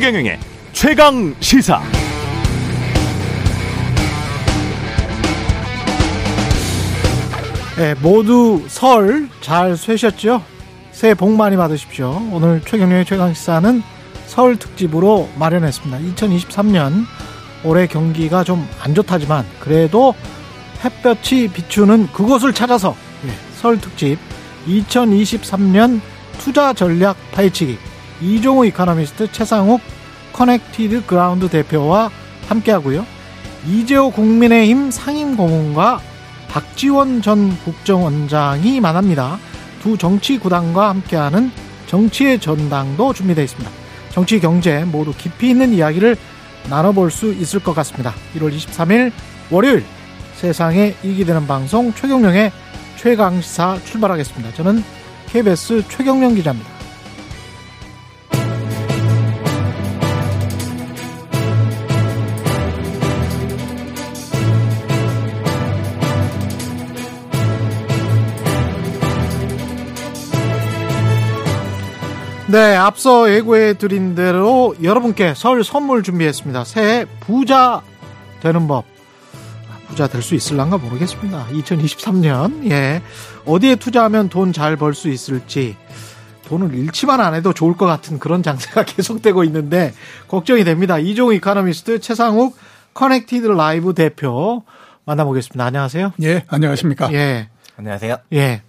최경영의 최강 시사. 네, 모두 설 잘 쇠셨죠? 새해 복 많이 받으십시오. 오늘 최경영의 최강 시사는 설 특집으로 마련했습니다. 2023년 올해 경기가 좀 안 좋다지만 그래도 햇볕이 비추는 그곳을 찾아서 예, 설 특집 2023년 투자 전략 파헤치기 이종우 이카노미스트 최상욱 커넥티드 그라운드 대표와 함께하고요. 이재호 국민의힘 상임고문과 박지원 전 국정원장이 만납니다. 두 정치 구단과 함께하는 정치의 전당도 준비되어 있습니다. 정치, 경제 모두 깊이 있는 이야기를 나눠볼 수 있을 것 같습니다. 1월 23일 월요일 세상에 이익이 되는 방송 최경영의 최강시사 출발하겠습니다. 저는 KBS 최경령 기자입니다. 네, 앞서 예고해 드린 대로 여러분께 설 선물 준비했습니다. 새해 부자 되는 법. 아, 부자 될 수 있을란가 모르겠습니다. 2023년, 예. 어디에 투자하면 돈 잘 벌 수 있을지, 돈을 잃지만 안 해도 좋을 것 같은 그런 장세가 계속되고 있는데, 걱정이 됩니다. 이종우 이카노미스트 최상욱 커넥티드 그라운드 대표 만나보겠습니다. 안녕하세요. 예, 안녕하십니까. 예. 안녕하세요. 예.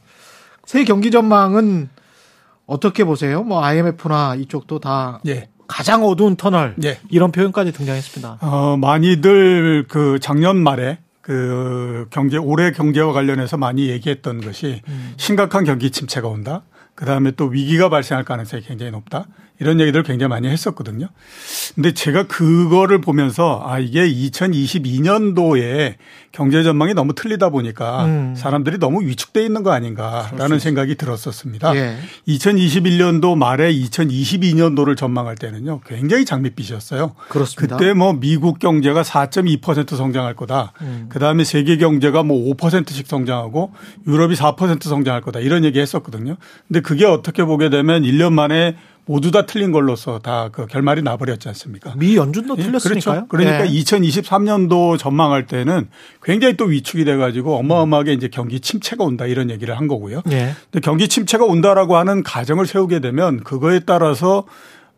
새 경기 전망은 어떻게 보세요? 뭐 IMF나 이쪽도 다 예. 가장 어두운 터널 예. 이런 표현까지 등장했습니다. 어, 많이들 그 작년 말에 그 경제 올해 경제와 관련해서 많이 얘기했던 것이 음. 심각한 경기 침체가 온다. 그다음에 또 위기가 발생할 가능성이 굉장히 높다. 이런 얘기들을 굉장히 많이 했었거든요. 근데 제가 그거를 보면서 아 이게 2022년도에 경제 전망이 너무 틀리다 보니까 음. 사람들이 너무 위축돼 있는 거 아닌가라는 생각이 들었었습니다. 예. 2021년도 말에 2022년도를 전망할 때는요. 굉장히 장밋빛이었어요. 그렇습니다. 그때 뭐 미국 경제가 4.2% 성장할 거다. 음. 그 다음에 세계 경제가 뭐 5%씩 성장하고 유럽이 4% 성장할 거다. 이런 얘기 했었거든요. 근데 그게 어떻게 보게 되면 1년 만에 모두 다 틀린 걸로서 다 그 결말이 나버렸지 않습니까? 미 연준도 예, 틀렸으니까요. 그렇죠. 그러니까 예. 2023년도 전망할 때는 굉장히 또 위축이 돼가지고 어마어마하게 이제 경기 침체가 온다 이런 얘기를 한 거고요. 예. 근데 경기 침체가 온다라고 하는 가정을 세우게 되면 그거에 따라서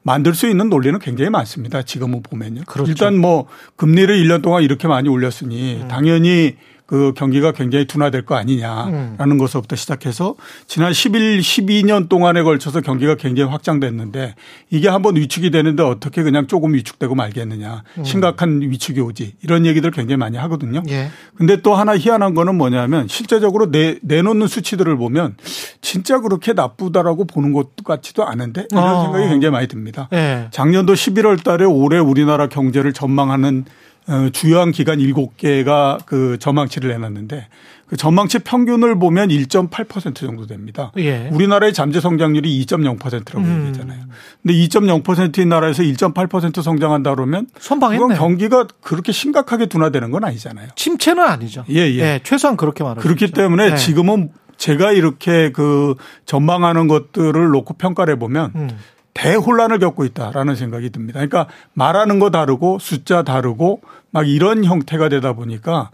만들 수 있는 논리는 굉장히 많습니다. 지금은 보면요. 그렇죠. 일단 뭐 금리를 1년 동안 이렇게 많이 올렸으니 음. 당연히 그 경기가 굉장히 둔화될 거 아니냐라는 음. 것부터 시작해서 지난 11, 12년 동안에 걸쳐서 경기가 굉장히 확장됐는데 이게 한번 위축이 되는데 어떻게 그냥 조금 위축되고 말겠느냐. 음. 심각한 위축이 오지. 이런 얘기들 굉장히 많이 하거든요. 예. 근데 또 하나 희한한 거는 뭐냐면 실제적으로 내, 내놓는 수치들을 보면 진짜 그렇게 나쁘다라고 보는 것 같지도 않은데 이런 어. 생각이 굉장히 많이 듭니다. 예. 작년도 11월 달에 올해 우리나라 경제를 전망하는 어, 주요한 기관 7개가 그 전망치를 내놨는데 그 전망치 평균을 보면 1.8% 정도 됩니다. 예. 우리나라의 잠재 성장률이 2.0%라고 음. 얘기했잖아요. 근데 2.0%인 나라에서 1.8% 성장한다 그러면 선방했네. 그건 경기가 그렇게 심각하게 둔화되는 건 아니잖아요. 침체는 아니죠. 예, 예. 최소한 그렇게 말하죠. 그렇기 때문에 예. 지금은 제가 이렇게 그 전망하는 것들을 놓고 평가를 해 보면 음. 대혼란을 겪고 있다라는 생각이 듭니다. 그러니까 말하는 거 다르고 숫자 다르고 막 이런 형태가 되다 보니까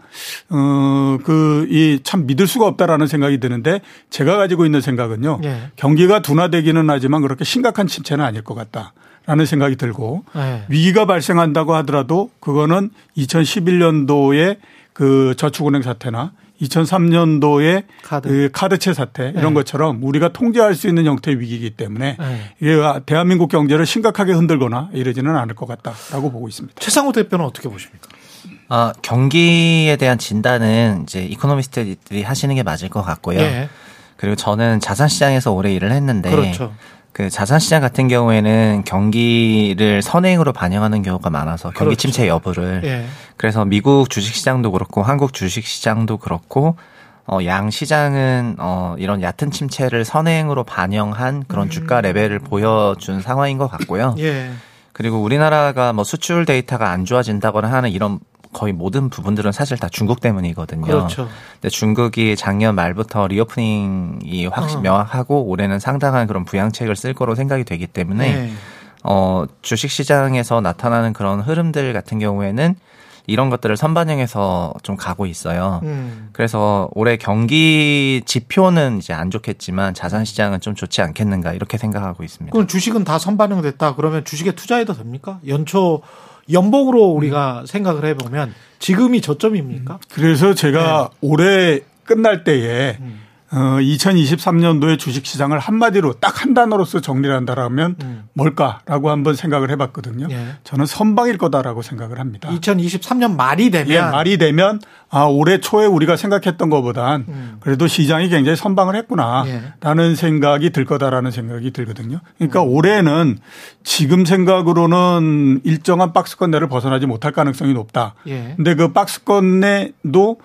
어그 이 참 믿을 수가 없다라는 생각이 드는데 제가 가지고 있는 생각은요. 예. 경기가 둔화되기는 하지만 그렇게 심각한 침체는 아닐 것 같다라는 생각이 들고 예. 위기가 발생한다고 하더라도 그거는 2011년도에 그 저축은행 사태나 2003년도에 카드. 그 카드채 사태 이런 네. 것처럼 우리가 통제할 수 있는 형태의 위기이기 때문에 네. 이게 대한민국 경제를 심각하게 흔들거나 이러지는 않을 것 같다라고 보고 있습니다. 최상호 대표는 어떻게 보십니까? 아, 경기에 대한 진단은 이제 이코노미스트들이 하시는 게 맞을 것 같고요. 예. 그리고 저는 자산 시장에서 오래 일을 했는데 그렇죠. 그 자산 시장 같은 경우에는 경기를 선행으로 반영하는 경우가 많아서 경기 그렇죠. 침체 여부를 예. 그래서 미국 주식 시장도 그렇고 한국 주식 시장도 그렇고 어, 양 시장은 어, 이런 얕은 침체를 선행으로 반영한 그런 음. 주가 레벨을 보여준 상황인 것 같고요. 예. 그리고 우리나라가 뭐 수출 데이터가 안 좋아진다거나 하는 이런 거의 모든 부분들은 사실 다 중국 때문이거든요. 그렇죠. 근데 중국이 작년 말부터 리오프닝이 확 어. 명확하고 올해는 상당한 그런 부양책을 쓸 거로 생각이 되기 때문에 네. 어, 주식 시장에서 나타나는 그런 흐름들 같은 경우에는 이런 것들을 선반영해서 좀 가고 있어요. 음. 그래서 올해 경기 지표는 이제 안 좋겠지만 자산 시장은 좀 좋지 않겠는가 이렇게 생각하고 있습니다. 그럼 주식은 다 선반영됐다. 그러면 주식에 투자해도 됩니까? 연초 연봉으로 우리가 생각을 해보면 지금이 저점입니까? 그래서 제가 올해 끝날 때에 음. 어, 2023년도에 주식 시장을 한마디로 딱 한 단어로서 정리를 한다라면 음. 뭘까라고 한번 생각을 해봤거든요. 예. 저는 선방일 거다라고 생각을 합니다. 2023년 말이 되면 예, 말이 되면 아 올해 초에 우리가 생각했던 것보단 음. 그래도 시장이 굉장히 선방을 예. 했구나라는 생각이 들 거다라는 생각이 들거든요. 음. 그러니까 올해는 지금 생각으로는 일정한 박스권 내를 벗어나지 못할 가능성이 높다. 예. 근데 그 박스권 내도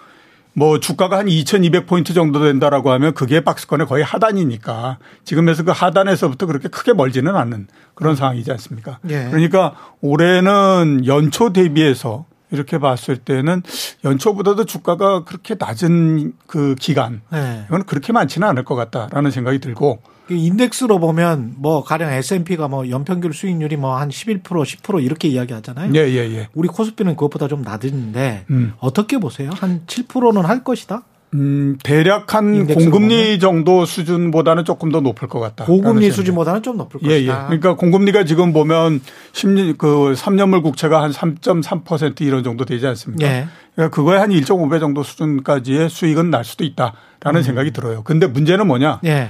뭐 주가가 한 2200포인트 정도 된다라고 하면 그게 박스권의 거의 하단이니까 지금에서 그 하단에서부터 그렇게 크게 멀지는 않는 그런 상황이지 않습니까? 예. 그러니까 올해는 연초 대비해서 이렇게 봤을 때는 연초보다도 주가가 그렇게 낮은 그 기간 예. 이건 그렇게 많지는 않을 것 같다라는 생각이 들고 그 인덱스로 보면 뭐 가령 S&P가 뭐 연평균 수익률이 뭐 한 11% 10% 이렇게 이야기하잖아요. 예, 예, 예. 우리 코스피는 그것보다 좀 낮은데 음. 어떻게 보세요? 한 7%는 할 것이다. 음, 대략 한 공금리 정도 수준보다는 조금 더 높을 것 같다. 고금리 수준보다는 좀 높을 예, 예. 것이다. 그러니까 공금리가 지금 보면 10년 그 3년물 국채가 한 3.3% 이런 정도 되지 않습니까? 예. 그러니까 그거에 한 1.5배 정도 수준까지의 수익은 날 수도 있다라는 생각이 들어요. 근데 문제는 뭐냐? 예.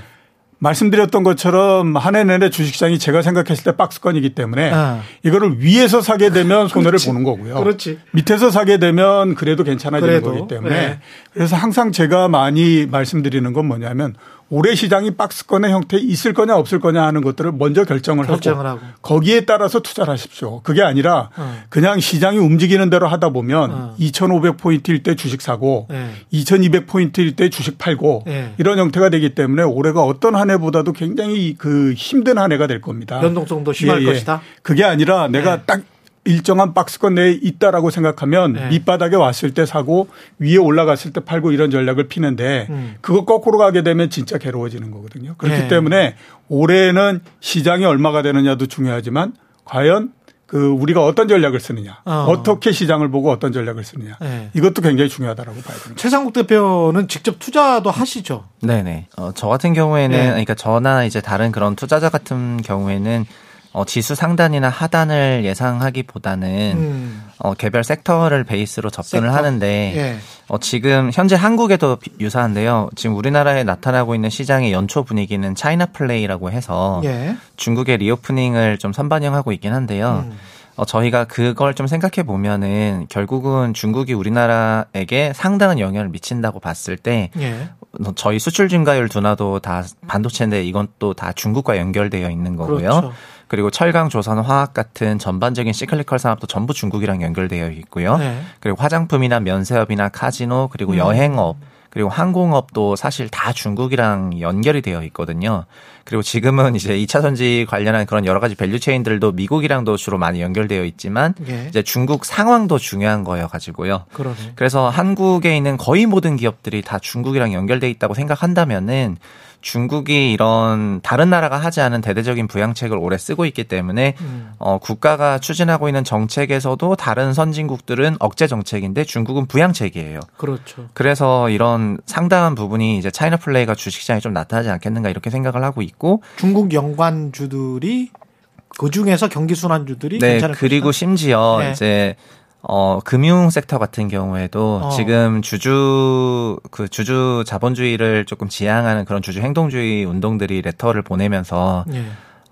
말씀드렸던 것처럼 한 해 내내 주식시장이 제가 생각했을 때 박스권이기 때문에 아. 이거를 위에서 사게 되면 손해를 그렇지. 보는 거고요. 그렇지. 밑에서 사게 되면 그래도 괜찮아지는 그래도, 거기 때문에 네. 그래서 항상 제가 많이 말씀드리는 건 뭐냐면 올해 시장이 박스권의 형태에 있을 거냐 없을 거냐 하는 것들을 먼저 결정을, 결정을 하고, 하고. 거기에 따라서 투자를 하십시오. 그게 아니라 어. 그냥 시장이 움직이는 대로 하다 보면 어. 2,500포인트일 때 주식 사고 네. 2,200포인트일 때 주식 팔고 네. 이런 형태가 되기 때문에 올해가 어떤 한 해보다도 굉장히 그 힘든 한 해가 될 겁니다. 변동성도 심할 예, 예. 것이다. 그게 아니라 내가 네. 딱 일정한 박스권 내에 있다라고 생각하면 네. 밑바닥에 왔을 때 사고 위에 올라갔을 때 팔고 이런 전략을 피는데 음. 그거 거꾸로 가게 되면 진짜 괴로워지는 거거든요. 그렇기 네. 때문에 올해는 시장이 얼마가 되느냐도 중요하지만 과연 그 우리가 어떤 전략을 쓰느냐, 어. 어. 떻게 시장을 보고 어떤 전략을 쓰느냐 네. 이것도 굉장히 중요하다라고 봐야 됩니다. 최상국 대표는 직접 투자도 하시죠. 네네. 어, 저 같은 경우에는, 네. 그러니까 저나 이제 다른 그런 투자자 같은 경우에는 어, 지수 상단이나 하단을 예상하기보다는 음. 어, 개별 sector를 베이스로 접근을 섹터. 하는데 예. 어, 지금 현재 한국에도 비- 유사한데요. 지금 우리나라에 나타나고 있는 시장의 연초 분위기는 China play라고 해서 예. 중국의 reopening을 좀 선반영하고 있긴 한데요. 음. 어, 저희가 그걸 좀 생각해 보면은 결국은 중국이 우리나라에게 상당한 영향을 미친다고 봤을 때 예. 어, 저희 수출 증가율 둔화도 다 반도체인데 이건 또 다 중국과 연결되어 있는 거고요. 그렇죠. 그리고 철강, 조선, 화학 같은 전반적인 cyclical 산업도 전부 중국이랑 연결되어 있고요. 네. 그리고 화장품이나 면세업이나 카지노 그리고 음. 여행업 그리고 항공업도 사실 다 중국이랑 연결이 되어 있거든요. 그리고 지금은 이제 2차 전지 관련한 그런 여러 가지 value chain들도 미국이랑도 주로 많이 연결되어 있지만 예. 이제 중국 상황도 중요한 거여 가지고요. 그래서 한국에 있는 거의 모든 기업들이 다 중국이랑 연결돼 있다고 생각한다면은 중국이 이런 다른 나라가 하지 않은 대대적인 부양책을 오래 쓰고 있기 때문에 음. 어, 국가가 추진하고 있는 정책에서도 다른 선진국들은 억제 정책인데 중국은 부양책이에요. 그렇죠. 그래서 이런 상당한 부분이 이제 차이나 플레이가 주식시장에 좀 나타나지 않겠는가 이렇게 생각을 하고 있고 중국 연관주들이 그 중에서 경기 순환주들이 네 그리고. 심지어 네. 이제 어 금융 섹터 같은 경우에도 어. 지금 주주 그 주주 자본주의를 조금 지향하는 그런 주주 행동주의 운동들이 레터를 보내면서 예.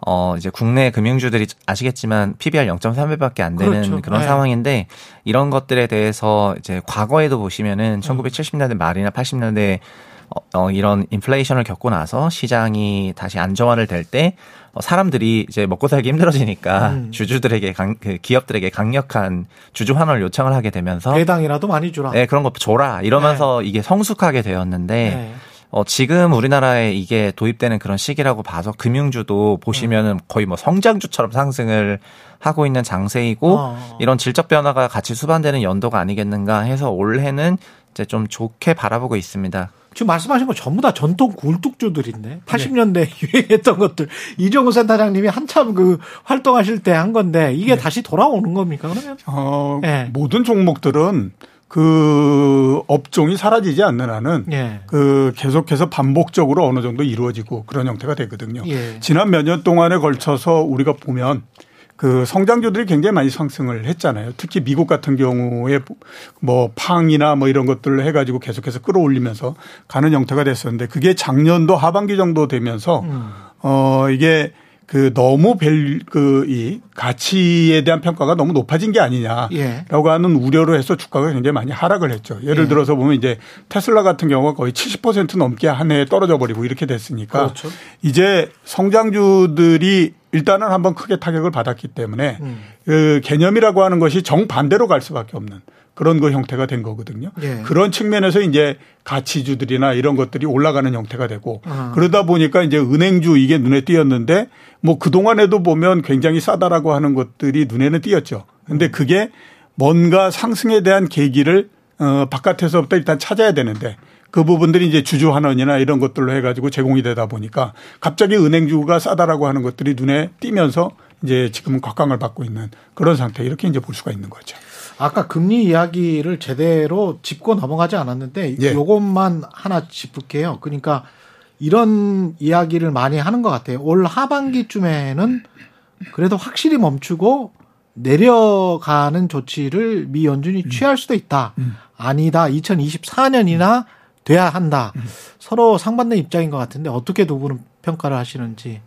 어 이제 국내 금융주들이 아시겠지만 PBR 0.3배밖에 안 되는 그렇죠. 그런 네. 상황인데 이런 것들에 대해서 이제 과거에도 보시면은 1970년대 말이나 80년대 어, 어, 이런 인플레이션을 겪고 나서 시장이 다시 안정화를 될때 어, 사람들이 이제 먹고 살기 힘들어지니까 음. 주주들에게 강, 그 기업들에게 강력한 주주 환원을 요청을 하게 되면서 배당이라도 많이 주라. 네, 그런 거 줘라 이러면서 이게 성숙하게 되었는데 네. 어, 지금 우리나라에 이게 도입되는 그런 시기라고 봐서 금융주도 보시면은 거의 뭐 성장주처럼 상승을 하고 있는 장세이고 어. 이런 질적 변화가 같이 수반되는 연도가 아니겠는가 해서 올해는 이제 좀 좋게 바라보고 있습니다. 지금 말씀하신 거 전부 다 전통 굴뚝주들인데 80년대 유행했던 것들 이정우 센터장님이 한참 그 활동하실 때 한 건데 이게 다시 돌아오는 겁니까 그러면? 어, 예. 모든 종목들은 그 업종이 사라지지 않는 한은 예. 그 계속해서 반복적으로 어느 정도 이루어지고 그런 형태가 되거든요. 예. 지난 몇 년 동안에 걸쳐서 우리가 보면 그 성장주들이 굉장히 많이 상승을 했잖아요. 특히 미국 같은 경우에 뭐 팡이나 뭐 이런 것들을 해가지고 계속해서 끌어올리면서 가는 형태가 됐었는데 그게 작년도 하반기 정도 되면서 음. 어 이게 그 너무 별그이 가치에 대한 평가가 너무 높아진 게 아니냐라고 예. 하는 우려로 해서 주가가 굉장히 많이 하락을 했죠. 예를 예. 들어서 보면 이제 테슬라 같은 경우가 거의 70% 넘게 한 해에 떨어져 버리고 이렇게 됐으니까 그렇죠. 이제 성장주들이 일단은 한번 크게 타격을 받았기 때문에 음. 그 개념이라고 하는 것이 정반대로 갈 수밖에 없는 그런 그 형태가 된 거거든요. 예. 그런 측면에서 이제 가치주들이나 이런 것들이 올라가는 형태가 되고 아. 그러다 보니까 이제 은행주 이게 눈에 띄었는데 뭐 그동안에도 보면 굉장히 싸다라고 하는 것들이 눈에는 띄었죠. 근데 그게 뭔가 상승에 대한 계기를 어 바깥에서부터 일단 찾아야 되는데 그 부분들이 이제 주주환원이나 이런 것들로 해가지고 제공이 되다 보니까 갑자기 은행주가 싸다라고 하는 것들이 눈에 띄면서 이제 지금은 곽강을 받고 있는 그런 상태 이렇게 이제 볼 수가 있는 거죠. 아까 금리 이야기를 제대로 짚고 넘어가지 않았는데 예. 요것만 하나 짚을게요. 그러니까 이런 이야기를 많이 하는 것 같아요. 올 하반기쯤에는 그래도 확실히 멈추고 내려가는 조치를 미 연준이 취할 수도 있다. 아니다. 2024년이나 돼야 한다. 서로 상반된 입장인 것 같은데 어떻게 두 분은 평가를 하시는지.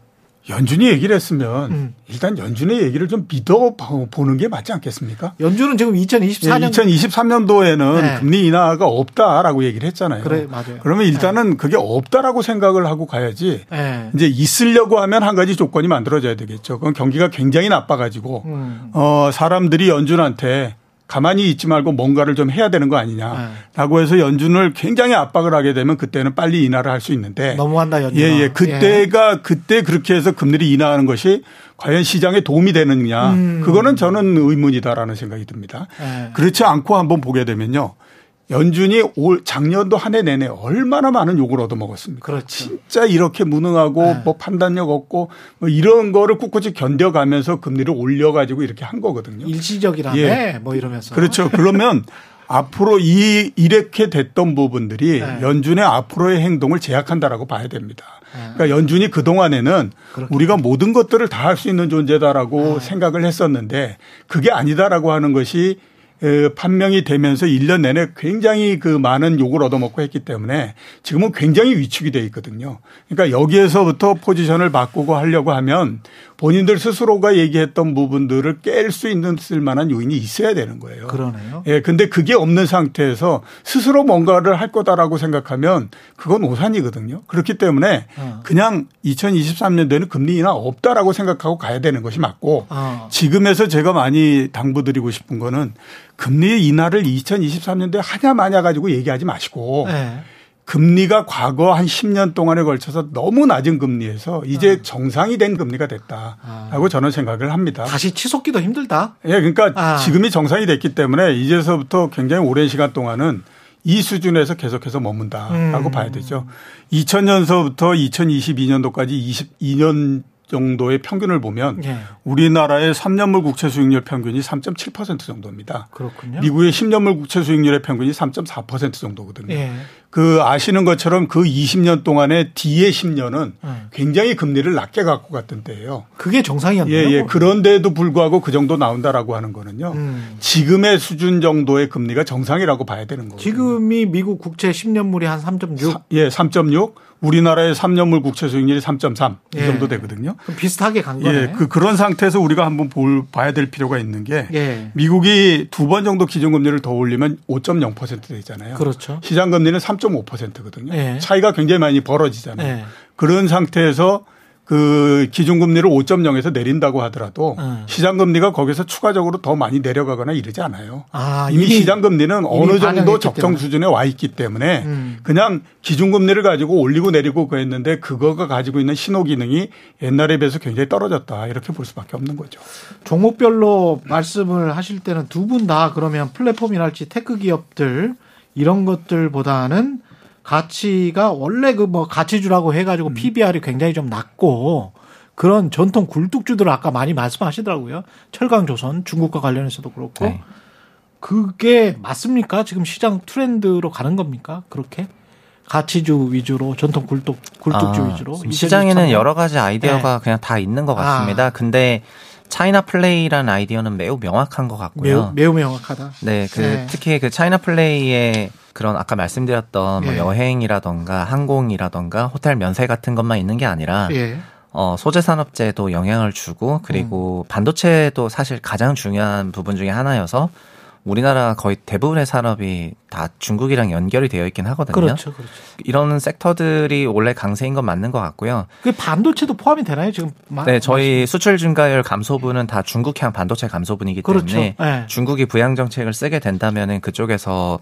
연준이 얘기를 했으면 음. 일단 연준의 얘기를 좀 믿어 보는 게 맞지 않겠습니까? 연준은 지금 2024년 2023년도에는 네. 금리 인하가 없다라고 얘기를 했잖아요. 그래 맞아요. 그러면 일단은 그게 없다라고 생각을 하고 가야지. 예. 이제 있으려고 하면 한 가지 조건이 만들어져야 되겠죠. 그건 경기가 굉장히 나빠가지고 음. 어 사람들이 연준한테 가만히 있지 말고 뭔가를 좀 해야 되는 거 네. 아니냐라고 해서 연준을 굉장히 압박을 하게 되면 그때는 빨리 인하를 할 수 있는데 너무한다 연준. 예, 예. 그때가 그때 그렇게 해서 금리를 인하하는 것이 과연 시장에 도움이 되느냐. 음. 그거는 저는 의문이다라는 생각이 듭니다. 예. 그렇지 않고 한번 보게 되면요. 연준이 올 작년도 한 해 내내 얼마나 많은 욕을 얻어먹었습니까? 그렇죠. 진짜 이렇게 무능하고 네. 뭐 판단력 없고 뭐 이런 거를 꿋꿋이 견뎌가면서 금리를 올려가지고 이렇게 한 거거든요. 일시적이라며 예. 뭐 이러면서. 그렇죠. 그러면 앞으로 이 이렇게 됐던 부분들이 네. 연준의 앞으로의 행동을 제약한다라고 봐야 됩니다. 네. 그러니까 연준이 그 동안에는. 우리가 모든 것들을 다 할 수 있는 존재다라고 네. 생각을 했었는데 그게 아니다라고 하는 것이 에, 판명이 되면서 1년 내내 굉장히 그 많은 욕을 얻어먹고 했기 때문에 지금은 굉장히 위축이 돼 있거든요. 그러니까 여기에서부터 포지션을 바꾸고 하려고 하면 본인들 스스로가 얘기했던 부분들을 깰 수 있는 쓸만한 요인이 있어야 되는 거예요. 그러네요. 예, 근데 그게 없는 상태에서 스스로 뭔가를 할 거다라고 생각하면 그건 오산이거든요. 그렇기 때문에 어. 그냥 2023년도에는 금리 인하 없다라고 생각하고 가야 되는 것이 맞고 어. 지금에서 제가 많이 당부드리고 싶은 거는 금리 인하를 2023년도에 하냐 마냐 가지고 얘기하지 마시고 네. 금리가 과거 한 10년 동안에 걸쳐서 너무 낮은 금리에서 이제 정상이 된 금리가 됐다라고 저는 생각을 합니다. 다시 치솟기도 힘들다. 예, 그러니까 아. 지금이 정상이 됐기 때문에 이제서부터 굉장히 오랜 시간 동안은 이 수준에서 계속해서 머문다라고 음. 봐야 되죠. 2000년서부터 2022년도까지 22년 정도의 평균을 보면 예. 우리나라의 3년물 국채 수익률 평균이 3.7% 정도입니다. 그렇군요. 미국의 10년물 국채 수익률의 평균이 3.4% 정도거든요. 예. 그 아시는 것처럼 그 20년 동안에 뒤에 10년은 음. 굉장히 금리를 낮게 갖고 갔던 때예요. 그게 정상이었네요. 예, 예. 그런데도 불구하고 그 정도 나온다라고 하는 거는요. 음. 지금의 수준 정도의 금리가 정상이라고 봐야 되는 거예요. 지금이 미국 국채 10년물이 한 3.6. 예, 3.6. 우리나라의 3년물 국채 수익률이 3.3. 이 예. 정도 되거든요. 그럼 비슷하게 간 거네. 예, 그 그런 상태에서 우리가 한번 볼 봐야 될 필요가 있는 게 예. 미국이 두 번 정도 기준금리를 더 올리면 5.0% 되잖아요. 그렇죠. 시장 금리는 3.5%거든요. 예. 차이가 굉장히 많이 벌어지잖아요. 예. 그런 상태에서 그 기준금리를 5.0에서 내린다고 하더라도 음. 시장금리가 거기서 추가적으로 더 많이 내려가거나 이러지 않아요. 아, 이미, 시장금리는 어느 정도 적정 때문에. 수준에 와 있기 때문에 음. 그냥 기준금리를 가지고 올리고 내리고 그랬는데 그거가 가지고 있는 신호 기능이 옛날에 비해서 굉장히 떨어졌다 이렇게 볼 수밖에 없는 거죠. 종목별로 말씀을 하실 때는 두 분 다 그러면 플랫폼이랄지 tech 기업들 이런 것들보다는 가치가 원래 그 뭐 가치주라고 해가지고 PBR이 굉장히 좀 낮고 그런 전통 굴뚝주들을 아까 많이 말씀하시더라고요. 철강조선 중국과 관련해서도 그렇고 네. 그게 맞습니까? 지금 시장 트렌드로 가는 겁니까? 그렇게 가치주 위주로 전통 굴뚝 굴뚝주 아, 위주로 시장에는 2023년? 여러 가지 아이디어가 그냥 다 있는 것 같습니다. 아. 근데 차이나 플레이라는 아이디어는 매우 명확한 것 같고요. 매우 매우 명확하다. 네, 그 네. 특히 그 차이나 플레이의 그런 아까 말씀드렸던 뭐 예. 여행이라던가 항공이라던가 호텔 면세 같은 것만 있는 게 아니라 예. 어, 소재 산업재도 영향을 주고 그리고 음. 반도체도 사실 가장 중요한 부분 중에 하나여서 우리나라 거의 대부분의 산업이 다 중국이랑 연결이 되어 있긴 하거든요. 그렇죠, 그렇죠. 이런 섹터들이 원래 강세인 건 맞는 것 같고요. 그 반도체도 포함이 되나요 지금? 마- 네, 저희 수출 증가율 감소분은 다 중국향 반도체 감소분이기 그렇죠. 때문에 네. 중국이 부양 정책을 쓰게 된다면은 그쪽에서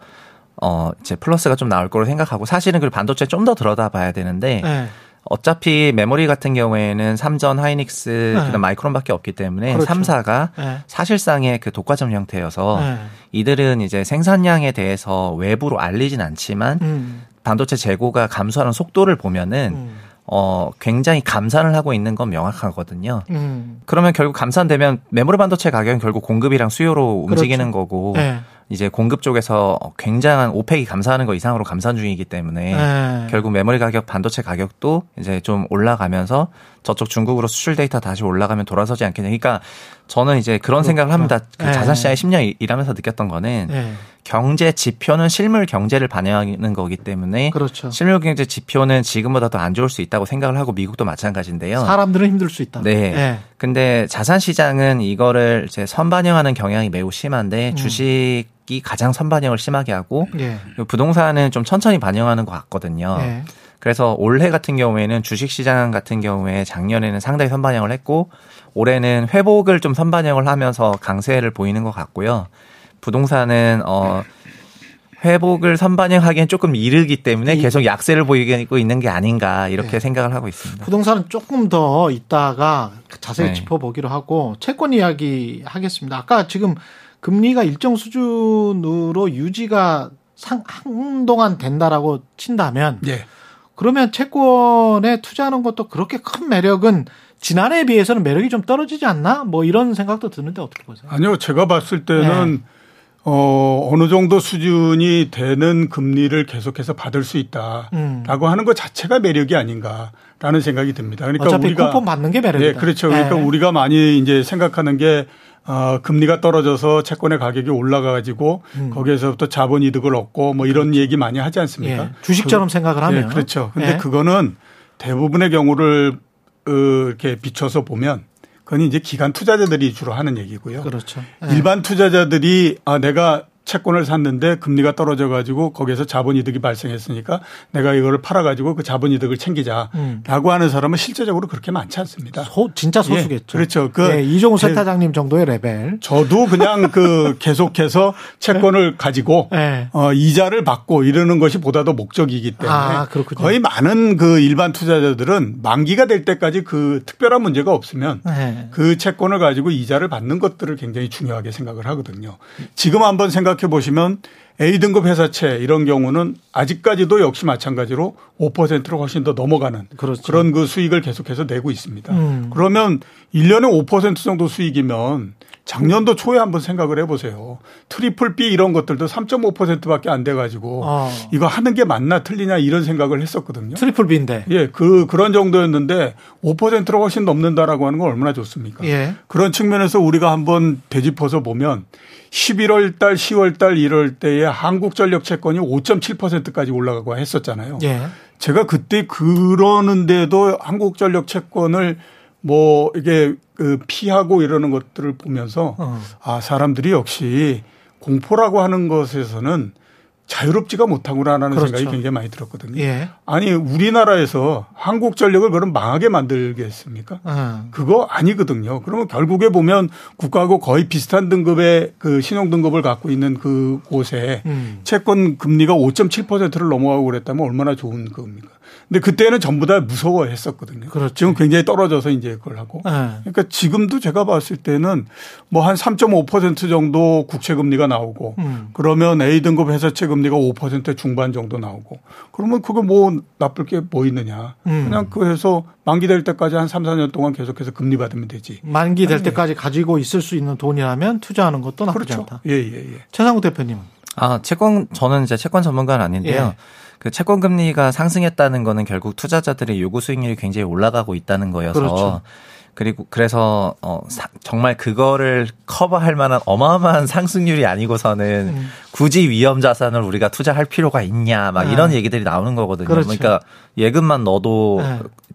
어 이제 플러스가 좀 나올 거로 생각하고 사실은 그 반도체 좀 더 들여다 봐야 되는데 네. 어차피 메모리 같은 경우에는 삼전, 하이닉스, 네. 그다음 마이크론밖에 없기 때문에 그렇죠. 삼 3사가 네. 사실상의 그 독과점 형태여서 네. 이들은 이제 생산량에 대해서 외부로 알리진 않지만 음. 반도체 재고가 감소하는 속도를 보면은 음. 어 굉장히 감산을 하고 있는 건 명확하거든요. 음. 그러면 결국 감산되면 메모리 반도체 가격은 결국 공급이랑 수요로 움직이는 거고 네. 이제 공급 쪽에서 굉장한 오펙이 감사하는 거 이상으로 감산 중이기 때문에 네. 결국 메모리 가격, 반도체 가격도 이제 좀 올라가면서 저쪽 중국으로 수출 데이터 다시 올라가면 돌아서지 않겠냐. 그러니까 저는 이제 그런 생각을 합니다. 그 네. 자산 시장에 10년 일하면서 느꼈던 거는 네. 경제 지표는 실물 경제를 반영하는 거기 때문에 그렇죠. 실물 경제 지표는 지금보다 더 안 좋을 수 있다고 생각을 하고 미국도 마찬가지인데요. 사람들은 힘들 수 있다. 네. 근데 자산 시장은 이거를 이제 선반영하는 경향이 매우 심한데 음. 주식 이 가장 선반영을 심하게 하고 예. 그리고 부동산은 좀 천천히 반영하는 것 같거든요. 예. 그래서 올해 같은 경우에는 주식 시장 같은 경우에 작년에는 상당히 선반영을 했고 올해는 회복을 좀 선반영을 하면서 강세를 보이는 것 같고요. 부동산은 어 회복을 선반영하기엔 조금 이르기 때문에 이- 계속 약세를 보이고 있는 게 아닌가 이렇게 네. 생각을 하고 있습니다. 부동산은 조금 더 있다가 자세히 네. 짚어보기로 하고 채권 이야기 하겠습니다. 아까 지금 금리가 일정 수준으로 유지가 상, 한동안 된다라고 친다면 예. 그러면 채권에 투자하는 것도 그렇게 큰 매력은 지난해에 비해서는 매력이 좀 떨어지지 않나? 뭐 이런 생각도 드는데 어떻게 보세요? 아니요, 제가 봤을 때는 네. 어, 어느 정도 수준이 되는 금리를 계속해서 받을 수 있다라고 음. 하는 것 자체가 매력이 아닌가라는 생각이 듭니다. 그러니까 어차피 우리가 쿠폰 받는 게 매력이다. 네, 그렇죠. 그러니까 네. 우리가 많이 이제 생각하는 게 어, 금리가 떨어져서 채권의 가격이 올라가 가지고 음. 거기에서부터 자본 이득을 얻고 뭐 이런 얘기 많이 하지 않습니까? 예, 주식처럼 생각을 하면 예, 그렇죠. 근데 예. 그거는 대부분의 경우를 어, 이렇게 비춰서 보면 그건 이제 기관 투자자들이 주로 하는 얘기고요. 그렇죠. 예. 일반 투자자들이 아 내가 채권을 샀는데 금리가 떨어져 가지고 거기에서 자본 이득이 발생했으니까 내가 이거를 팔아 가지고 그 자본 이득을 챙기자라고 음. 하는 사람은 실제적으로 그렇게 많지 않습니다. 소, 진짜 소수겠죠. 예, 그렇죠. 그 예, 이종우 제- 세타장님 정도의 레벨. 저도 그냥 그 계속해서 채권을 가지고 예. 어, 이자를 받고 이러는 것이 보다 더 목적이기 때문에 아. 거의 많은 그 일반 투자자들은 만기가 될 때까지 그 특별한 문제가 없으면 예. 그 채권을 가지고 이자를 받는 것들을 굉장히 중요하게 생각을 하거든요. 지금 한번 생각 해 보시면 A등급 회사채 이런 경우는 아직까지도 역시 마찬가지로 5%로 훨씬 더 넘어가는 그렇죠. 런그 수익을 계속해서 내고 있습니다. 음. 그러면 1년에 5% 정도 수익이면 작년도 초에 한번 생각을 해보세요. triple B 이런 것들도 3.5%밖에 안 돼가지고 어. 이거 하는 게 맞나 틀리냐 이런 생각을 했었거든요. triple B인데. 예, 그 그런 정도였는데 5%로 훨씬 넘는다라고 하는 건 얼마나 좋습니까? 예. 그런 측면에서 우리가 한번 되짚어서 보면 11월 달, 10월 달, 1월 때에 한국전력 채권이 5.7%까지 올라가고 했었잖아요. 예. 제가 그때 그러는데도 한국전력 채권을 뭐 이게 그 피하고 이러는 것들을 보면서 어. 아 사람들이 역시 공포라고 하는 것에서는 자유롭지가 못하구나라는 그렇죠. 생각이 굉장히 많이 들었거든요. 예. 아니 우리나라에서 한국 전력을 그럼 망하게 만들겠습니까? 어. 그거 아니거든요. 그러면 결국에 보면 국가하고 거의 비슷한 등급의 그 신용 등급을 갖고 있는 그 곳에 음. 채권 금리가 5.7%를 넘어가고 그랬다면 얼마나 좋은 겁니까? 근데 그때는 전부 다 무서워했었거든요. 그렇죠. 지금 굉장히 떨어져서 이제 그걸 하고. 네. 그러니까 지금도 제가 봤을 때는 뭐 한 3.5% 정도 국채 금리가 나오고 음. 그러면 A 등급 회사채 금리가 5% 중반 정도 나오고 그러면 그거 뭐 나쁠 게 뭐 있느냐. 음. 그냥 그 해서 만기 될 때까지 한 3, 4년 동안 계속해서 금리 받으면 되지. 만기 될 때까지 가지고 있을 수 있는 돈이라면 투자하는 것도 나쁘지 그렇죠. 않다. 예, 예, 예. 최상욱 대표님은 아, 채권 저는 이제 채권 전문가는 아닌데요. 예. 그 채권 금리가 상승했다는 거는 결국 투자자들의 요구 수익률이 굉장히 올라가고 있다는 거여서 그렇죠. 그리고 그래서 어 사- 정말 그거를 커버할 만한 어마어마한 상승률이 아니고서는 음. 굳이 위험 자산을 우리가 투자할 필요가 있냐 막 네. 이런 얘기들이 나오는 거거든요. 그렇죠. 러니까 예금만 넣어도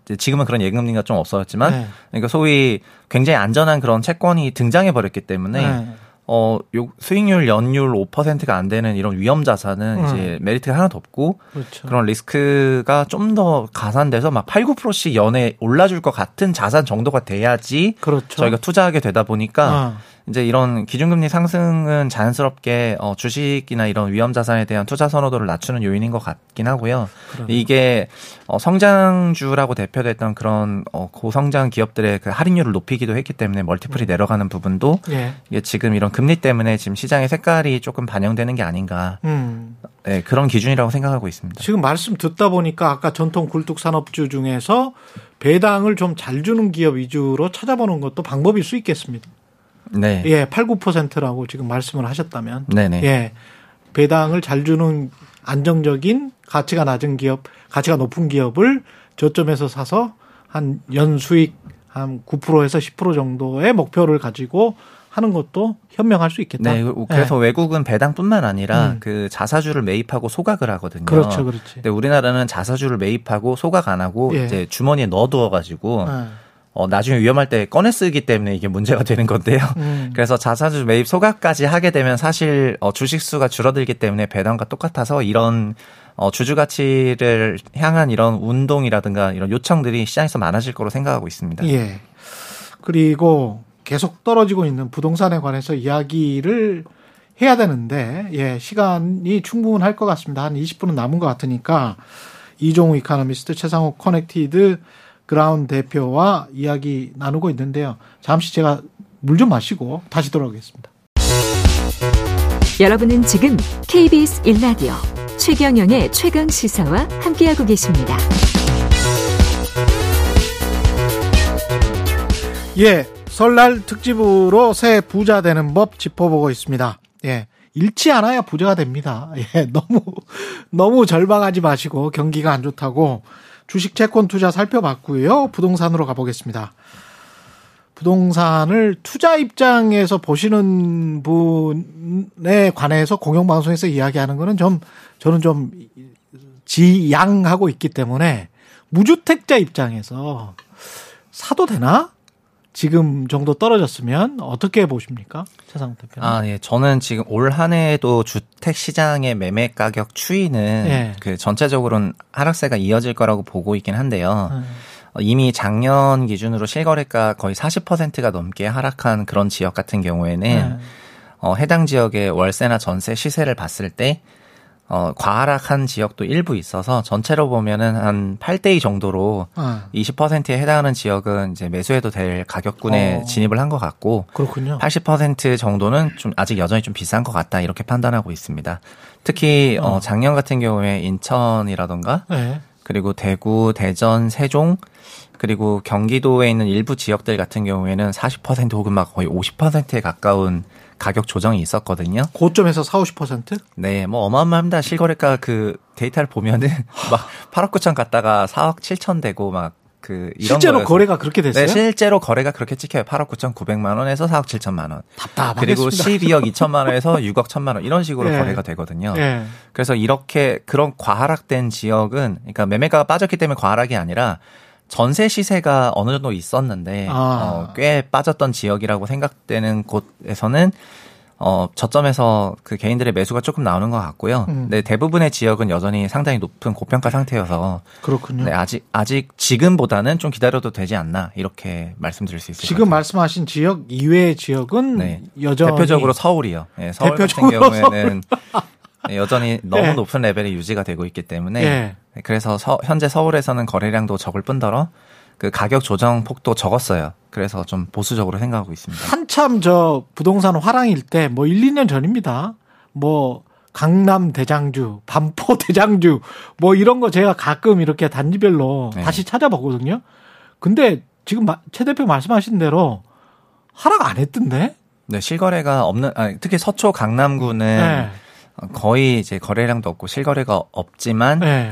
네. 지금은 그런 예금 금리가 좀 없어졌지만 네. 그러니까 소위 굉장히 안전한 그런 채권이 등장해 버렸기 때문에 네. 어, 요 수익률 연율 5%가 안 되는 이런 위험 자산은 음. 이제 메리트가 하나도 없고 그렇죠. 그런 리스크가 좀 더 가산돼서 막 8, 9%씩 연에 올라줄 것 같은 자산 정도가 돼야지 그렇죠. 저희가 투자하게 되다 보니까 아, 이제 이런 기준금리 상승은 자연스럽게 어, 주식이나 이런 위험 자산에 대한 투자 선호도를 낮추는 요인인 것 같긴 하고요. 그러네. 이게 어, 성장주라고 대표됐던 그런 어, 고성장 기업들의 그 할인율을 높이기도 했기 때문에 멀티플이 내려가는 부분도 예. 이게 지금 이런 금리 때문에 지금 시장의 색깔이 조금 반영되는 게 아닌가 음. 네, 그런 기준이라고 생각하고 있습니다. 지금 말씀 듣다 보니까 아까 전통 굴뚝 산업주 중에서 배당을 좀 잘 주는 기업 위주로 찾아보는 것도 방법일 수 있겠습니다. 네, 예, 8, 9%라고 지금 말씀을 하셨다면 네네. 예. 배당을 잘 주는 안정적인 가치가 낮은 기업, 가치가 높은 기업을 저점에서 사서 한 연수익 한 9%에서 10% 정도의 목표를 가지고 하는 것도 현명할 수 있겠다. 네, 그래서 외국은 배당뿐만 아니라 음. 그 자사주를 매입하고 소각을 하거든요. 그렇죠, 그렇지. 근데 우리나라는 자사주를 매입하고 소각 안 하고 예. 이제 주머니에 넣어두어 가지고 예. 어, 나중에 위험할 때 꺼내 쓰기 때문에 이게 문제가 되는 건데요. 음. 그래서 자사주 매입 소각까지 하게 되면 사실 어, 주식 수가 줄어들기 때문에 배당과 똑같아서 이런 어, 주주 가치를 향한 이런 운동이라든가 이런 요청들이 시장에서 많아질 거로 생각하고 있습니다. 예. 그리고 계속 떨어지고 있는 부동산에 관해서 이야기를 해야 되는데, 예, 시간이 충분할 것 같습니다. 한 20분은 남은 것 같으니까, 이종우 이카노미스트, 최상욱 Connected Ground 대표와 이야기 나누고 있는데요. 잠시 제가 물 좀 마시고 다시 돌아오겠습니다. 여러분은 지금 KBS 1라디오 최경영의 최강 시사와 함께하고 계십니다. 예, 설날 특집으로 새 부자 되는 법 짚어보고 있습니다. 예. 잃지 않아야 부자가 됩니다. 예, 너무, 너무 절망하지 마시고 경기가 안 좋다고 주식 채권 투자 살펴봤고요. 부동산으로 가보겠습니다. 부동산을 투자 입장에서 보시는 분에 관해서 공영방송에서 이야기하는 거는 좀, 저는 좀 지양하고 있기 때문에 무주택자 입장에서 사도 되나? 지금 정도 떨어졌으면 어떻게 보십니까? 최상욱 대표는. 아, 예. 저는 지금 올 한 해에도 주택 시장의 매매 가격 추이는 예. 그 전체적으로는 하락세가 이어질 거라고 보고 있긴 한데요. 음. 어, 이미 작년 기준으로 실거래가 거의 40%가 넘게 하락한 그런 지역 같은 경우에는 네. 어, 해당 지역의 월세나 전세 시세를 봤을 때 어, 과하락한 지역도 일부 있어서 전체로 보면은 한 8대2 정도로 아, 20%에 해당하는 지역은 이제 매수해도 될 가격군에 어. 진입을 한 것 같고 그렇군요. 80% 정도는 좀 아직 여전히 좀 비싼 것 같다 이렇게 판단하고 있습니다. 특히 어, 어. 작년 같은 경우에 인천이라던가 네. 그리고 대구, 대전, 세종 그리고 경기도에 있는 일부 지역들 같은 경우에는 40% 혹은 막 거의 50%에 가까운 가격 조정이 있었거든요. 고점에서 4, 50%? 네, 뭐 어마어마합니다. 실거래가 그 데이터를 보면은 막 8억 9천 갔다가 4억 7천 되고 막그 이런 실제로 거여서- 거래가 그렇게 됐어요? 네, 실제로 거래가 그렇게 찍혀요. 8억 9천 9백만 원에서 4억 7천만 원. 답답하겠습니다. 그리고 12억 2천만 원에서 6억 1천만 원 이런 식으로 네. 거래가 되거든요. 예. 그래서 이렇게 그런 과하락된 지역은 그러니까 매매가가 빠졌기 때문에 과하락이 아니라 전세 시세가 어느 정도 있었는데 아. 어, 꽤 빠졌던 지역이라고 생각되는 곳에서는 어, 저점에서 그 개인들의 매수가 조금 나오는 것 같고요. 음. 네, 대부분의 지역은 여전히 상당히 높은 고평가 상태여서 그렇군요. 네, 아직 아직 지금보다는 좀 기다려도 되지 않나 이렇게 말씀드릴 수 있을 것 지금 같아요. 말씀하신 지역 이외의 지역은 네. 여전히 대표적으로 서울이요. 네, 서울 대표적으로 같은 경우에는 네, 여전히 너무 예. 높은 레벨이 유지가 되고 있기 때문에 예. 네, 그래서 서- 현재 서울에서는 거래량도 적을 뿐더러 그 가격 조정 폭도 적었어요. 그래서 좀 보수적으로 생각하고 있습니다. 한참 저 부동산 화랑일 때 뭐 1, 2년 전입니다. 뭐 강남 대장주, 반포 대장주 뭐 이런 거 제가 가끔 이렇게 단지별로 네. 다시 찾아보거든요. 근데 지금 마- 최 대표 말씀하신 대로 하락 안 했던데? 네, 실거래가 없는 아, 특히 서초 강남구는 네. 거의 이제 거래량도 없고 실거래가 없지만 네.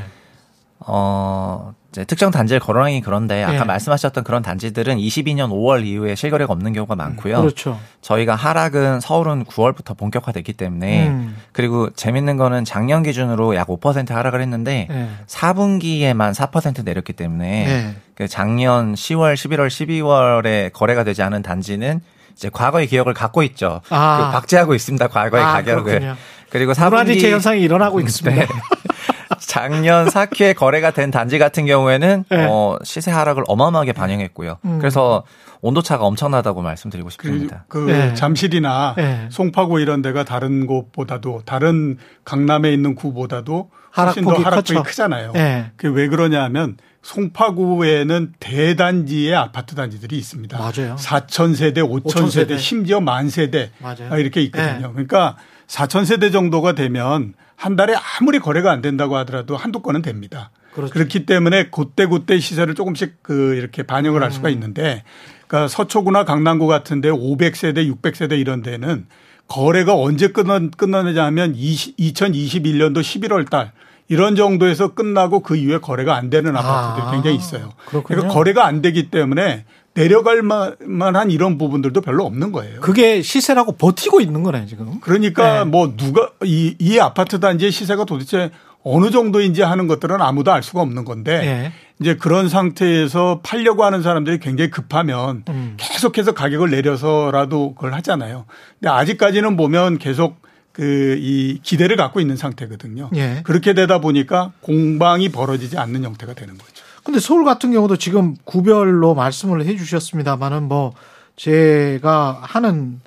어, 이제 특정 단지를 거론하기 그런데 아까 예. 말씀하셨던 그런 단지들은 22년 5월 이후에 실거래가 없는 경우가 많고요. 그렇죠. 저희가 하락은 서울은 9월부터 본격화됐기 때문에 음. 그리고 재밌는 거는 작년 기준으로 약 5% 하락을 했는데 네. 4분기에만 4% 내렸기 때문에 네. 그 작년 10월, 11월, 12월에 거래가 되지 않은 단지는 이제 과거의 기억을 갖고 있죠. 아. 그 박제하고 있습니다. 과거의 아, 가격을. 그렇군요. 그리고 문화재체 4분기 현상이 일어나고 있습니다. 네. 작년 4기에 거래가 된 단지 같은 경우에는 네. 어, 시세 하락을 어마어마하게 반영했고요. 음. 그래서 온도차가 엄청나다고 말씀드리고 그, 싶습니다. 그 네. 잠실이나 네. 송파구 이런 데가 다른 곳보다도 다른 강남에 있는 구보다도 훨씬 더 하락폭이 하락폭이 컸죠. 크잖아요. 네. 그게 왜 그러냐면 송파구에는 대단지의 아파트 단지들이 있습니다. 맞아요. 4천 세대, 5천 5천 세대. 세대, 심지어 만 세대 맞아요. 아, 이렇게 있거든요. 네. 그러니까 4천 세대 정도가 되면 한 달에 아무리 거래가 안 된다고 하더라도 한두 건은 됩니다. 그렇죠. 그렇기 때문에 그때 그때 시세를 조금씩 그 이렇게 반영을 할 음. 수가 있는데 그러니까 서초구나 강남구 같은데 500세대, 600세대 이런 데는 거래가 언제 끝나, 끝나느냐 하면 20, 2021년도 11월 달 이런 정도에서 끝나고 그 이후에 거래가 안 되는 아파트들이 아, 굉장히 있어요. 그렇군요. 그러니까 거래가 안 되기 때문에 내려갈 만- 만한 이런 부분들도 별로 없는 거예요. 그게 시세라고 버티고 있는 거네, 지금. 그러니까 네. 뭐 누가 이, 이 아파트 단지의 시세가 도대체 어느 정도인지 하는 것들은 아무도 알 수가 없는 건데 예. 이제 그런 상태에서 팔려고 하는 사람들이 굉장히 급하면 음. 계속해서 가격을 내려서라도 그걸 하잖아요. 근데 아직까지는 보면 계속 그 이 기대를 갖고 있는 상태거든요. 예. 그렇게 되다 보니까 공방이 벌어지지 않는 형태가 되는 거죠. 근데 서울 같은 경우도 지금 구별로 말씀을 해 주셨습니다만은 뭐 제가 하는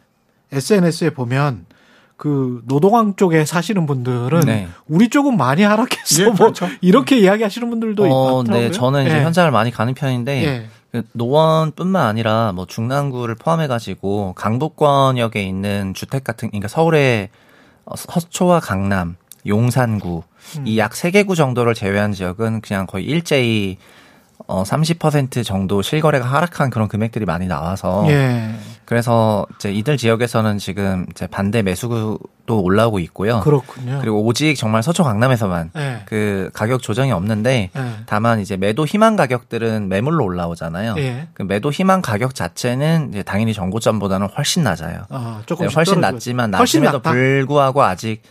SNS에 보면 그 노동항 쪽에 사시는 분들은 네. 우리 쪽은 많이 하락했어 예, 뭐 그렇죠. 이렇게 이야기하시는 분들도 어, 있더라고요. 네, 저는 이제 예. 현장을 많이 가는 편인데 예. 그 노원뿐만 아니라 뭐 중랑구를 포함해 가지고 강북권역에 있는 주택 같은 그러니까 서울의 어, 서초와 강남, 용산구 음. 이약세개구 정도를 제외한 지역은 그냥 거의 일제히 어, 30% 정도 실거래가 하락한 그런 금액들이 많이 나와서 예. 그래서 이제 이들 지역에서는 지금 이제 반대 매수도 올라오고 있고요. 그렇군요. 그리고 오직 정말 서초 강남에서만 예. 그 가격 조정이 없는데 예. 다만 이제 매도 희망 가격들은 매물로 올라오잖아요. 예. 그 매도 희망 가격 자체는 이제 당연히 정고점보다는 훨씬 낮아요. 아, 네, 조금 훨씬 낮지만 훨씬 낮음에도 낮다? 불구하고 아직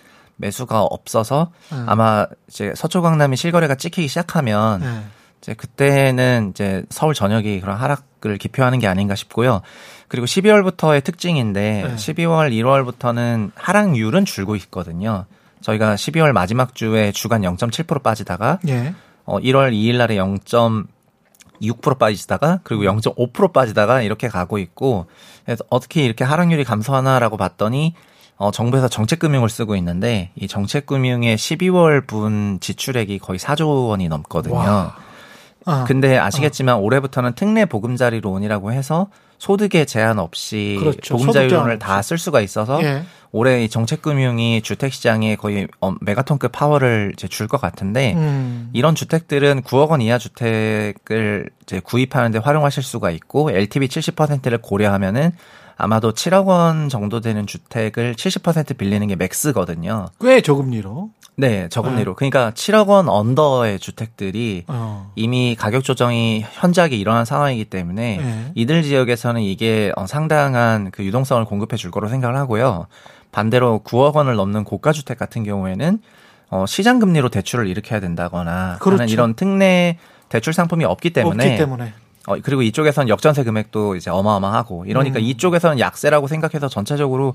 매수가 없어서 음. 아마 이제 서초 강남이 실거래가 찍히기 시작하면 예. 이제 그때는 이제 서울 전역이 그런 하락을 기표하는 게 아닌가 싶고요. 그리고 12월부터의 특징인데 네. 12월, 1월부터는 하락률은 줄고 있거든요. 저희가 12월 마지막 주에 주간 0.7% 빠지다가 예. 어 1월 2일 날에 0.6% 빠지다가 그리고 0.5% 빠지다가 이렇게 가고 있고 그래서 어떻게 이렇게 하락률이 감소하나라고 봤더니 어 정부에서 정책금융을 쓰고 있는데 이 정책금융의 12월 분 지출액이 거의 4조 원이 넘거든요. 와. 아, 근데 아시겠지만 올해부터는 특례 보금자리론이라고 해서 소득에 제한 없이 그렇죠. 보금자리론을 다 쓸 수가 있어서 예. 올해 이 정책금융이 주택시장에 거의 어, 메가톤급 파워를 이제 줄 것 같은데 음. 이런 주택들은 9억 원 이하 주택을 이제 구입하는데 활용하실 수가 있고 LTV 70%를 고려하면은 아마도 7억 원 정도 되는 주택을 70% 빌리는 게 맥스거든요. 꽤 저금리로. 네, 저금리로. 그러니까 7억 원 언더의 주택들이 어. 이미 가격 조정이 현저하게 일어난 상황이기 때문에 네. 이들 지역에서는 이게 어, 상당한 그 유동성을 공급해 줄 거로 생각을 하고요. 반대로 9억 원을 넘는 고가 주택 같은 경우에는 어, 시장 금리로 대출을 일으켜야 된다거나 그렇죠. 하는 이런 특례 대출 상품이 없기 때문에, 없기 때문에. 어, 그리고 이쪽에서는 역전세 금액도 이제 어마어마하고 이러니까 음. 이쪽에서는 약세라고 생각해서 전체적으로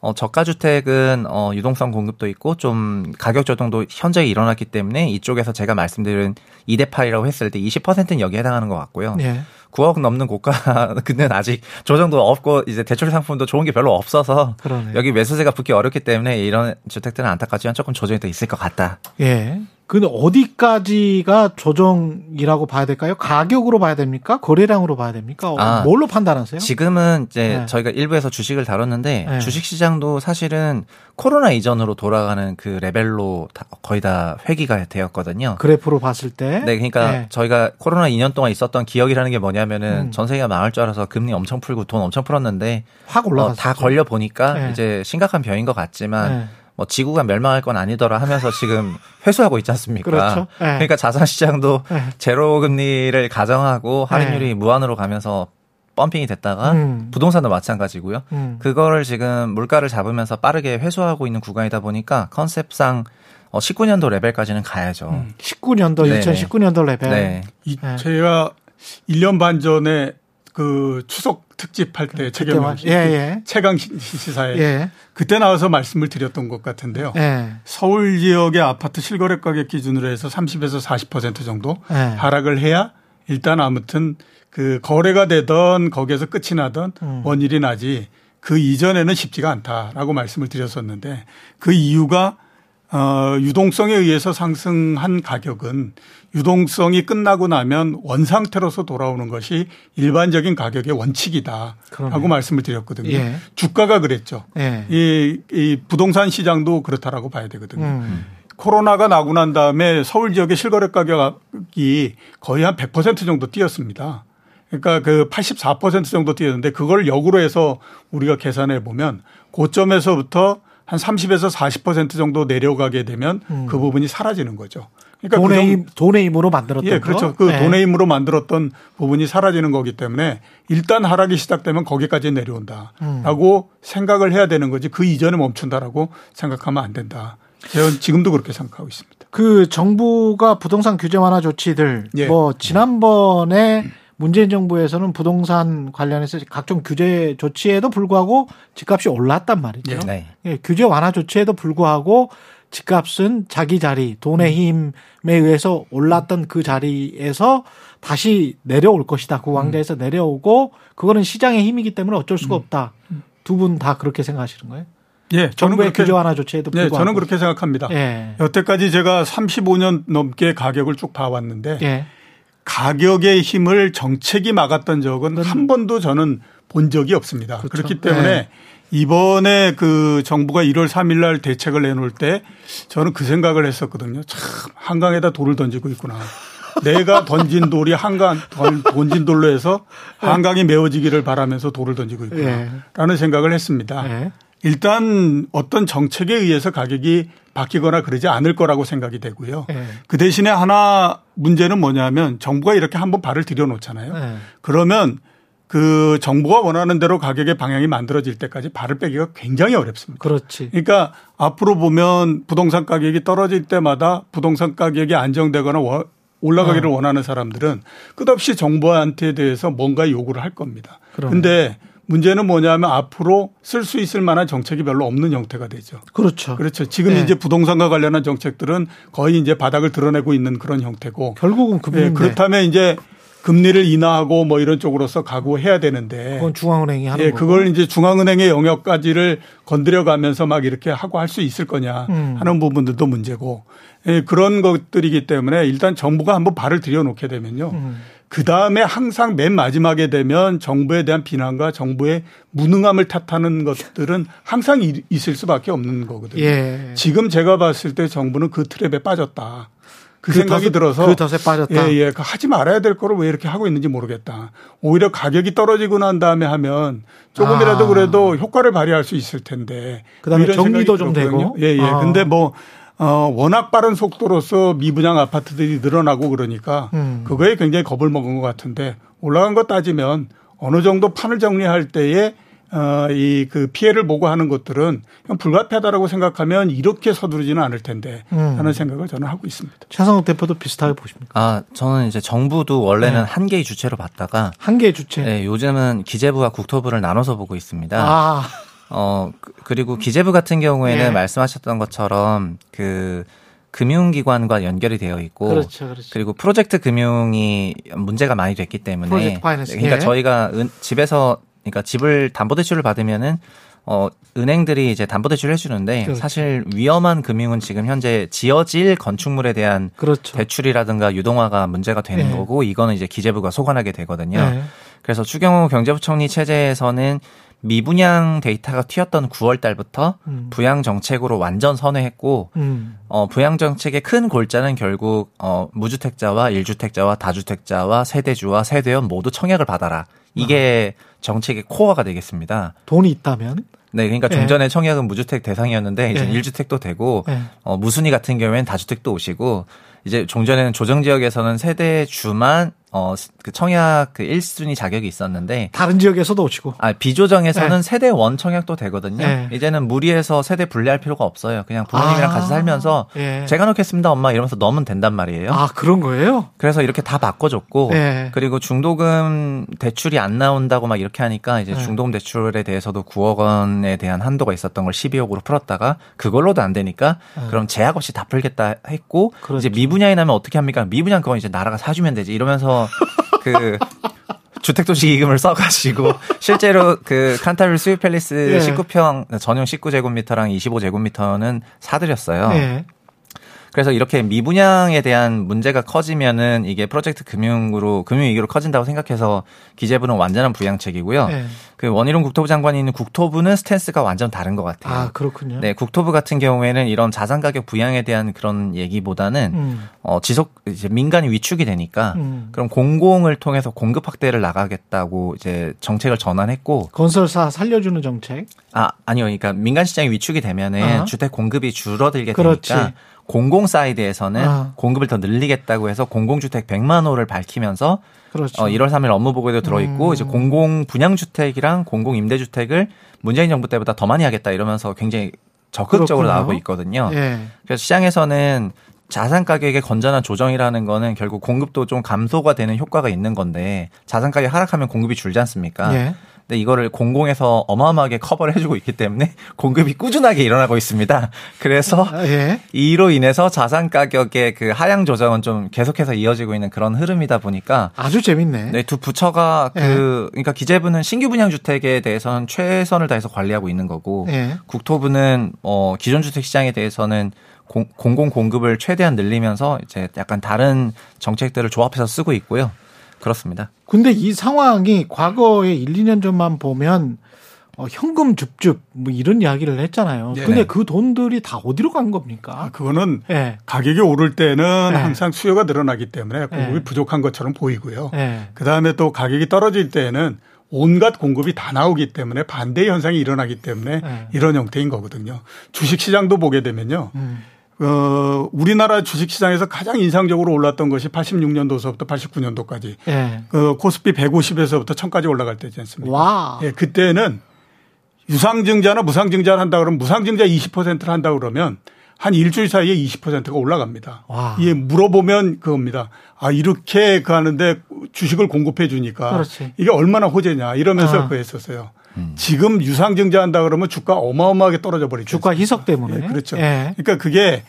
어, 저가 주택은 어, 유동성 공급도 있고 좀 가격 조정도 현저히 일어났기 때문에 이쪽에서 제가 말씀드린 2대 8이라고 했을 때 20%는 여기에 해당하는 것 같고요. 예. 9억 넘는 고가 근데 아직 조정도 없고 이제 대출 상품도 좋은 게 별로 없어서 그러네. 여기 매수세가 붙기 어렵기 때문에 이런 주택들은 안타깝지만 조금 조정이 더 있을 것 같다. 예. 근데 어디까지가 조정이라고 봐야 될까요? 가격으로 봐야 됩니까? 거래량으로 봐야 됩니까? 어, 아, 뭘로 판단하세요? 지금은 이제 네. 저희가 일부에서 주식을 다뤘는데 네. 주식 시장도 사실은 코로나 이전으로 돌아가는 그 레벨로 다- 거의 다 회귀가 되었거든요. 그래프로 봤을 때. 네, 그러니까 네. 저희가 코로나 2년 동안 있었던 기억이라는 게 뭐냐면은 음. 전 세계가 망할 줄 알아서 금리 엄청 풀고 돈 엄청 풀었는데 확 어, 올라갔어요. 다 걸려 보니까 네. 이제 심각한 병인 것 같지만 네. 뭐 지구가 멸망할 건 아니더라 하면서 지금 회수하고 있지 않습니까? 그렇죠. 네. 그러니까 자산 시장도 네. 제로 금리를 가정하고 할인율이 무한으로 가면서 pumping이 됐다가 음. 부동산도 마찬가지고요. 음. 그거를 지금 물가를 잡으면서 빠르게 회수하고 있는 구간이다 보니까 컨셉상 어, 19년도 레벨까지는 가야죠. 19년도, 네. 2019년도 레벨. 네. 이, 네. 제가 1년 반 전에 그 추석 특집할 때 그때만- 최경 예, 예. 최강 시- 시사에 예. 그때 나와서 말씀을 드렸던 것 같은데요. 예. 서울 지역의 아파트 실거래 가격 기준으로 해서 30에서 40% 정도 예. 하락을 해야 일단 아무튼 그 거래가 되던 거기에서 끝이 나던 음. 원일이 나지 그 이전에는 쉽지가 않다라고 말씀을 드렸었는데 그 이유가 어 유동성에 의해서 상승한 가격은 유동성이 끝나고 나면 원 상태로서 돌아오는 것이 일반적인 가격의 원칙이다라고 그러네요. 말씀을 드렸거든요. 예. 주가가 그랬죠. 예. 이, 이 부동산 시장도 그렇다라고 봐야 되거든요. 음. 코로나가 나고 난 다음에 서울 지역의 실거래 가격이 거의 한 100% 정도 뛰었습니다. 그러니까 그 84% 정도 뛰었는데 그걸 역으로 해서 우리가 계산해 보면 고점에서부터 한 30에서 40% 정도 내려가게 되면 그 부분이 사라지는 거죠. 그러니까 그 음. 돈의 정- 힘, 돈의 힘으로 만들었던 예, 그렇죠. 거? 그 예. 돈의 힘으로 만들었던 부분이 사라지는 거기 때문에 일단 하락이 시작되면 거기까지 내려온다라고 음. 생각을 해야 되는 거지 그 이전에 멈춘다라고 생각하면 안 된다. 저는 지금도 그렇게 생각하고 있습니다. 그 정부가 부동산 규제 완화 조치들 예. 뭐 지난번에 문재인 정부에서는 부동산 관련해서 각종 규제 조치에도 불구하고 집값이 올랐단 말이죠. 네. 예, 규제 완화 조치에도 불구하고 집값은 자기 자리, 돈의 힘에 의해서 올랐던 그 자리에서 다시 내려올 것이다. 그 왕자에서 내려오고 그거는 시장의 힘이기 때문에 어쩔 수가 없다. 두 분 다 그렇게 생각하시는 거예요? 예, 저는 정부의 그렇게 규제 완화 조치에도 예, 불구하고. 저는 그렇게 생각합니다. 예. 여태까지 제가 35년 넘게 가격을 쭉 봐왔는데 예. 가격의 힘을 정책이 막았던 적은 한 번도 저는 본 적이 없습니다. 그렇죠. 그렇기 때문에 네. 이번에 그 정부가 1월 3일 날 대책을 내놓을 때 저는 그 생각을 했었거든요. 참 한강에다 돌을 던지고 있구나. 내가 던진 돌이 한강 던- 던진 돌로 해서 한강이 메워지기를 바라면서 돌을 던지고 예. 있구나라는 생각을 했습니다. 예. 일단 어떤 정책에 의해서 가격이 바뀌거나 그러지 않을 거라고 생각이 되고요. 예. 그 대신에 하나 문제는 뭐냐면 정부가 이렇게 한번 발을 들여놓잖아요. 예. 그러면 그 정부가 원하는 대로 가격의 방향이 만들어질 때까지 발을 빼기가 굉장히 어렵습니다. 그렇지. 그러니까 앞으로 보면 부동산 가격이 떨어질 때마다 부동산 가격이 안정되거나 워- 올라가기를 어. 원하는 사람들은 끝없이 정부한테 대해서 뭔가 요구를 할 겁니다. 그럼. 근데 문제는 뭐냐면 앞으로 쓸 수 있을 만한 정책이 별로 없는 형태가 되죠. 그렇죠. 그렇죠. 지금 네. 이제 부동산과 관련한 정책들은 거의 이제 바닥을 드러내고 있는 그런 형태고. 결국은 예, 금리인데 그렇다면 이제 금리를 인하하고 뭐 이런 쪽으로서 가구해야 되는데. 그건 중앙은행이 하는 예, 거고. 그걸 이제 중앙은행의 영역까지를 건드려 가면서 막 이렇게 하고 할 수 있을 거냐 음. 하는 부분들도 문제고. 예, 그런 것들이기 때문에 일단 정부가 한번 발을 들여 놓게 되면요. 음. 그 다음에 항상 맨 마지막에 되면 정부에 대한 비난과 정부의 무능함을 탓하는 것들은 항상 이- 있을 수밖에 없는 거거든요. 예. 지금 제가 봤을 때 정부는 그 트랩에 빠졌다. 그, 그 생각이 덫에- 들어서 그 덫에 빠졌다. 예, 예. 그 하지 말아야 될 거를 왜 이렇게 하고 있는지 모르겠다. 오히려 가격이 떨어지고 난 다음에 하면 조금이라도 아. 그래도 효과를 발휘할 수 있을 텐데. 그다음에 이런 정리도 좀. 되고. 예, 예. 아. 근데 뭐 어, 워낙 빠른 속도로서 미분양 아파트들이 늘어나고 그러니까 음. 그거에 굉장히 겁을 먹은 것 같은데 올라간 거 따지면 어느 정도 판을 정리할 때에 어, 이 그 피해를 보고 하는 것들은 불가피하다라고 생각하면 이렇게 서두르지는 않을 텐데 음. 하는 생각을 저는 하고 있습니다. 최상욱 대표도 비슷하게 보십니까? 아, 저는 이제 정부도 원래는 네. 한 개의 주체로 봤다가 한 개의 주체. 네, 요즘은 기재부와 국토부를 나눠서 보고 있습니다. 아, 어, 그- 그리고 기재부 같은 경우에는 네. 말씀하셨던 것처럼 그 금융기관과 연결이 되어 있고 그렇죠, 그렇죠. 그리고 프로젝트 금융이 문제가 많이 됐기 때문에 프로젝트 파이낸스, 그러니까 예. 저희가 은- 집에서 그러니까 집을 담보대출을 받으면은 어, 은행들이 이제 담보대출을 해주는데 그렇죠. 사실 위험한 금융은 지금 현재 지어질 건축물에 대한 그렇죠. 대출이라든가 유동화가 문제가 되는 네. 거고 이거는 이제 기재부가 소관하게 되거든요. 네. 그래서 추경호 경제부총리 체제에서는 미분양 데이터가 튀었던 9월 달부터 음. 부양 정책으로 완전 선회했고 음. 어, 부양 정책의 큰 골자는 결국 어, 무주택자와 일주택자와 다주택자와 세대주와 세대원 모두 청약을 받아라. 이게 정책의 코어가 되겠습니다. 돈이 있다면. 네, 그러니까 예. 종전에 청약은 무주택 대상이었는데 이제 예. 일 1주택도 되고 예. 어, 무순위 같은 경우에는 다주택도 오시고 이제 종전에는 조정 지역에서는 세대 주만 어, 그 청약 그 1순위 자격이 있었는데 다른 지역에서도 오시고. 아, 비조정에서는 세대 원 청약도 되거든요. 네. 이제는 무리해서 세대 분리할 필요가 없어요. 그냥 부모님이랑 아. 같이 살면서 예. 제가 놓겠습니다, 엄마 이러면서 넣으면 된단 말이에요. 아 그런 거예요? 그래서 이렇게 다 바꿔 줬고 네. 그리고 중도금 대출이 안 나온다고 막 이렇게 하니까 이제 네. 중도금 대출에 대해서도 9억 원에 대한 한도가 있었던 걸 12억으로 풀었다가 그걸로도 안 되니까 그럼 제약 없이 다 풀겠다 했고 네. 그렇죠. 이제 미분양이 나면 어떻게 합니까? 미분양 그건 이제 나라가 사주면 되지 이러면서 그 주택도시기금을 써가지고 실제로 그 칸타빌 수유 팰리스 예. 19평 전용 19제곱미터랑 25제곱미터는 사드렸어요. 네. 그래서 이렇게 미분양에 대한 문제가 커지면은 이게 프로젝트 금융으로 금융위기로 커진다고 생각해서 기재부는 완전한 부양책이고요. 네. 그 원희룡 국토부 장관이 있는 국토부는 stance가 완전 다른 것 같아요. 아 그렇군요. 네, 국토부 같은 경우에는 이런 자산 가격 부양에 대한 그런 얘기보다는 음. 어 지속 이제 민간이 위축이 되니까 음. 그럼 공공을 통해서 공급 확대를 나가겠다고 이제 정책을 전환했고 건설사 살려주는 정책. 아 아니요, 그러니까 민간 시장이 위축이 되면은 아. 주택 공급이 줄어들게 그렇지. 되니까 공공 사이드에서는 아. 공급을 더 늘리겠다고 해서 공공주택 100만 호를 밝히면서 그렇죠. 어, 1월 3일 업무 보고에도 들어있고 음. 이제 공공 분양주택이랑 공공 임대주택을 문재인 정부 때보다 더 많이 하겠다 이러면서 굉장히 적극적으로 그렇군요. 나오고 있거든요. 예. 그래서 시장에서는 자산 가격의 건전한 조정이라는 거는 결국 공급도 좀 감소가 되는 효과가 있는 건데 자산 가격이 하락하면 공급이 줄지 않습니까? 예. 근데 이거를 공공에서 어마어마하게 커버를 해주고 있기 때문에 공급이 꾸준하게 일어나고 있습니다. 그래서 아, 예. 이로 인해서 자산 가격의 그 하향 조정은 좀 계속해서 이어지고 있는 그런 흐름이다 보니까 아주 재밌네. 네, 두 부처가 예. 그 그러니까 기재부는 신규 분양 주택에 대해서는 최선을 다해서 관리하고 있는 거고 예. 국토부는 어 기존 주택 시장에 대해서는 공, 공공 공급을 최대한 늘리면서 이제 약간 다른 정책들을 조합해서 쓰고 있고요. 그렇습니다. 근데 이 상황이 과거에 1, 2년 전만 보면 어, 현금 줍줍 뭐 이런 이야기를 했잖아요. 네. 근데 그 돈들이 다 어디로 간 겁니까? 아, 그거는 예. 가격이 오를 때는 네. 항상 수요가 늘어나기 때문에 공급이 네. 부족한 것처럼 보이고요. 예. 그 다음에 또 가격이 떨어질 때는 온갖 공급이 다 나오기 때문에 반대 현상이 일어나기 때문에 네. 이런 형태인 거거든요. 주식 시장도 보게 되면요. 음. 어, 우리나라 주식 시장에서 가장 인상적으로 올랐던 것이 86년도서부터 89년도까지 예. 그 코스피 150에서부터 1000까지 올라갈 때지 않습니까? 와. 예, 그때는 유상증자나 무상증자를 한다 그러면 무상증자 20%를 한다 그러면 한 일주일 사이에 20%가 올라갑니다. 와. 예, 물어보면 그겁니다. 아, 이렇게 그 하는데 주식을 공급해 주니까 그렇지. 이게 얼마나 호재냐 이러면서 아. 그 했었어요. 지금 유상증자 한다 그러면 주가 어마어마하게 떨어져 버리죠. 주가 희석 때문에. 예, 그렇죠. 예. 그러니까 그게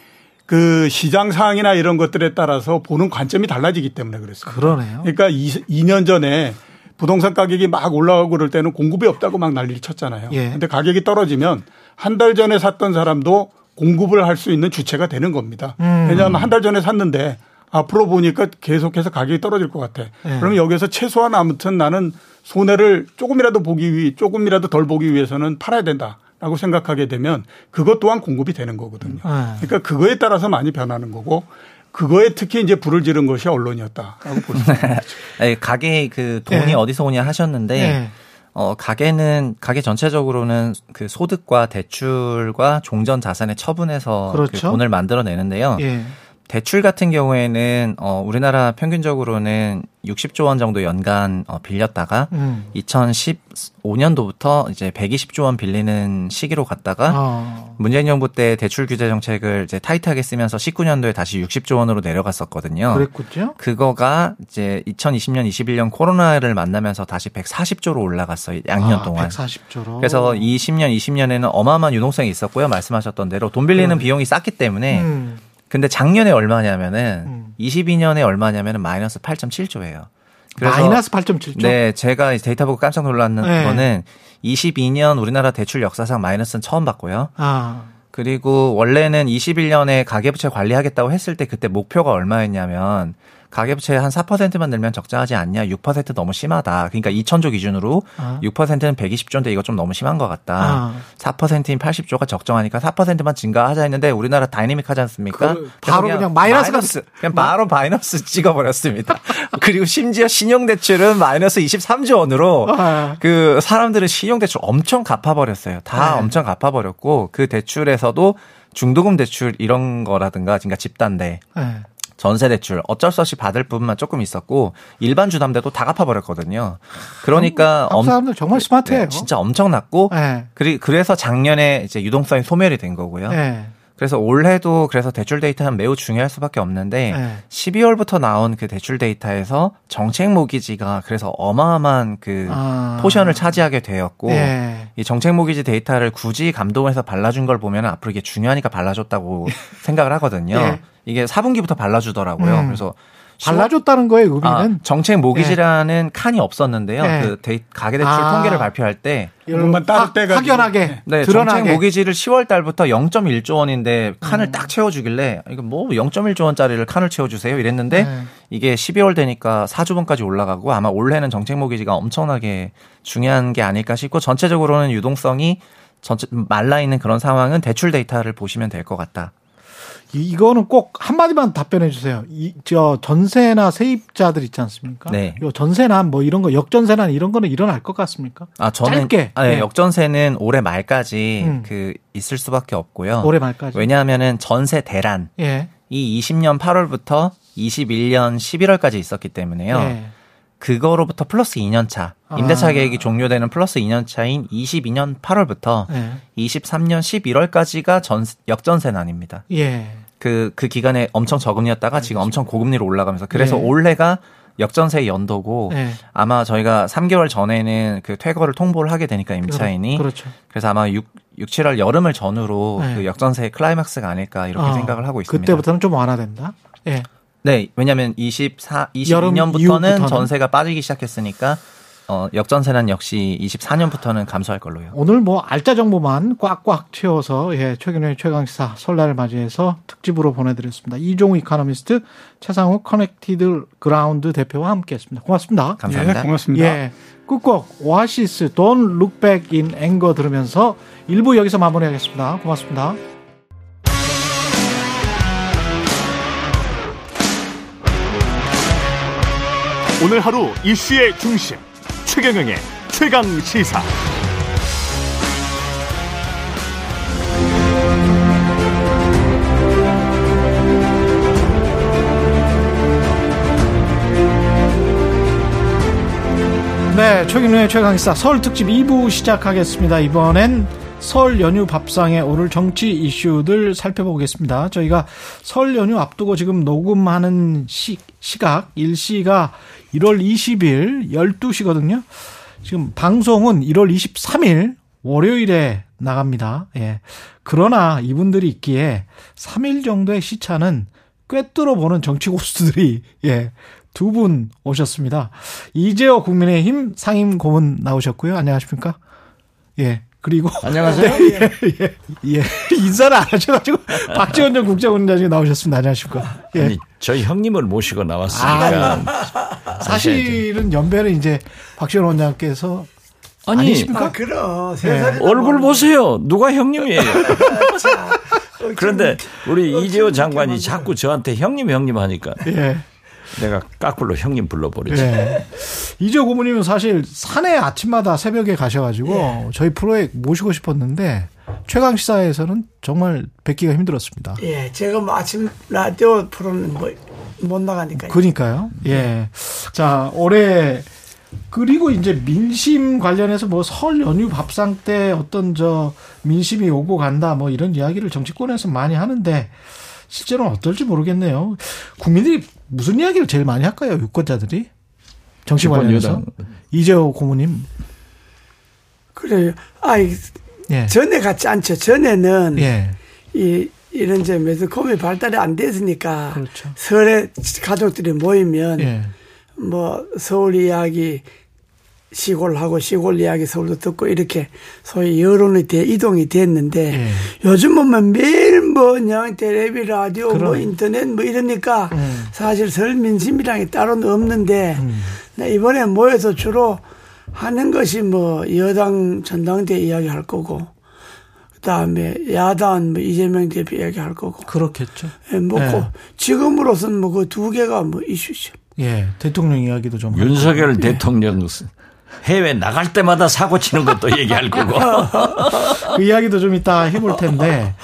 그 시장 상황이나 이런 것들에 따라서 보는 관점이 달라지기 때문에 그렇습니다. 그러네요. 그러니까 2, 년 전에 부동산 가격이 막 올라가고 그럴 때는 공급이 없다고 막 난리를 쳤잖아요. 예. 근데 가격이 떨어지면 한 달 전에 샀던 사람도 공급을 할 수 있는 주체가 되는 겁니다. 음. 왜냐하면 한 달 전에 샀는데 앞으로 보니까 계속해서 가격이 떨어질 것 같아. 예. 그러면 여기서 최소한 아무튼 나는 손해를 조금이라도 보기 위해 조금이라도 덜 보기 위해서는 팔아야 된다 라고 생각하게 되면 그것 또한 공급이 되는 거거든요. 예. 그러니까 그거에 따라서 많이 변하는 거고 그거에 특히 이제 불을 지른 것이 언론이었다라고 있습니다. 네, 가게 그 돈이 예. 어디서 오냐 하셨는데 예. 어 가게는 가게 전체적으로는 그 소득과 대출과 종전 자산의 처분에서 그 그렇죠. 돈을 만들어내는데요. 예. 대출 같은 경우에는 어 우리나라 평균적으로는 60조 원 정도 연간 어 빌렸다가 음. 2015년도부터 이제 120조 원 빌리는 시기로 갔다가 어. 문재인 정부 때 대출 규제 정책을 이제 타이트하게 쓰면서 19년도에 다시 60조 원으로 내려갔었거든요. 그랬군요. 그거가 이제 2020년, 21년 코로나를 만나면서 다시 140조로 올라갔어요. 양년 아, 동안. 140조로. 그래서 20년, 20년에는 어마어마한 유동성이 있었고요. 말씀하셨던 대로 돈 빌리는 그러네. 비용이 쌌기 때문에. 음. 근데 작년에 얼마냐면은 음. 22년에 얼마냐면은 마이너스 8.7조예요. 그래서- 마이너스 8.7조. 네, 제가 데이터 보고 깜짝 놀랐는 네. 거는 22년 우리나라 대출 역사상 마이너스는 처음 봤고요. 아, 그리고 원래는 21년에 가계부채 관리하겠다고 했을 때 그때 목표가 얼마였냐면 가계부채 한 4%만 늘면 적자하지 않냐? 6% 너무 심하다. 그러니까 2000조 기준으로 아. 6%는 120조인데 이거 좀 너무 심한 것 같다. 아. 4%인 80조가 적정하니까 4%만 증가하자 했는데 우리나라 다이내믹하지 않습니까? 그 바로 그냥 마이너스가 마이너스, 그냥 바로 마이너스 찍어버렸습니다. 그리고 심지어 신용대출은 마이너스 23조 원으로 아. 그 사람들은 신용대출 엄청 갚아버렸어요. 다 네. 엄청 갚아버렸고 그 대출에서도 중도금 대출 이런 거라든가 그러니까 집단대 네. 전세 대출 어쩔 수 없이 받을 부분만 조금 있었고 일반 주담대도 다 갚아버렸거든요. 그러니까 한국 사람들 정말 스마트해요. 네, 진짜 엄청났고 네. 그리 그래서 작년에 이제 유동성이 소멸이 된 거고요. 네. 그래서 올해도 그래서 대출 데이터는 매우 중요할 수밖에 없는데 네. 12월부터 나온 그 대출 데이터에서 정책 모기지가 그래서 어마어마한 그 아. 포션을 차지하게 되었고 네. 이 정책 모기지 데이터를 굳이 감동해서 발라준 걸 보면 앞으로 이게 중요하니까 발라줬다고 생각을 하거든요. 예. 이게 4분기부터 발라주더라고요. 음. 그래서 발라줬다는 거예요, 아, 의미는. 정책 모기지라는 칸이 없었는데요. 예. 그 데이, 가계 대출 아. 통계를 발표할 때 따로 확- 떼가지고. 확연하게 네, 드러나게. 정책 모기지를 10월 달부터 0.1조 원인데 칸을 음. 딱 채워주길래 이거 뭐 0.1조 원짜리를 칸을 채워주세요 이랬는데 네. 이게 12월 되니까 4조분까지 올라가고 아마 올해는 정책 모기지가 엄청나게 중요한 게 아닐까 싶고 전체적으로는 유동성이 전체 말라 있는 그런 상황은 대출 데이터를 보시면 될 것 같다. 이- 이거는 꼭 한마디만 답변해 주세요. 이, 저, 전세나 세입자들 있지 않습니까? 네. 요 전세나 뭐 이런 거, 역전세나 이런 거는 일어날 것 같습니까? 아 저는 짧게. 아, 네, 네. 역전세는 올해 말까지 음. 그 있을 수밖에 없고요. 올해 말까지. 왜냐하면은 전세 대란 예. 이 20년 8월부터 21년 11월까지 있었기 때문에요. 예. 그거로부터 플러스 2년 차. 임대차 아. 계획이 종료되는 플러스 2년 차인 22년 8월부터 예. 23년 11월까지가 전 역전세 난입니다. 예. 그, 그 기간에 엄청 저금리였다가 지금 엄청 고금리로 올라가면서 그래서 예. 올해가 역전세 연도고 예. 아마 저희가 3개월 전에는 그 퇴거를 통보를 하게 되니까 임차인이 그렇죠. 그래서 아마 6, 6 7월 여름을 전후로 네. 그 역전세 클라이막스가 아닐까 이렇게 어, 생각을 하고 있습니다. 그때부터는 좀 완화된다. 예. 네, 왜냐하면 24, 여름 22년부터는 이후부터는? 전세가 빠지기 시작했으니까 어, 역전세는 역시 24년부터는 감소할 걸로요. 오늘 뭐 알짜 정보만 꽉꽉 채워서 예, 최경영의 최강시사 설날을 맞이해서 특집으로 보내드렸습니다. 이종우 이카노미스트, 최상욱 Connected Ground 대표와 함께했습니다. 고맙습니다. 감사합니다. 예, 고맙습니다. 예. 끝곡 Oasis Don't Look Back in Anger 들으면서 1부 여기서 마무리하겠습니다. 고맙습니다. 오늘 하루 이슈의 중심 최경영의 최강 시사. 네, 최근의 최강 시사 설 특집 2부 시작하겠습니다. 이번엔 설 연휴 밥상에 오를 정치 이슈들 살펴보겠습니다. 저희가 설 연휴 앞두고 지금 녹음하는 시, 시각, 일시가 1월 20일 12시거든요. 지금 방송은 1월 23일 월요일에 나갑니다. 예. 그러나 이분들이 있기에 3일 정도의 시차는 꿰뚫어 보는 정치 고수들이 예. 두 분 오셨습니다. 이재호 국민의힘 상임 고문 나오셨고요. 안녕하십니까? 예. 그리고 안녕하세요. 예, 예, 예. 인사를 안 하셔가지고 박지원 전 국정원장님 나오셨습니다. 안녕하십니까? 예. 아니, 저희 형님을 모시고 나왔으니까. 사실은 연배는 이제 박지원 원장께서 아니, 아니십니까? 아, 그럼 세 예. 얼굴 보세요. 누가 형님이에요? 그런데 우리 이재호 장관이 자꾸 저한테 형님 형님 하니까 예. 내가 까꿀로 형님 불러버리지. 예. 이재호 고모님은 사실 산에 아침마다 새벽에 가셔가지고 저희 프로에 모시고 싶었는데 최강 시사에서는 정말 뵙기가 힘들었습니다. 예, 제가 뭐 아침 라디오 프로는 뭐 못 나가니까요. 그러니까요. 예. 자, 올해 그리고 이제 민심 관련해서 뭐 설 연휴 밥상 때 어떤 저 민심이 오고 간다 뭐 이런 이야기를 정치권에서 많이 하는데 실제로는 어떨지 모르겠네요. 국민들이 무슨 이야기를 제일 많이 할까요? 유권자들이 정치 관련해서. 이재호 고모님. 그래요. 아, 이 예. 전에 같지 않죠. 전에는 예. 이 이런 이제 매스컴이 발달이 안 됐으니까 그렇죠. 설에 가족들이 모이면 예. 뭐 서울 이야기 시골하고 시골 이야기 서울도 듣고 이렇게 소위 여론이 돼 이동이 됐는데 예. 요즘은 뭐 매일 뭐 그냥 텔레비 라디오 뭐 그럼. 인터넷 뭐 이러니까 음. 사실 설 민심이랑이 따로는 없는데 음. 나 이번에 모여서 주로 하는 것이 뭐 여당 전당대 이야기 할 거고 그다음에 야당 뭐 이재명 대표 이야기 할 거고 그렇겠죠. 예, 뭐 예. 그 지금으로서는 뭐 그 두 개가 뭐 이슈죠. 예, 대통령 이야기도 좀. 하고. 윤석열 대통령 해외 나갈 때마다 사고 치는 것도 얘기할 거고. 그 이야기도 좀 이따 해볼 텐데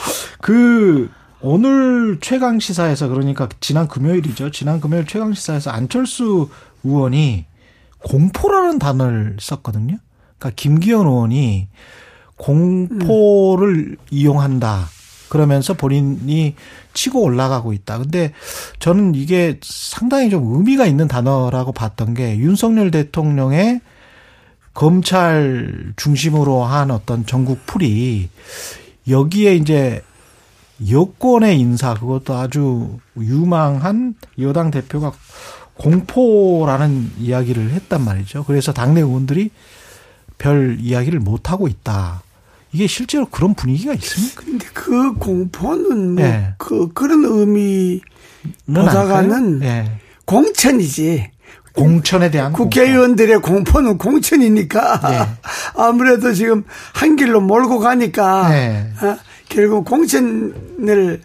그 오늘 최강 시사에서 그러니까 지난 금요일이죠. 지난 금요일 최강 시사에서 안철수 의원이 공포라는 단어를 썼거든요. 그러니까 김기현 의원이 공포를 이용한다. 그러면서 본인이 치고 올라가고 있다. 근데 저는 이게 상당히 좀 의미가 있는 단어라고 봤던 게 윤석열 대통령의 검찰 중심으로 한 어떤 전국 풀이 여기에 이제 여권의 인사 그것도 아주 유망한 여당 대표가 공포라는 이야기를 했단 말이죠. 그래서 당내 의원들이 별 이야기를 못 하고 있다. 이게 실제로 그런 분위기가 있습니까? 근데 그 공포는 뭐 예. 그 그런 의미 보다가는 예. 공천이지. 공천에 대한 국회의원들의 공포는 공천이니까 예. 아무래도 지금 한 길로 몰고 가니까 예. 어, 결국 공천을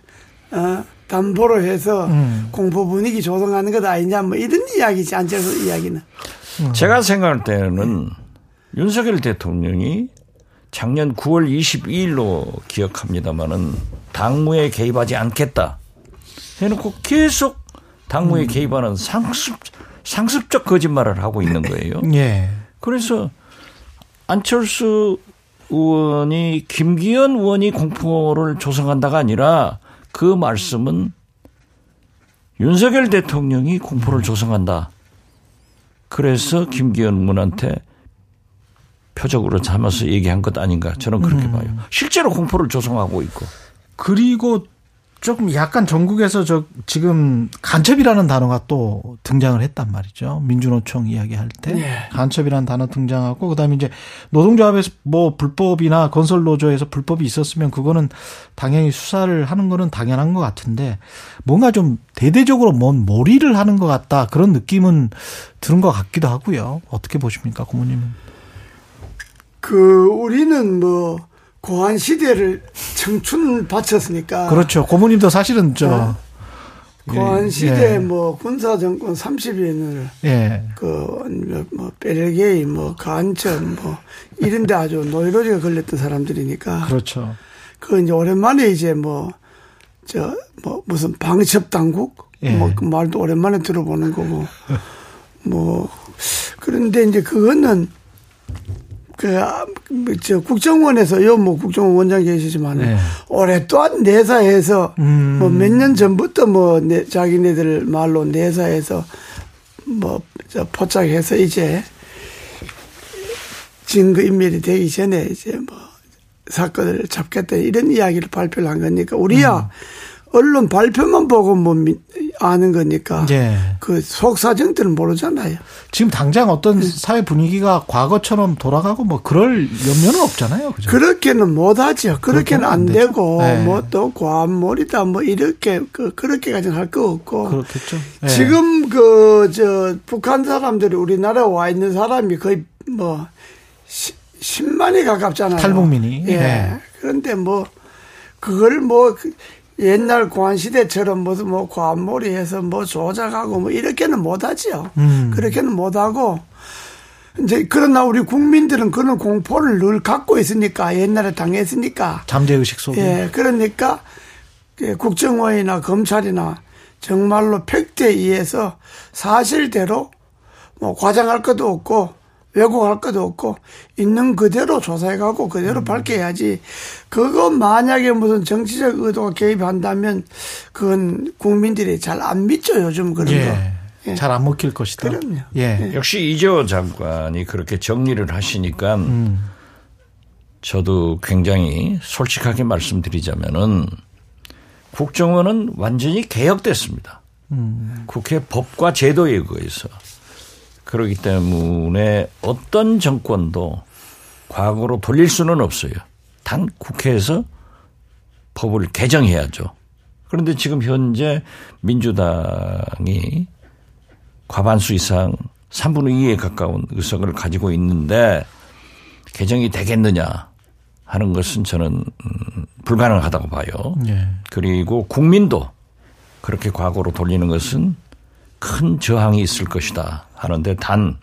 어, 담보로 해서 음. 공포 분위기 조성하는 것 아니냐 뭐 이런 이야기지 안철수 이야기는 제가 생각할 때는 윤석열 대통령이 작년 9월 22일로 기억합니다마는 당무에 개입하지 않겠다 해놓고 계속 당무에 개입하는 상습, 상습적 거짓말을 하고 있는 거예요. 예. 그래서 안철수 의원이 김기현 의원이 공포를 조성한다가 아니라 그 말씀은 윤석열 대통령이 공포를 조성한다. 그래서 김기현 의원한테 표적으로 삼아서 얘기한 것 아닌가 저는 그렇게 봐요. 실제로 공포를 조성하고 있고. 그리고 조금 약간 전국에서 저 지금 간첩이라는 단어가 또 등장을 했단 말이죠. 민주노총 이야기할 때 네. 간첩이라는 단어 등장하고 그다음에 이제 노동조합에서 뭐 불법이나 건설 노조에서 불법이 있었으면 그거는 당연히 수사를 하는 거는 당연한 것 같은데 뭔가 좀 대대적으로 뭔 몰이를 하는 것 같다 그런 느낌은 드는 것 같기도 하고요. 어떻게 보십니까, 고모님은? 그 우리는 뭐 고한 시대를 청춘 바쳤으니까 그렇죠. 고모님도 사실은 저 아. 고한 예, 시대 예. 뭐 군사 정권 30년을 예. 그뭐 벨게이 뭐 간첩 뭐 이런데 아주 노이로제가 걸렸던 사람들이니까 그렇죠. 그 이제 오랜만에 이제 뭐저뭐 무슨 방첩 당국 예. 뭐그 말도 오랜만에 들어보는 거고 뭐 그런데 이제 그거는 그 저 국정원에서 요 뭐 국정원 원장 계시지만 네. 오랫동안 내사해서 음. 뭐 몇 년 전부터 뭐 내, 자기네들 말로 내사해서 뭐 저 포착해서 이제 증거 인멸이 되기 전에 이제 뭐 사건을 잡겠다 이런 이야기를 발표를 한 거니까 우리야 언론 발표만 보고 뭐 미- 아는 거니까 예. 그 속사정들은 모르잖아요. 지금 당장 어떤 사회 분위기가 과거처럼 돌아가고 뭐 그럴 염려는 없잖아요. 그죠? 그렇게는 못하죠. 그렇게는 안 안. 되고 네. 뭐또 과몰이다 뭐 이렇게 그 그렇게까지는 할 거 없고 그렇겠죠. 예. 지금 그 저 북한 사람들이 우리나라에 와 있는 사람이 거의 뭐 시, 10만이 가깝잖아요. 탈북민이. 예. 네. 그런데 뭐 그걸 뭐그 옛날 고한 시대처럼 무슨 뭐 과몰이 해서 뭐 조작하고 뭐 이렇게는 못하죠. 음. 그렇게는 못하고 이제 그러나 우리 국민들은 그런 공포를 늘 갖고 있으니까 옛날에 당했으니까 잠재 의식 속에. 예, 그러니까 그 국정원이나 검찰이나 정말로 팩트에 의해서 사실대로 뭐 과장할 것도 없고 왜곡할 것도 없고 있는 그대로 조사해가고 그대로 음. 밝혀야지 그거 만약에 무슨 정치적 의도가 개입한다면 그건 국민들이 잘 안 믿죠 요즘 그런 거. 예. 예. 잘안 먹힐 것이다. 그럼요. 예. 역시 이재호 장관이 그렇게 정리를 하시니까 저도 굉장히 솔직하게 말씀드리자면은 국정원은 완전히 개혁됐습니다. 국회 법과 제도에 의해서 그렇기 때문에 어떤 정권도 과거로 돌릴 수는 없어요. 단 국회에서 법을 개정해야죠. 그런데 지금 현재 민주당이 과반수 이상 3분의 2에 가까운 의석을 가지고 있는데 개정이 되겠느냐 하는 것은 저는 음, 불가능하다고 봐요. 예. 그리고 국민도 그렇게 과거로 돌리는 것은 큰 저항이 있을 것이다 하는데 단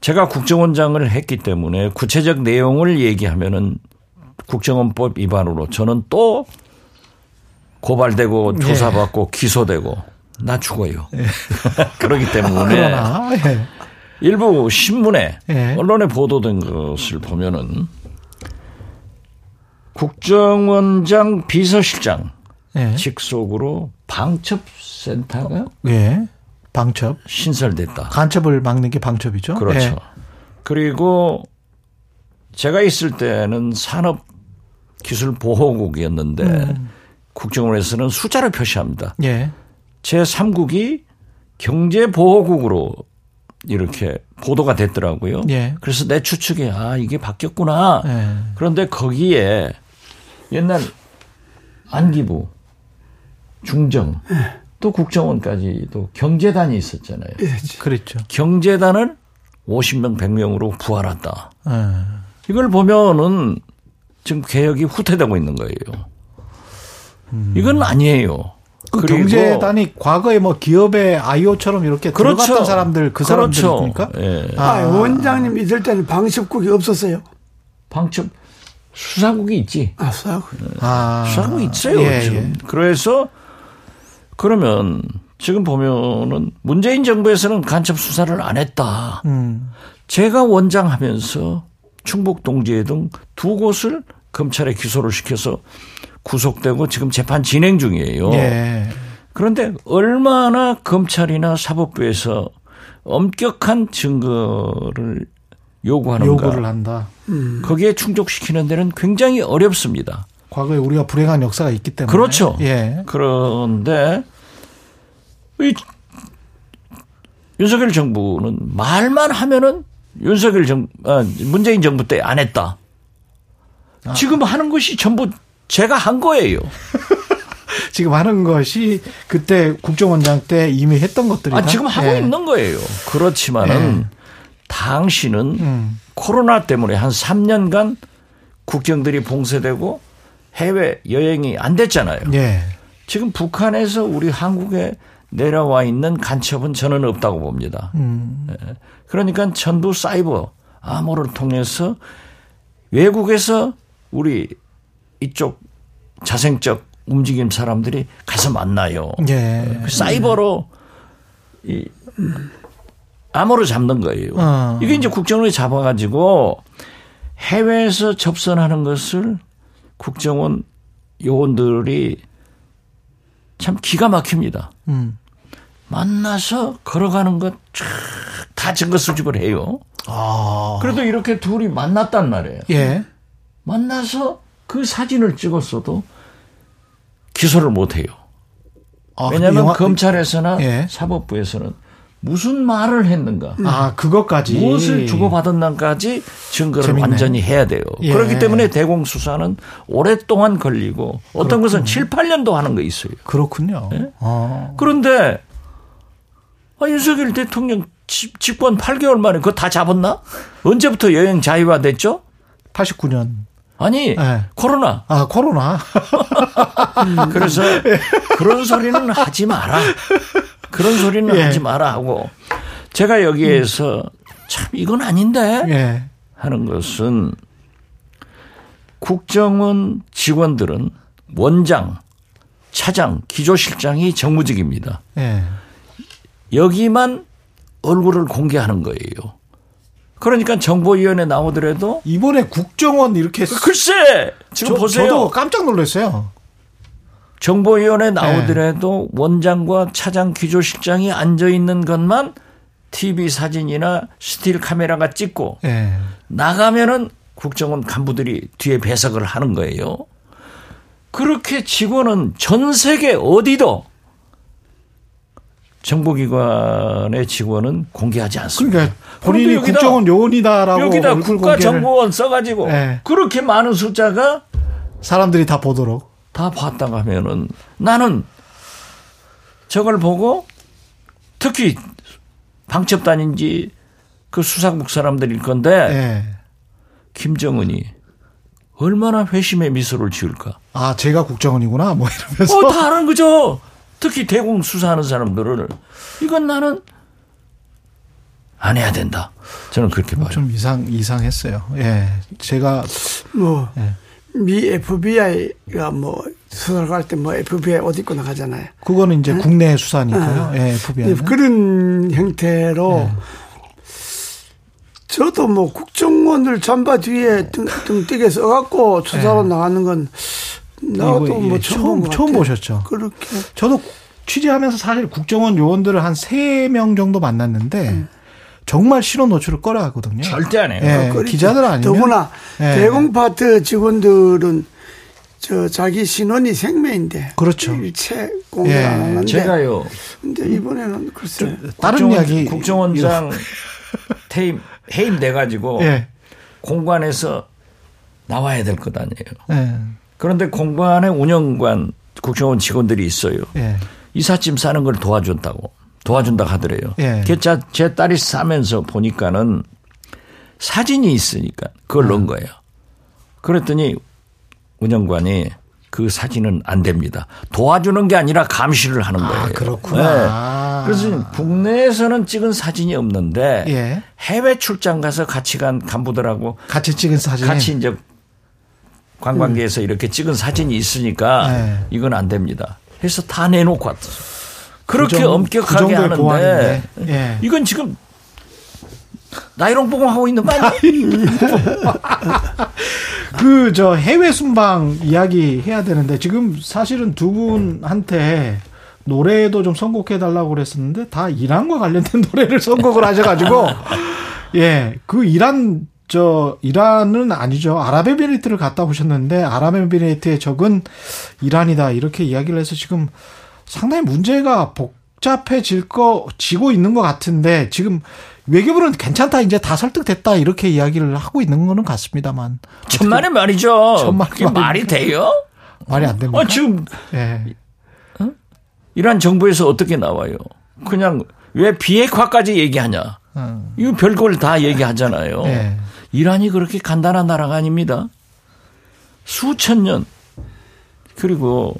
제가 국정원장을 했기 때문에 구체적 내용을 얘기하면은 국정원법 위반으로 저는 또 고발되고 조사받고 기소되고 나 죽어요. 그렇기 때문에 그러나 예. 일부 신문에 예. 언론에 보도된 것을 보면은 국정원장 비서실장 예. 직속으로 방첩센터가 예. 방첩. 신설됐다. 간첩을 막는 게 방첩이죠. 그렇죠. 예. 그리고 제가 있을 때는 산업 기술 보호국이었는데 음. 국정원에서는 숫자를 표시합니다. 예. 제 3국이 경제 보호국으로 이렇게 보도가 됐더라고요. 예. 그래서 내 추측에 아 이게 바뀌었구나. 예. 그런데 거기에 옛날 안기부, 중정, 또 국정원까지도 경제단이 있었잖아요. 그렇죠. 경제단을 50명, 100명으로 부활한다. 예. 이걸 보면은 지금 개혁이 후퇴되고 있는 거예요. 이건 아니에요. 그 경제단이 과거에 뭐 기업의 아이오처럼 이렇게 그렇죠. 들어갔던 사람들 그 그렇죠. 사람들입니까? 예. 아, 원장님 있을 때는 방첩국이 없었어요. 방첩 수사국이 있지. 아, 수사국. 아. 수사국이 있어요. 예, 지금. 예. 그래서 그러면 지금 보면은 문재인 정부에서는 간첩 수사를 안 했다. 음. 제가 원장하면서 충북 동지회 등 두 곳을 검찰에 기소를 시켜서 구속되고 지금 재판 진행 중이에요. 예. 그런데 얼마나 검찰이나 사법부에서 엄격한 증거를 요구하는가. 요구를 한다. 거기에 충족시키는 데는 굉장히 어렵습니다. 과거에 우리가 불행한 역사가 있기 때문에. 그렇죠. 예. 그런데 이 윤석열 정부는 말만 하면은 윤석열 정 아, 문재인 정부 때 안 했다. 아. 지금 하는 것이 전부 제가 한 거예요. 지금 하는 것이 그때 국정원장 때 이미 했던 것들이다. 아, 지금 하고 예. 있는 거예요. 그렇지만은 당신은 음. 코로나 때문에 한 3년간 국경들이 봉쇄되고 해외 여행이 안 됐잖아요. 예. 지금 북한에서 우리 한국에 내려와 있는 간첩은 저는 없다고 봅니다. 음. 예. 그러니까 전부 사이버 암호를 통해서 외국에서 우리 이쪽 자생적 움직임 사람들이 가서 만나요. 예. 그 사이버로 이 암호를 잡는 거예요. 어. 이게 이제 국정원이 잡아가지고 해외에서 접선하는 것을 국정원 요원들이 참 기가 막힙니다. 음. 만나서 걸어가는 것다 증거 수집을 해요. 아. 그래도 이렇게 둘이 만났단 말이에요. 예. 만나서 그 사진을 찍었어도 기소를 못 해요. 아, 왜냐하면 영화- 검찰에서나 예. 사법부에서는 무슨 말을 했는가, 아, 그것까지. 무엇을 주고받았는가까지 증거를 재밌네. 완전히 해야 돼요. 예. 그렇기 때문에 대공수사는 오랫동안 걸리고 어떤 것은 7, 8년도 하는 거 있어요. 그렇군요. 예? 어. 그런데 아, 윤석열 대통령 집, 집권 8개월 만에 그거 다 잡았나? 언제부터 여행 자유화 됐죠? 89년. 아니 예. 코로나. 아, 코로나. 그래서 그런 소리는 하지 마라. 그런 소리는 예. 하지 마라 하고 제가 여기에서 참 이건 아닌데 예. 하는 것은 국정원 직원들은 원장, 차장, 기조실장이 정무직입니다. 예. 여기만 얼굴을 공개하는 거예요. 그러니까 정보위원회 나오더라도 이번에 국정원 이렇게 글쎄 지금 저, 보세요. 저도 깜짝 놀랐어요. 정보위원회 나오더라도 원장과 차장 기조실장이 앉아 있는 것만 TV 사진이나 스틸 카메라가 찍고 예. 나가면은 국정원 간부들이 뒤에 배석을 하는 거예요. 그렇게 직원은 전 세계 어디도 정보기관의 직원은 공개하지 않습니다. 그러니까 본인이 여기다- 국정원 요원이다라고 여기다 국가정보원 써가지고 네. 그렇게 많은 숫자가 사람들이 다 보도록 다 봤다고 하면은 나는 저걸 보고 특히 방첩단인지 그 수사국 사람들일 건데 예. 김정은이 얼마나 회심의 미소를 지을까? 아 제가 국정원이구나 뭐 이러면서 어, 다 아는 거죠. 특히 대공 수사하는 사람들은 이건 나는 안 해야 된다. 저는 그렇게 봐요. 좀 이상 이상했어요. 예, 제가 뭐, 예. 미 FBI가 뭐, 수사를 갈때뭐 FBI 옷 입고 나가잖아요. 그거는 이제 국내 수사니까요. 예, 네, FBI는. 그런 형태로 네. 저도 뭐 국정원을 잠바 뒤에 등, 등띠게 써갖고 조사로 나가는 건 나도 네. 뭐 예, 처음, 처음- 처음. 보셨죠? 그렇게 저도 취재하면서 사실 국정원 요원들을 한 세 명 정도 만났는데 정말 신원 노출을 꺼려 하거든요. 절대 안 해요. 예. 기자들 아니면 더구나 예. 대공파트 직원들은 저 자기 신원이 생명인데 그렇죠. 일체 공개 예, 안 하는데 제가요. 근데 이번에는 글쎄 다른 국정원- 이야기 국정원장 퇴임 해임 돼 가지고 예. 공관에서 나와야 될 것 아니에요. 예. 그런데 공관에 운영관 국정원 직원들이 있어요. 예. 이삿짐 싸는 걸 도와준다고 도와준다 하더래요. 예. 그 제, 제 딸이 싸면서 보니까는 사진이 있으니까 그걸 음. 넣은 거예요. 그랬더니 운영관이 그 사진은 안 됩니다. 도와주는 게 아니라 감시를 하는 거예요. 그렇구나. 네. 그래서 국내에서는 찍은 사진이 없는데 예. 해외 출장 가서 같이 간 간부들하고 같이 찍은 사진. 같이 이제 관광지에서 이렇게 찍은 사진이 있으니까 네. 이건 안 됩니다. 해서 다 내놓고 왔어. 그렇게 그 정- 그 엄격하게 정도의 하는데 보안인데. 예. 이건 지금 나이롱 보공하고 있는 거 아니야? 그저 해외 순방 이야기 해야 되는데 지금 사실은 두 분한테 노래도 좀 선곡해 달라고 그랬었는데 다 이란과 관련된 노래를 선곡을 하셔가지고 예그 이란 저 이란은 아니죠 아랍에미리트를 갔다 오셨는데 아랍에미리트의 적은 이란이다 이렇게 이야기를 해서 지금 상당히 문제가 복잡해질 거 지고 있는 것 같은데 지금 외교부는 괜찮다 이제 다 설득됐다 이렇게 이야기를 하고 있는 거는 같습니다만 천만의 말이죠. 천만의 말이? 돼요? 말이 안 됩니다. 어, 지금 예. 이란 정부에서 어떻게 나와요? 그냥 왜 비핵화까지 얘기하냐? 음. 이거 별걸 다 얘기하잖아요. 예. 이란이 그렇게 간단한 나라가 아닙니다. 수천 년 그리고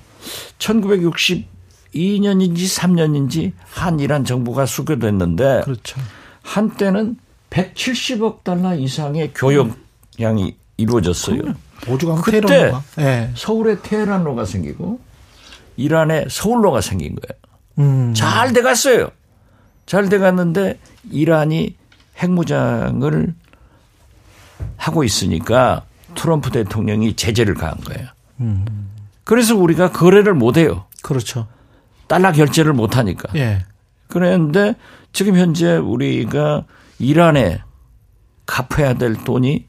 1962년인지 3년인지 한 이란 정부가 수교됐는데 그렇죠. 한때는 170억 달러 이상의 교역량이 이루어졌어요. 오죽하면 그때 테러가. 예. 서울에 테헤란로가 생기고 이란에 서울로가 생긴 거예요. 음. 잘 돼갔어요. 잘 돼갔는데 이란이 핵무장을 하고 있으니까 트럼프 대통령이 제재를 가한 거예요. 그래서 우리가 거래를 못 해요. 그렇죠. 달러 결제를 못 하니까. 예. 그런데 지금 현재 우리가 이란에 갚아야 될 돈이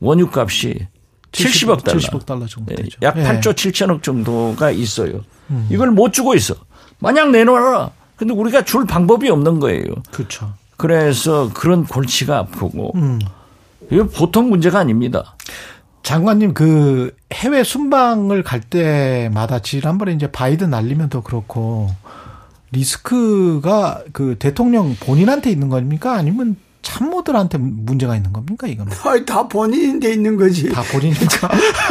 원유값이 70억 달러. 70억 달러 정도 예, 되죠. 약 예. 8조 7천억 정도가 있어요. 이걸 못 주고 있어. 만약 내놓아라. 근데 우리가 줄 방법이 없는 거예요. 그렇죠. 그래서 그런 골치가 아프고 음. 이거 보통 문제가 아닙니다. 장관님 그 해외 순방을 갈 때마다 지난번에 이제 바이든 날리면도 그렇고 리스크가 그 대통령 본인한테 있는 겁니까 아니면 참모들한테 문제가 있는 겁니까 이거는 아이, 다 본인인데 있는 거지. 다 본인이니까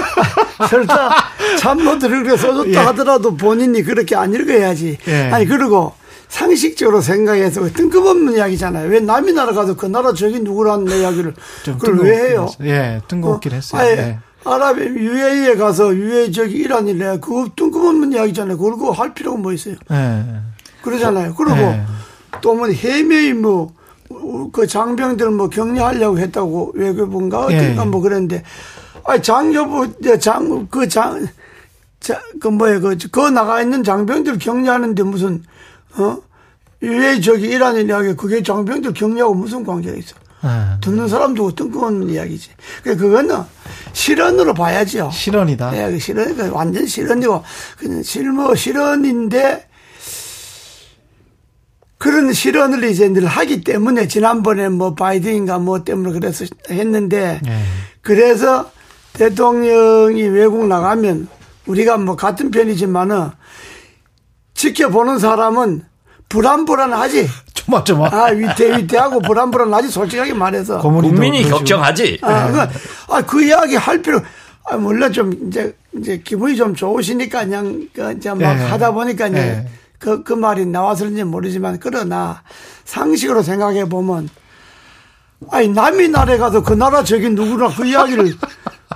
설사 참모들을 그렇게 써줬다 예. 하더라도 본인이 그렇게 안 읽어야지. 예. 아니 그리고 상식적으로 생각해서 그 뜬금없는 이야기잖아요. 왜 남이 나라 가도 그 나라 저기 누구라는 이야기를 좀 그걸 왜 해요? 했어요. 예, 뜬금없긴 했어요. 아예 예. 아랍에 UAE에 가서 UAE 저기 이란이래. 그거 뜬금없는 이야기잖아요. 그걸 그거 할 필요가 뭐 있어요? 예. 그러잖아요. 그리고 예. 또뭐 해매이 뭐그 장병들 뭐 격려하려고 했다고 외교부인가 어딘가 예. 뭐 그랬는데 아 장교부 장그장 그 뭐야 그, 그 나가 있는 장병들 격려하는데 무슨 어 왜 저기 이란의 이야기 그게 장병들 격려하고 무슨 관계가 있어? 예. 듣는 사람도 뜬금없는 이야기지. 그 그거는 실언으로 봐야죠. 실언이다. 네, 그 실언, 그 완전 실언이고, 그냥 실무, 실언인데, 그런 실언을 이제 늘 하기 때문에 지난번에 뭐 바이든인가 뭐 때문에 그래서 했는데 예. 그래서 대통령이 외국 나가면 우리가 뭐 같은 편이지만은 지켜보는 사람은 불안불안하지. 조마조마. 아, 위태위태하고 불안불안하지. 솔직하게 말해서. 국민이 그러시고. 걱정하지. 아, 그, 아, 그 이야기 할 필요, 아, 몰라 좀 이제, 이제 기분이 좀 좋으시니까 그냥, 그, 이제 막 예. 하다 보니까 이제 예. 그, 그 말이 나와서는지 모르지만 그러나 상식으로 생각해 보면 아니, 남이 나라에 가서 그 나라 저기 누구나 그 이야기를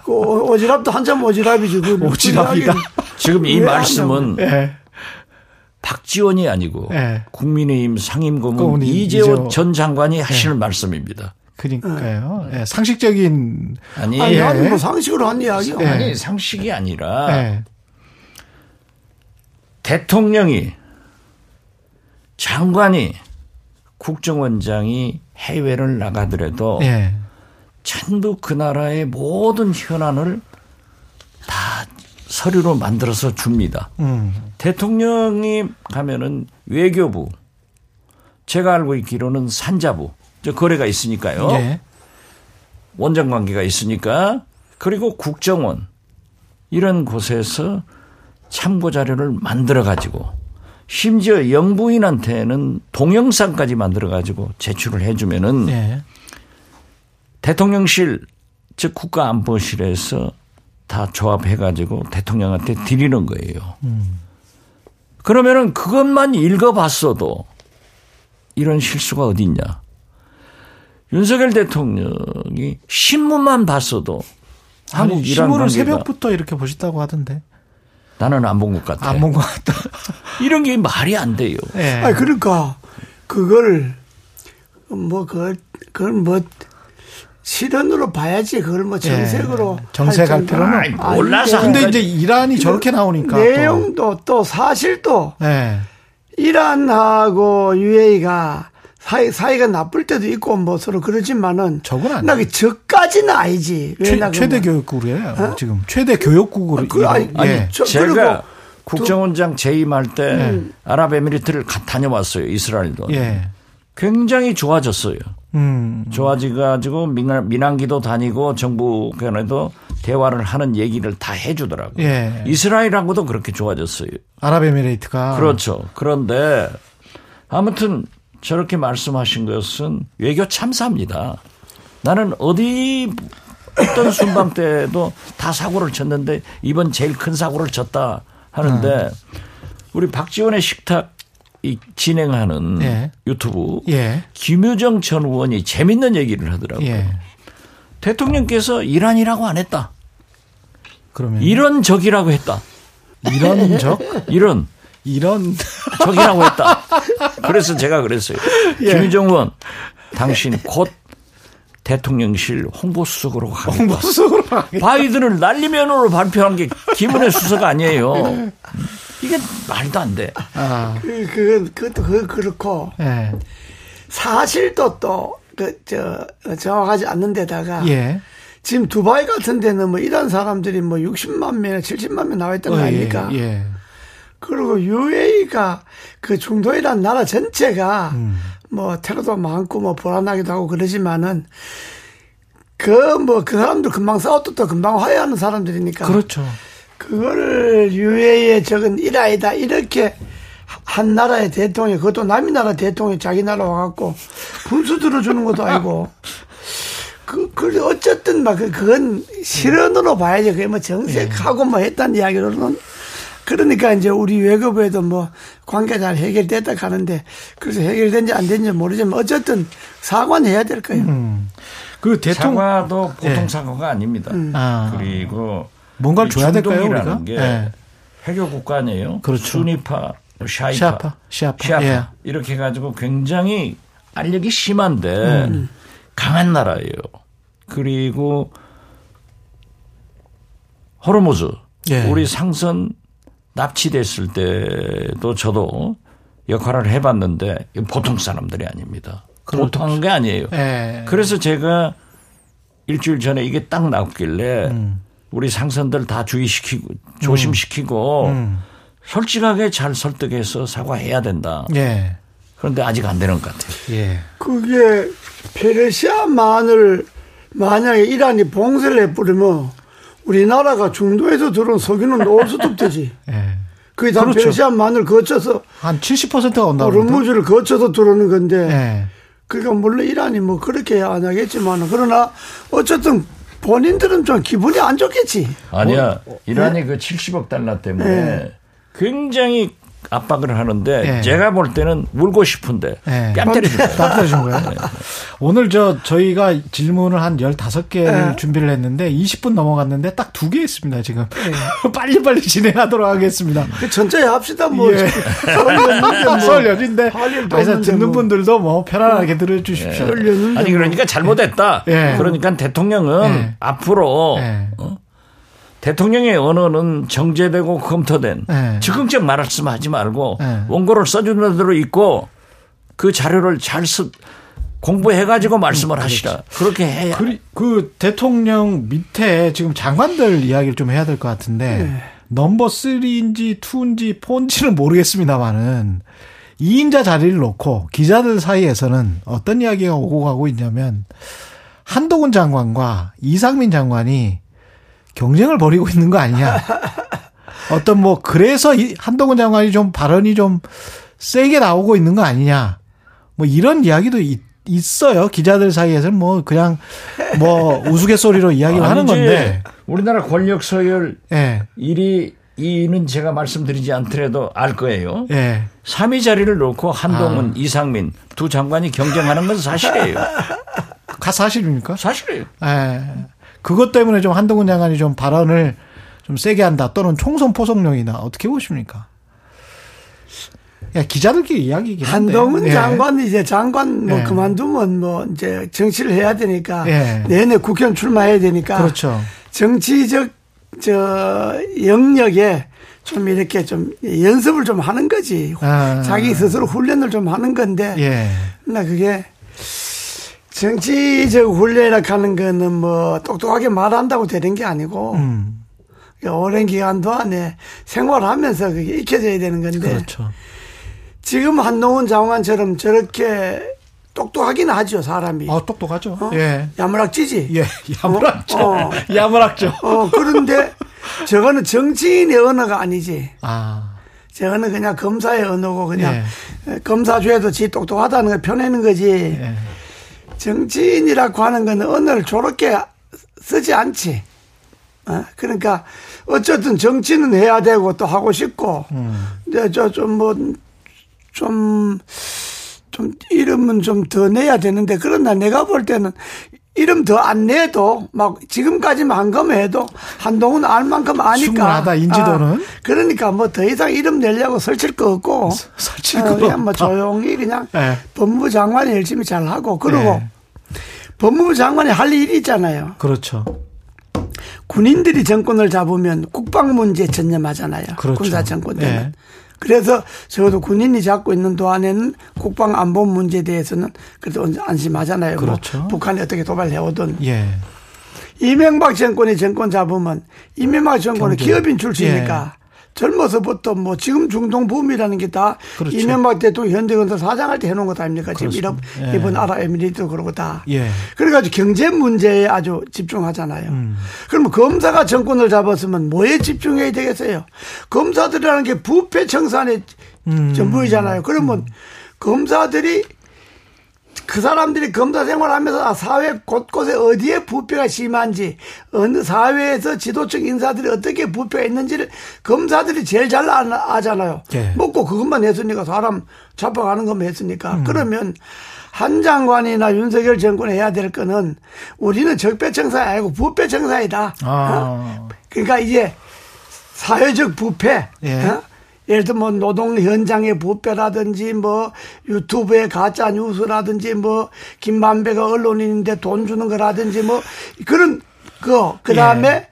그 오- 오지랖도 한참 오지랖이지. 그, 그 오지랖이다. 이야기를 지금 이 말씀은 예. 박지원이 아니고 예. 국민의힘 상임고문 이재호. 전 장관이 하시는 말씀입니다. 그러니까요. 예. 상식적인 아니, 아니, 예. 나는 뭐 상식으로 한 이야기야. 예. 아니 상식이 아니라 예. 대통령이 장관이 국정원장이 해외를 나가더라도 예. 전부 그 나라의 모든 현안을 다 서류로 만들어서 줍니다. 음. 대통령이 가면은 외교부, 제가 알고 있기로는 산자부, 저 거래가 있으니까요. 예. 원정 관계가 있으니까 그리고 국정원 이런 곳에서 참고 자료를 만들어 가지고 심지어 영부인한테는 동영상까지 만들어 가지고 제출을 해주면은 예. 대통령실 즉 국가안보실에서 다 조합해 가지고 대통령한테 드리는 거예요. 그러면은 그것만 읽어봤어도 이런 실수가 어디 있냐? 윤석열 대통령이 신문만 봤어도 한국 아니, 이란 신문을 새벽부터 이렇게 보시다고 하던데 나는 안 본 것 같아. 안 본 것 같다. 이런 게 말이 안 돼요. 예. 아니, 그러니까, 그걸, 뭐, 그걸, 그걸 뭐, 실현으로 봐야지. 그걸 뭐 정색으로. 예. 정색할. 필요는 몰라서 근데 한 이제 이란이 저렇게 나오니까 내용도 또 사실도 또, 예. 이란하고 UAE가 사이, 사이가 나쁠 때도 있고 뭐 서로 그러지만은. 적은 아니에요. 나그 적까지는 아니지. 최, 최대 교육국이에요. 지금 최대 교육국으로 그, 아니, 아니, 예. 저, 제가 그리고 국정원장 재임할 때 아랍에미리트를 가- 다녀왔어요. 이스라엘도. 예. 굉장히 좋아졌어요. 음. 좋아지가지고 민한, 민항기도 다니고 정부 간에도 대화를 하는 얘기를 다 해주더라고요. 예. 이스라엘하고도 그렇게 좋아졌어요. 아랍에미레이트가 그렇죠. 그런데 아무튼 저렇게 말씀하신 것은 외교 참사입니다. 나는 어디 어떤 순방 때도 다 사고를 쳤는데 이번 제일 큰 사고를 쳤다 하는데 우리 박지원의 식탁 이 진행하는 예. 유튜브 예. 김유정 전 의원이 재밌는 얘기를 하더라고요. 예. 대통령께서 이란이라고 안 했다. 그러면 이런 적이라고 했다. 이런 적 이런 이런 적이라고 했다. 그래서 제가 그랬어요. 예. 김유정 의원, 당신 곧 대통령실 홍보수석으로 가겠다. 홍보수석으로 바이든을 날리면으로 발표한 게 김은혜 수석 아니에요. 이게 말도 안 돼. 아, 그, 그, 그것도 그, 그렇고 예. 사실도 또, 그, 저, 정확하지 않는 데다가 예. 지금 두바이 같은 데는 뭐 이런 사람들이 뭐 60만 명이나 70만 명 나와 있던 거 어, 예, 아닙니까? 예. 그리고 UAE가 그 중동이란 나라 전체가 음. 뭐 테러도 많고 뭐 불안하기도 하고 그러지만은 그 뭐그 사람들 금방 싸웠도 또 금방 화해하는 사람들이니까 그렇죠. 그거를 UAE에 적은 일아이다 이렇게 한 나라의 대통령 그것도 남이 나라 대통령이 자기 나라 와갖고 분수 들어주는 것도 아니고 그, 그, 어쨌든 막, 그- 그건 실언으로 봐야지. 그게 뭐 정색하고 뭐 했다는 이야기로는. 그러니까 이제 우리 외교부에도 뭐 관계 잘 해결됐다 가는데 그래서 해결된지 안 된지 모르지만 어쨌든 사과는 해야 될 거예요. 음. 그 대통령 사과도 보통 예. 사과가 아닙니다. 아. 그리고 뭔가를 이 줘야 될까요, 우리가? 게 예. 해교 국가 아니에요. 그렇죠. 수니파, 샤이파, 시아파, 시아파. 시아파 예. 이렇게 해가지고 굉장히 알력이 심한데 음. 강한 나라예요. 그리고 호르무즈 예. 우리 상선 납치됐을 때도 저도 역할을 해봤는데 보통 사람들이 아닙니다. 보통 게 아니에요. 예. 그래서 제가 일주일 전에 이게 딱 나왔길래 음. 우리 상선들 다 주의시키고 조심시키고 음. 솔직하게 잘 설득해서 사과해야 된다. 예. 그런데 아직 안 되는 것 같아요. 예. 그게 페르시아만을 만약에 이란이 봉쇄를 해버리면 우리나라가 중도에서 들어온 석유는 올 수도 없지. 예. 그게 다 그렇죠. 페르시아만을 거쳐서 한 70%가 온다고. 르무즈를 거쳐서 들어오는 건데 예. 그러니까 물론 이란이 뭐 그렇게 안 하겠지만 그러나 어쨌든 본인들은 좀 기분이 안 좋겠지. 아니야. 이란이 그 70억 달러 때문에 네. 굉장히 압박을 하는데 네. 제가 볼 때는 울고 싶은데 네. 뺨 때려줄 거예요. 딱 떨어진 거예요. 오늘 저 저희가 질문을 한 15개를 네. 준비를 했는데 20분 넘어갔는데 딱 두 개 있습니다, 지금. 빨리빨리 진행하도록 하겠습니다. 그 천천히 합시다 뭐. 예. 설 연인데 뭐. 그래서 듣는 뭐. 분들도 뭐 편안하게 들어 주십시오. 설 연인데 아니 뭐. 그러니까 잘못했다. 예. 그러니까 대통령은 예. 앞으로 예. 어? 대통령의 언어는 정제되고 검토된 예. 즉흥적 말씀하지 말고 예. 원고를 써주는 대로 있고 그 자료를 잘 쓰, 공부해가지고 말씀을 하시라. 그렇게 해야. 그, 그 대통령 밑에 지금 장관들 이야기를 좀 해야 될 것 같은데 넘버 3인지 2인지 4인지는 모르겠습니다만은 2인자 자리를 놓고 기자들 사이에서는 어떤 이야기가 오고 가고 있냐면 한동훈 장관과 이상민 장관이 경쟁을 벌이고 있는 거 아니냐. 어떤 뭐 그래서 이 한동훈 장관이 좀 발언이 좀 세게 나오고 있는 거 아니냐. 뭐 이런 이야기도 있, 있어요. 기자들 사이에서는 뭐 그냥 뭐 우스갯소리로 이야기를 하는. 건데. 우리나라 권력 서열 예. 1위, 2위는 제가 말씀드리지 않더라도 알 거예요. 예. 3위 자리를 놓고 한동훈, 아. 이상민 두 장관이 경쟁하는 건 사실이에요. 가 사실입니까? 사실이에요. 예. 그것 때문에 좀 한동훈 장관이 좀 발언을 좀 세게 한다 또는 총선 포석용이나 어떻게 보십니까? 야, 기자들끼리 이야기긴 한데. 한동훈 예. 장관이 이제 장관 뭐 예. 그만두면 뭐 이제 정치를 해야 되니까 예. 내내 국회의원 출마해야 되니까 그렇죠. 정치적 저 영역에 좀 이렇게 좀 연습을 좀 하는 거지. 아. 자기 스스로 훈련을 좀 하는 건데. 예. 나 그게 정치적 훈련이라 하는 거는 뭐 똑똑하게 말한다고 되는 게 아니고 음. 오랜 기간 동안에 생활하면서 그게 익혀져야 되는 건데 그렇죠. 지금 한동훈 장관처럼 저렇게 똑똑하긴 하죠 사람이. 아, 똑똑하죠. 어? 예. 야무락지지. 예. 야무락죠. 어, 어. 야무락죠. 어, 그런데 저거는 정치인의 언어가 아니지. 아. 저거는 그냥 검사의 언어고 그냥 예. 검사 죄도 지 똑똑하다는 걸 펴내는 거지. 예. 정치인이라고 하는 거는 언어를 저렇게 쓰지 않지. 어? 그러니까 어쨌든 정치는 해야 되고 또 하고 싶고. 음. 근데 저좀 뭐 좀, 좀 이름은 좀 더 내야 되는데 그러나 내가 볼 때는 이름 더 안 내도 막 지금까지만 한 거면 해도 한동훈 알 만큼 아니까. 충분하다, 인지도는. 아, 그러니까 뭐 더 이상 이름 내려고 설칠 거 없고. 설칠 어, 거 그냥 뭐. 조용히 그냥 예. 법무부 장관이 열심히 잘 하고 그리고 예. 법무부 장관이 할 일이 있잖아요. 그렇죠. 군인들이 정권을 잡으면 국방 문제에 전념하잖아요. 그렇죠. 군사 정권 때는. 예. 그래서 적어도 군인이 잡고 있는 동안에는 국방 안보 문제에 대해서는 그래도 안심하잖아요. 뭐 그렇죠. 북한이 어떻게 도발해오든. 예. 이명박 정권이 정권 잡으면 이명박 정권은 경제. 기업인 출신이니까 젊어서부터 뭐 지금 중동 붐이라는 게다 그렇죠. 이명박 대통령 현대건설 사장할 때 해놓은 것 아닙니까? 지금 이런 그렇습니다. 예. 이번 아랍에미리트도 그러고 다. 예. 그래가지고 경제 문제에 아주 집중하잖아요. 음. 그러면 검사가 정권을 잡았으면 뭐에 집중해야 되겠어요? 검사들이라는 게 부패 청산의 음. 전부이잖아요. 그러면 검사들이 그 사람들이 검사 생활하면서 아, 사회 곳곳에 어디에 부패가 심한지 어느 사회에서 지도적 인사들이 어떻게 부패가 있는지를 검사들이 제일 잘 아- 아잖아요. 예. 먹고 그것만 했으니까 사람 잡아가는 것만 했으니까 음. 그러면 한 장관이나 윤석열 정권이 해야 될 거는 우리는 적폐청산이 아니고 부패청산이다. 어? 아. 그러니까 이제 사회적 부패. 예. 어? 예를 들면 뭐 노동 현장의 부패라든지 뭐 유튜브의 가짜 뉴스라든지 뭐 김만배가 언론인인데 돈 주는 거라든지 뭐 그런 거 그다음에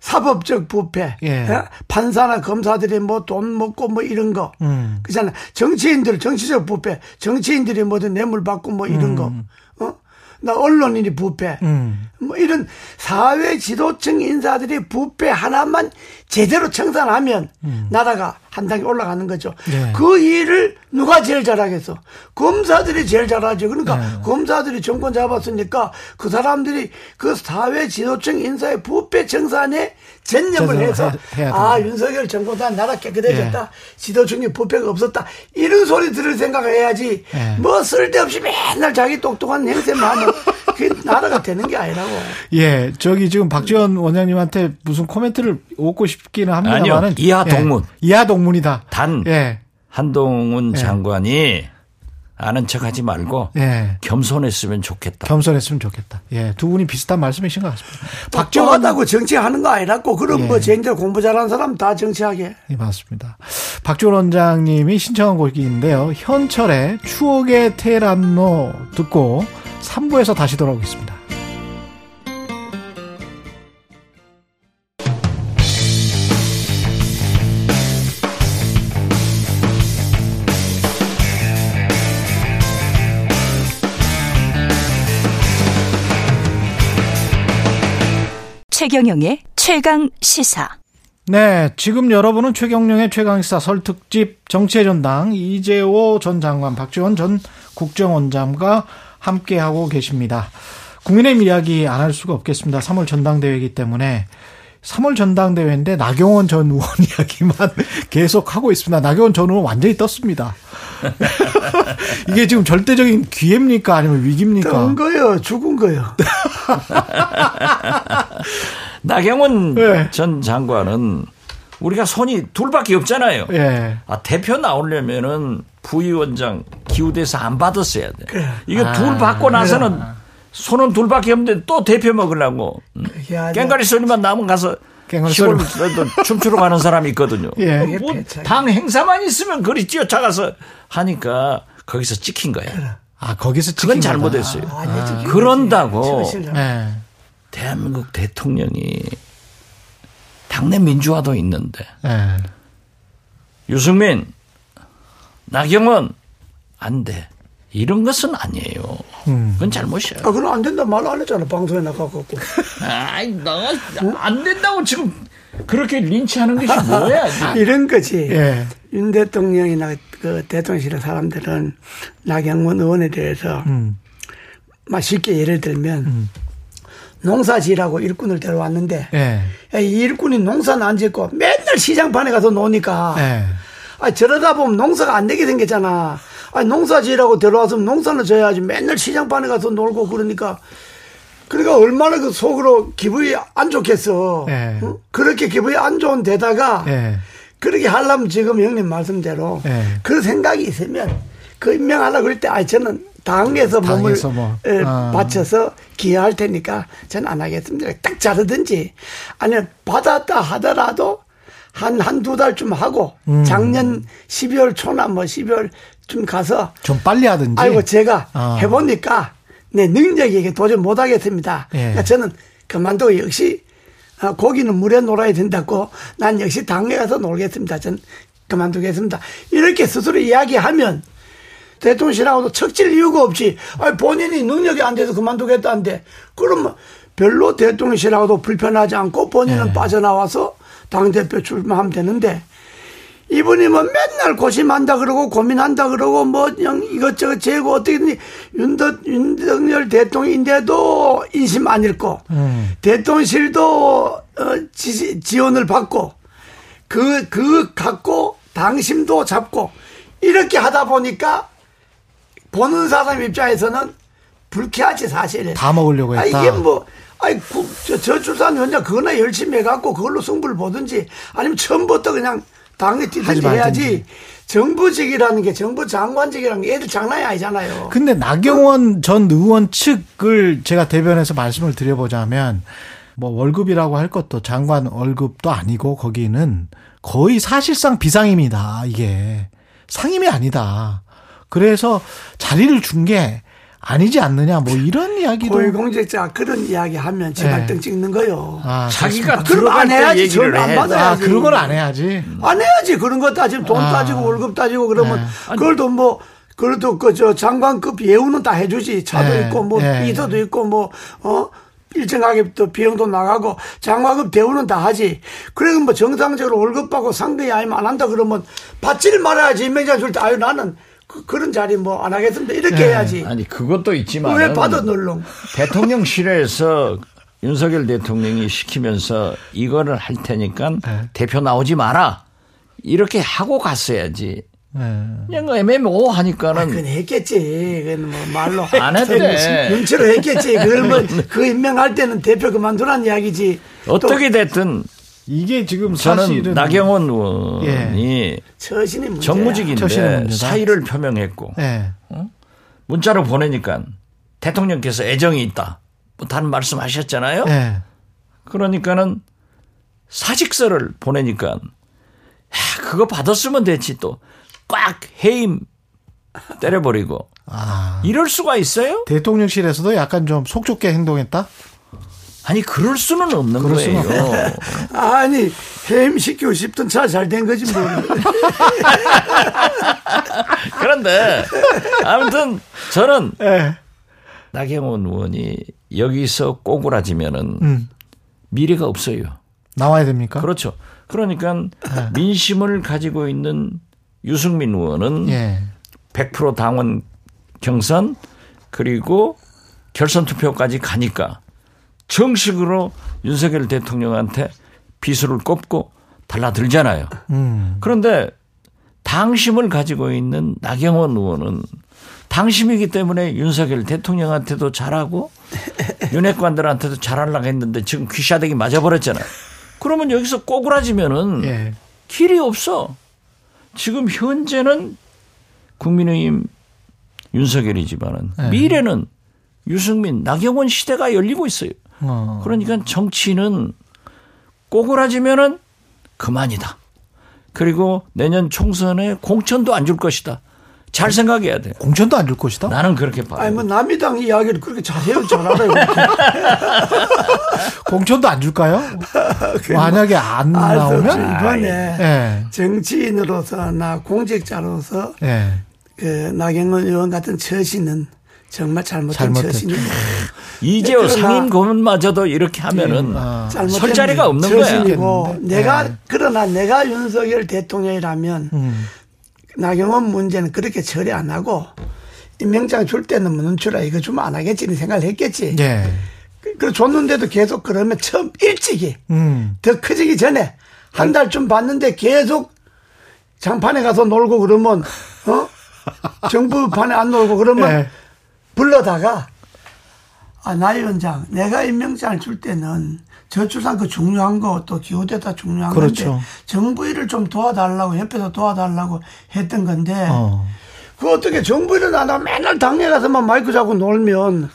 사법적 부패 예. 어? 판사나 검사들이 뭐 돈 먹고 뭐 이런 거 음. 그잖아 정치인들 정치적 부패 정치인들이 뭐든 뇌물 받고 뭐 이런 거 어? 나 언론인이 부패 음. 뭐 이런 사회 지도층 인사들이 부패 하나만 제대로 청산하면 나라가 한 단계 올라가는 거죠. 네. 그 일을 누가 제일 잘하겠어? 검사들이 제일 잘하죠. 그러니까 네. 검사들이 정권 잡았으니까 그 사람들이 그 사회 지도층 인사의 부패 정산에 전념을 해서 해- 아. 윤석열 정권다 나라 깨끗해졌다 예. 지도층이 부패가 없었다 이런 소리 들을 생각을 해야지 예. 뭐 쓸데없이 맨날 자기 똑똑한 행세만 하면 그 나라가 되는 게 아니라고 예, 저기 지금 박지원 원장님한테 무슨 코멘트를 얻고 싶기는 합니다만은 아니요, 이하 예, 동문. 이하 동문이다. 단 예, 한동훈 예. 장관이 아는 척 하지 말고 예. 겸손했으면 좋겠다. 겸손했으면 좋겠다. 예, 두 분이 비슷한 말씀이신 것 같습니다. 박정하다고 정치하는 거 아니라고 그럼 예. 뭐 쟁점 공부 잘하는 사람 다 정치하게 예, 맞습니다. 박지원 원장님이 신청한 곡인데요. 현철의 추억의 테란노 듣고 3부에서 다시 돌아오겠습니다. 최경영의 최강 시사. 네, 지금 여러분은 최경령의 최강시사 설 특집 정치의 전당 이재호 전 장관, 박지원 전 국정원장과 함께하고 계십니다. 국민의힘 이야기 안 할 수가 없겠습니다. 3월 전당대회이기 때문에 3월 전당대회인데 나경원 전 의원 이야기만 계속 하고 있습니다. 나경원 전 의원 완전히 떴습니다. 이게 지금 절대적인 기회입니까? 아니면 위기입니까? 뜬 거요 죽은 거요 나경원 예. 전 장관은 우리가 손이 둘밖에 없잖아요. 예. 아, 대표 나오려면은 부위원장 기후대에서 안 받았어야 돼. 이거 아, 둘 받고 나서는 손은 둘밖에 없는데 또 대표 먹으려고. 음. 깽가리 소리만 나면 가서 시골 춤추러 가는 사람이 있거든요. 예. 뭐. 당 행사만 있으면 그리 뛰어차가서 하니까 거기서 찍힌 거야. 아, 거기서 그건 찍힌 거다. 잘못했어요. 아니, 지금 그런다고 예. 대한민국 대통령이 당내 민주화도 있는데 예. 유승민, 나경원 안 돼. 이런 것은 아니에요. 음. 그건 잘못이야. 아, 그럼 안 된다 말 안 했잖아 방송에 나가고 아이, 나안 된다고 지금 그렇게 린치하는 것이 뭐야? 이런 거지 예. 윤 대통령이나 그 대통령실의 사람들은 나경원 의원에 대해서 음. 막 쉽게 예를 들면 농사지라고 일꾼을 데려왔는데 예. 야, 이 일꾼이 농사는 안 짓고 맨날 시장판에 가서 노니까 예. 아 저러다 보면 농사가 안 되게 생겼잖아. 아 농사지라고 데려와서 농사는 져야지 맨날 시장판에 가서 놀고 그러니까 그러니까 얼마나 그 속으로 기분이 안 좋겠어. 예. 응? 그렇게 기분이 안 좋은 데다가 예. 그렇게 하려면 지금 형님 말씀대로 예. 그 생각이 있으면 그 임명하려고 그럴 때 아, 저는 당에서 몸을 뭐. 에, 아. 바쳐서 기여할 테니까 저는 안 하겠습니다. 딱 자르든지 아니면 받았다 하더라도 한, 한두 달쯤 하고 음. 작년 12월 초나 뭐 12월 쯤 가서 좀 빨리 하든지. 아이고 제가 아. 해보니까 내 능력이 이게 도저히 못하겠습니다. 예. 그러니까 저는 그만두고 역시 아, 고기는 물에 놀아야 된다고 난 역시 당에 가서 놀겠습니다. 전 그만두겠습니다. 이렇게 스스로 이야기하면 대통령실하고도 척질 이유가 없이 아니, 본인이 능력이 안 돼서 그만두겠다는데 그러면 별로 대통령실하고도 불편하지 않고 본인은 예. 빠져나와서 당대표 출마하면 되는데 이분이 뭐 맨날 고심한다 그러고 고민한다 그러고 뭐 그냥 이것저것 재고 어떻게든 윤더, 윤석열 대통령인데도 인심 안 읽고 음. 대통령실도 어, 지, 지원을 받고 그, 그 갖고 당심도 잡고 이렇게 하다 보니까 보는 사람 입장에서는 불쾌하지 사실은. 다 먹으려고 아, 했다. 이게 뭐, 아이, 구- 저, 저출산 현장 그거나 열심히 해갖고 그걸로 승부를 보든지 아니면 처음부터 그냥 당에 뛰든지. 해야지 정부직이라는 게 정부 장관직이라는 게 애들 장난이 아니잖아요. 근데 나경원 전 의원 측을 제가 대변해서 말씀을 드려보자면 뭐 월급이라고 할 것도 장관 월급도 아니고 거기는 거의 사실상 비상임이다 이게 상임이 아니다. 그래서 자리를 준 게 아니지 않느냐 뭐 이런 이야기도 고위공직자 그런 이야기 하면 지발등 네. 찍는 거요. 아, 자기가 그럼 안때 해야지. 저는 안 해. 받아요. 아 그런 건안 해야지. 안 해야지. 그런 거 따지면 돈 아. 따지고 월급 따지고 그러면 네. 그걸도 뭐 그래도 그 저 장관급 예우는 다 해주지. 차도 네. 있고 뭐 네. 비서도 있고 뭐어 일정하게 또 비용도 나가고 장화금 대우는 다 하지. 그래도 뭐 정상적으로 월급 받고 상대이 아니면 안 한다 그러면 받지를 말아야지. 임명장 줄 때 아유 나는 그, 런 자리 뭐 안 하겠습니다. 이렇게 네. 해야지. 아니 그것도 있지만 왜 받아 놀롱? 대통령실에서 윤석열 대통령이 시키면서 이거를 할 테니까 네. 대표 나오지 마라 이렇게 하고 갔어야지. 네. 그냥 애매모 아, 하니까는 그건 했겠지. 그건 뭐 말로 안 했대. 눈치로 했겠지. 그걸 뭐그 임명할 때는 대표 그만두란 이야기지. 어떻게 됐든 이게 지금 저는 사실은 나경원 의원이 또 처신이 문제야. 정무직인데. 사의를 표명했고 예. 문자로 보내니까 대통령께서 애정이 있다. 뭐 다른 말씀하셨잖아요. 예. 그러니까는 사직서를 보내니까 야, 그거 받았으면 됐지 또 꽉 해임 때려버리고 아. 이럴 수가 있어요? 대통령실에서도 약간 좀 속 좁게 행동했다? 아니 그럴 수는 없는 그럴 수는 거예요. 아니 해임시키고 싶던 차 잘 된 거지 뭐. 그런데 아무튼 저는 예. 나경원 의원이 여기서 꼬꾸라지면은 음. 미래가 없어요. 나와야 됩니까? 그렇죠. 그러니까 민심을 가지고 있는 유승민 의원은 예. 100% 당원 경선 그리고 결선 투표까지 가니까 정식으로 윤석열 대통령한테 비수를 꼽고 달라들잖아요. 음. 그런데 당심을 가지고 있는 나경원 의원은 당심이기 때문에 윤석열 대통령한테도 잘하고 윤핵관들한테도 잘하려고 했는데 지금 귀샤대기 맞아버렸잖아요. 그러면 여기서 꼬꾸라지면은 예. 길이 없어. 지금 현재는 국민의힘 윤석열이지만은 네. 미래는 유승민, 나경원 시대가 열리고 있어요. 어. 그러니까 정치는 꼬꾸라지면은 그만이다. 그리고 내년 총선에 공천도 안 줄 것이다. 잘 생각해야 돼. 공천도 안 줄 것이다? 나는 그렇게 봐요. 아니 뭐 남이당 이야기를 그렇게 잘해요. 잘 알아요. 공천도 안 줄까요? 만약에 안 알수 없죠. 나오면? 이번에 예. 정치인으로서나 공직자로서 예. 그 나경원 의원 같은 처신은 정말 처신이고 이재호 그러나- 상임 고문마저도 이렇게 하면은 아. 잘못된 설 자리가 없는 모르겠는데. 내가 네. 그러나 내가 윤석열 대통령이라면 음. 나경원 문제는 그렇게 처리 안 하고 임명장 줄 때는 뭐 눈치라 이거 주면 안 하겠지 이 생각을 했겠지. 예. 그- 줬는데도 계속 그러면 처음 일찍이 음. 더 커지기 전에 한 달쯤 봤는데 계속 장판에 가서 놀고 그러면 어 정부 판에 안 놀고 그러면 예. 불러다가 아, 나 위원장 내가 임명장을 줄 때는 저출산 그 중요한 거 또 기후대다 중요한 그렇죠. 건데 정부 일을 좀 도와달라고 옆에서 도와달라고 했던 건데 어. 그 어떻게 정부 일은 안 하고 맨날 당에 가서만 마이크 잡고 놀면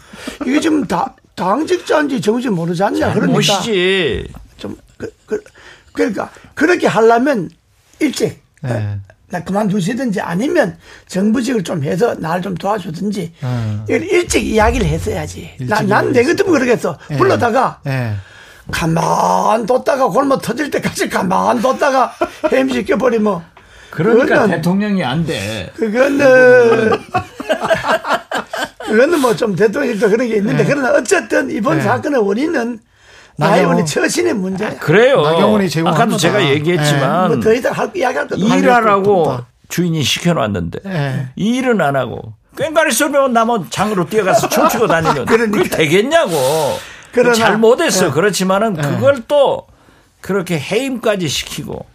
이게 지금 다 당직자인지 정지 모르지 않냐 그러니까 못이지. 좀, 그, 그, 그러니까, 그렇게 하려면 일찍, 네. 나 그만두시든지 아니면 정부직을 좀 해서 나를 좀 도와주든지, 음. 이걸 일찍 이야기를 했어야지. 나, 일찍 난내 같으면 그러겠어. 예. 불러다가, 예. 가만 뒀다가 골목 터질 때까지 가만 뒀다가 햄시켜버리면, 그러니까 그거는- 대통령이 안 돼. 그거는, 그거는 뭐 좀 대통령도 그런 게 있는데, 네. 그러나 어쨌든 이번 네. 사건의 원인은 나경원- 나의원의 처신의 문제야. 그래요. 나경원이 제공한 아까도 거다. 제가 얘기했지만 뭐 더 이상 할, 이야기할 것도. 일하라고. 주인이 시켜놨는데 예. 일은 안 하고 꽹과리 쏘면 나면 장으로 뛰어가서 춤추고 다니면 그러니까. 그게 되겠냐고. 그러나- 잘못했어. 예. 그렇지만은 그걸 또 그렇게 해임까지 시키고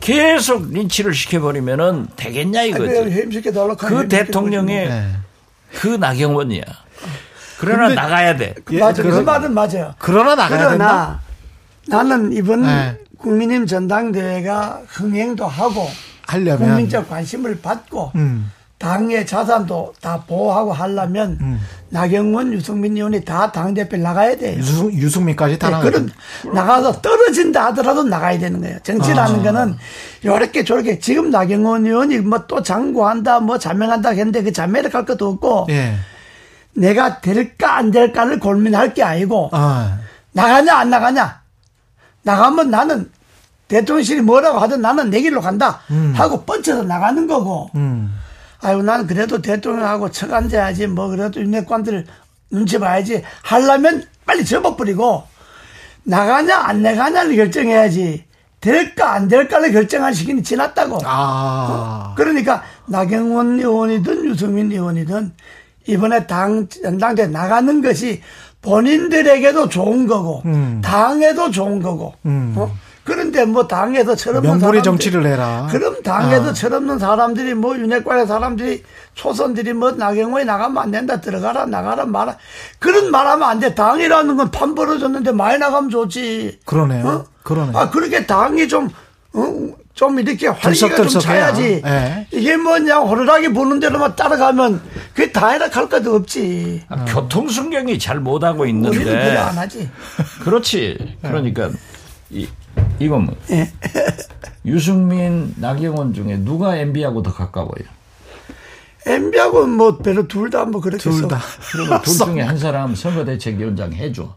계속 린치를 시켜버리면은 되겠냐 이거지. 햄시켜 달라고 그 대통령의 예. 그 나경원이야. 그러나 근데- 나가야 돼. 예, 맞아. 그 말은 맞아요. 그러나 나가야 된다. 그러나 나는 이번 네. 국민의힘 전당대회가 흥행도 하고 하려면 국민적 관심을 받고 음. 당의 자산도 다 보호하고 하려면 음. 나경원, 유승민 의원이 다 당대표 나가야 돼요. 유승, 유승 민까지 다 네, 나가. 그런 나가서 떨어진다 하더라도 나가야 되는 거예요. 정치라는 아. 거는 요렇게 저렇게 지금 나경원 의원이 뭐 또 장고한다 뭐 자명한다 했는데 그 자매를 갈 것도 없고 예. 내가 될까 안 될까를 고민할 게 아니고 아. 나가냐 안 나가냐 나가면 나는 대통령실이 뭐라고 하든 나는 내 길로 간다 하고 뻗쳐서 나가는 거고 음. 아유 나는 그래도 대통령하고 척 앉아야지 뭐 그래도 윤핵관들 눈치 봐야지 하려면 빨리 접어버리고 나가냐 안 나가냐를 결정해야지 될까 안 될까를 결정할 시기는 지났다고. 아. 그러니까 나경원 의원이든 유승민 의원이든 이번에 당 전당대 나가는 것이 본인들에게도 좋은 거고 음. 당에도 좋은 거고. 음. 어? 그런데 뭐 당에서 철없는 명분의 사람들- 정치를 해라. 그럼 당에서 아. 철없는 사람들이 뭐 윤핵관의 사람들이 초선들이 뭐 나경원이 나가면 안 된다 들어가라 나가라 말아 그런 말하면 안 돼. 당이라는 건 판 벌어졌는데 많이 나가면 좋지. 그러네요. 어? 그러네. 아, 그렇게 당이 좀, 어, 좀 이렇게 활기가 좀. 차야지. 예. 이게 뭐냐, 호루라기 부는 대로만 따라가면 그게 다이라 할 것도 없지. 아, 교통 순경이 잘 못하고 그래 있는데. 안 하지. 그렇지. 그러니까 이, 이건 뭐. 예. 유승민, 나경원 중에 누가 MB하고 더 가까워요? MB하고 뭐 별로 둘 다 뭐 그렇게 둘서 다. 그리고 둘 중에 한 사람 선거대책위원장 해줘.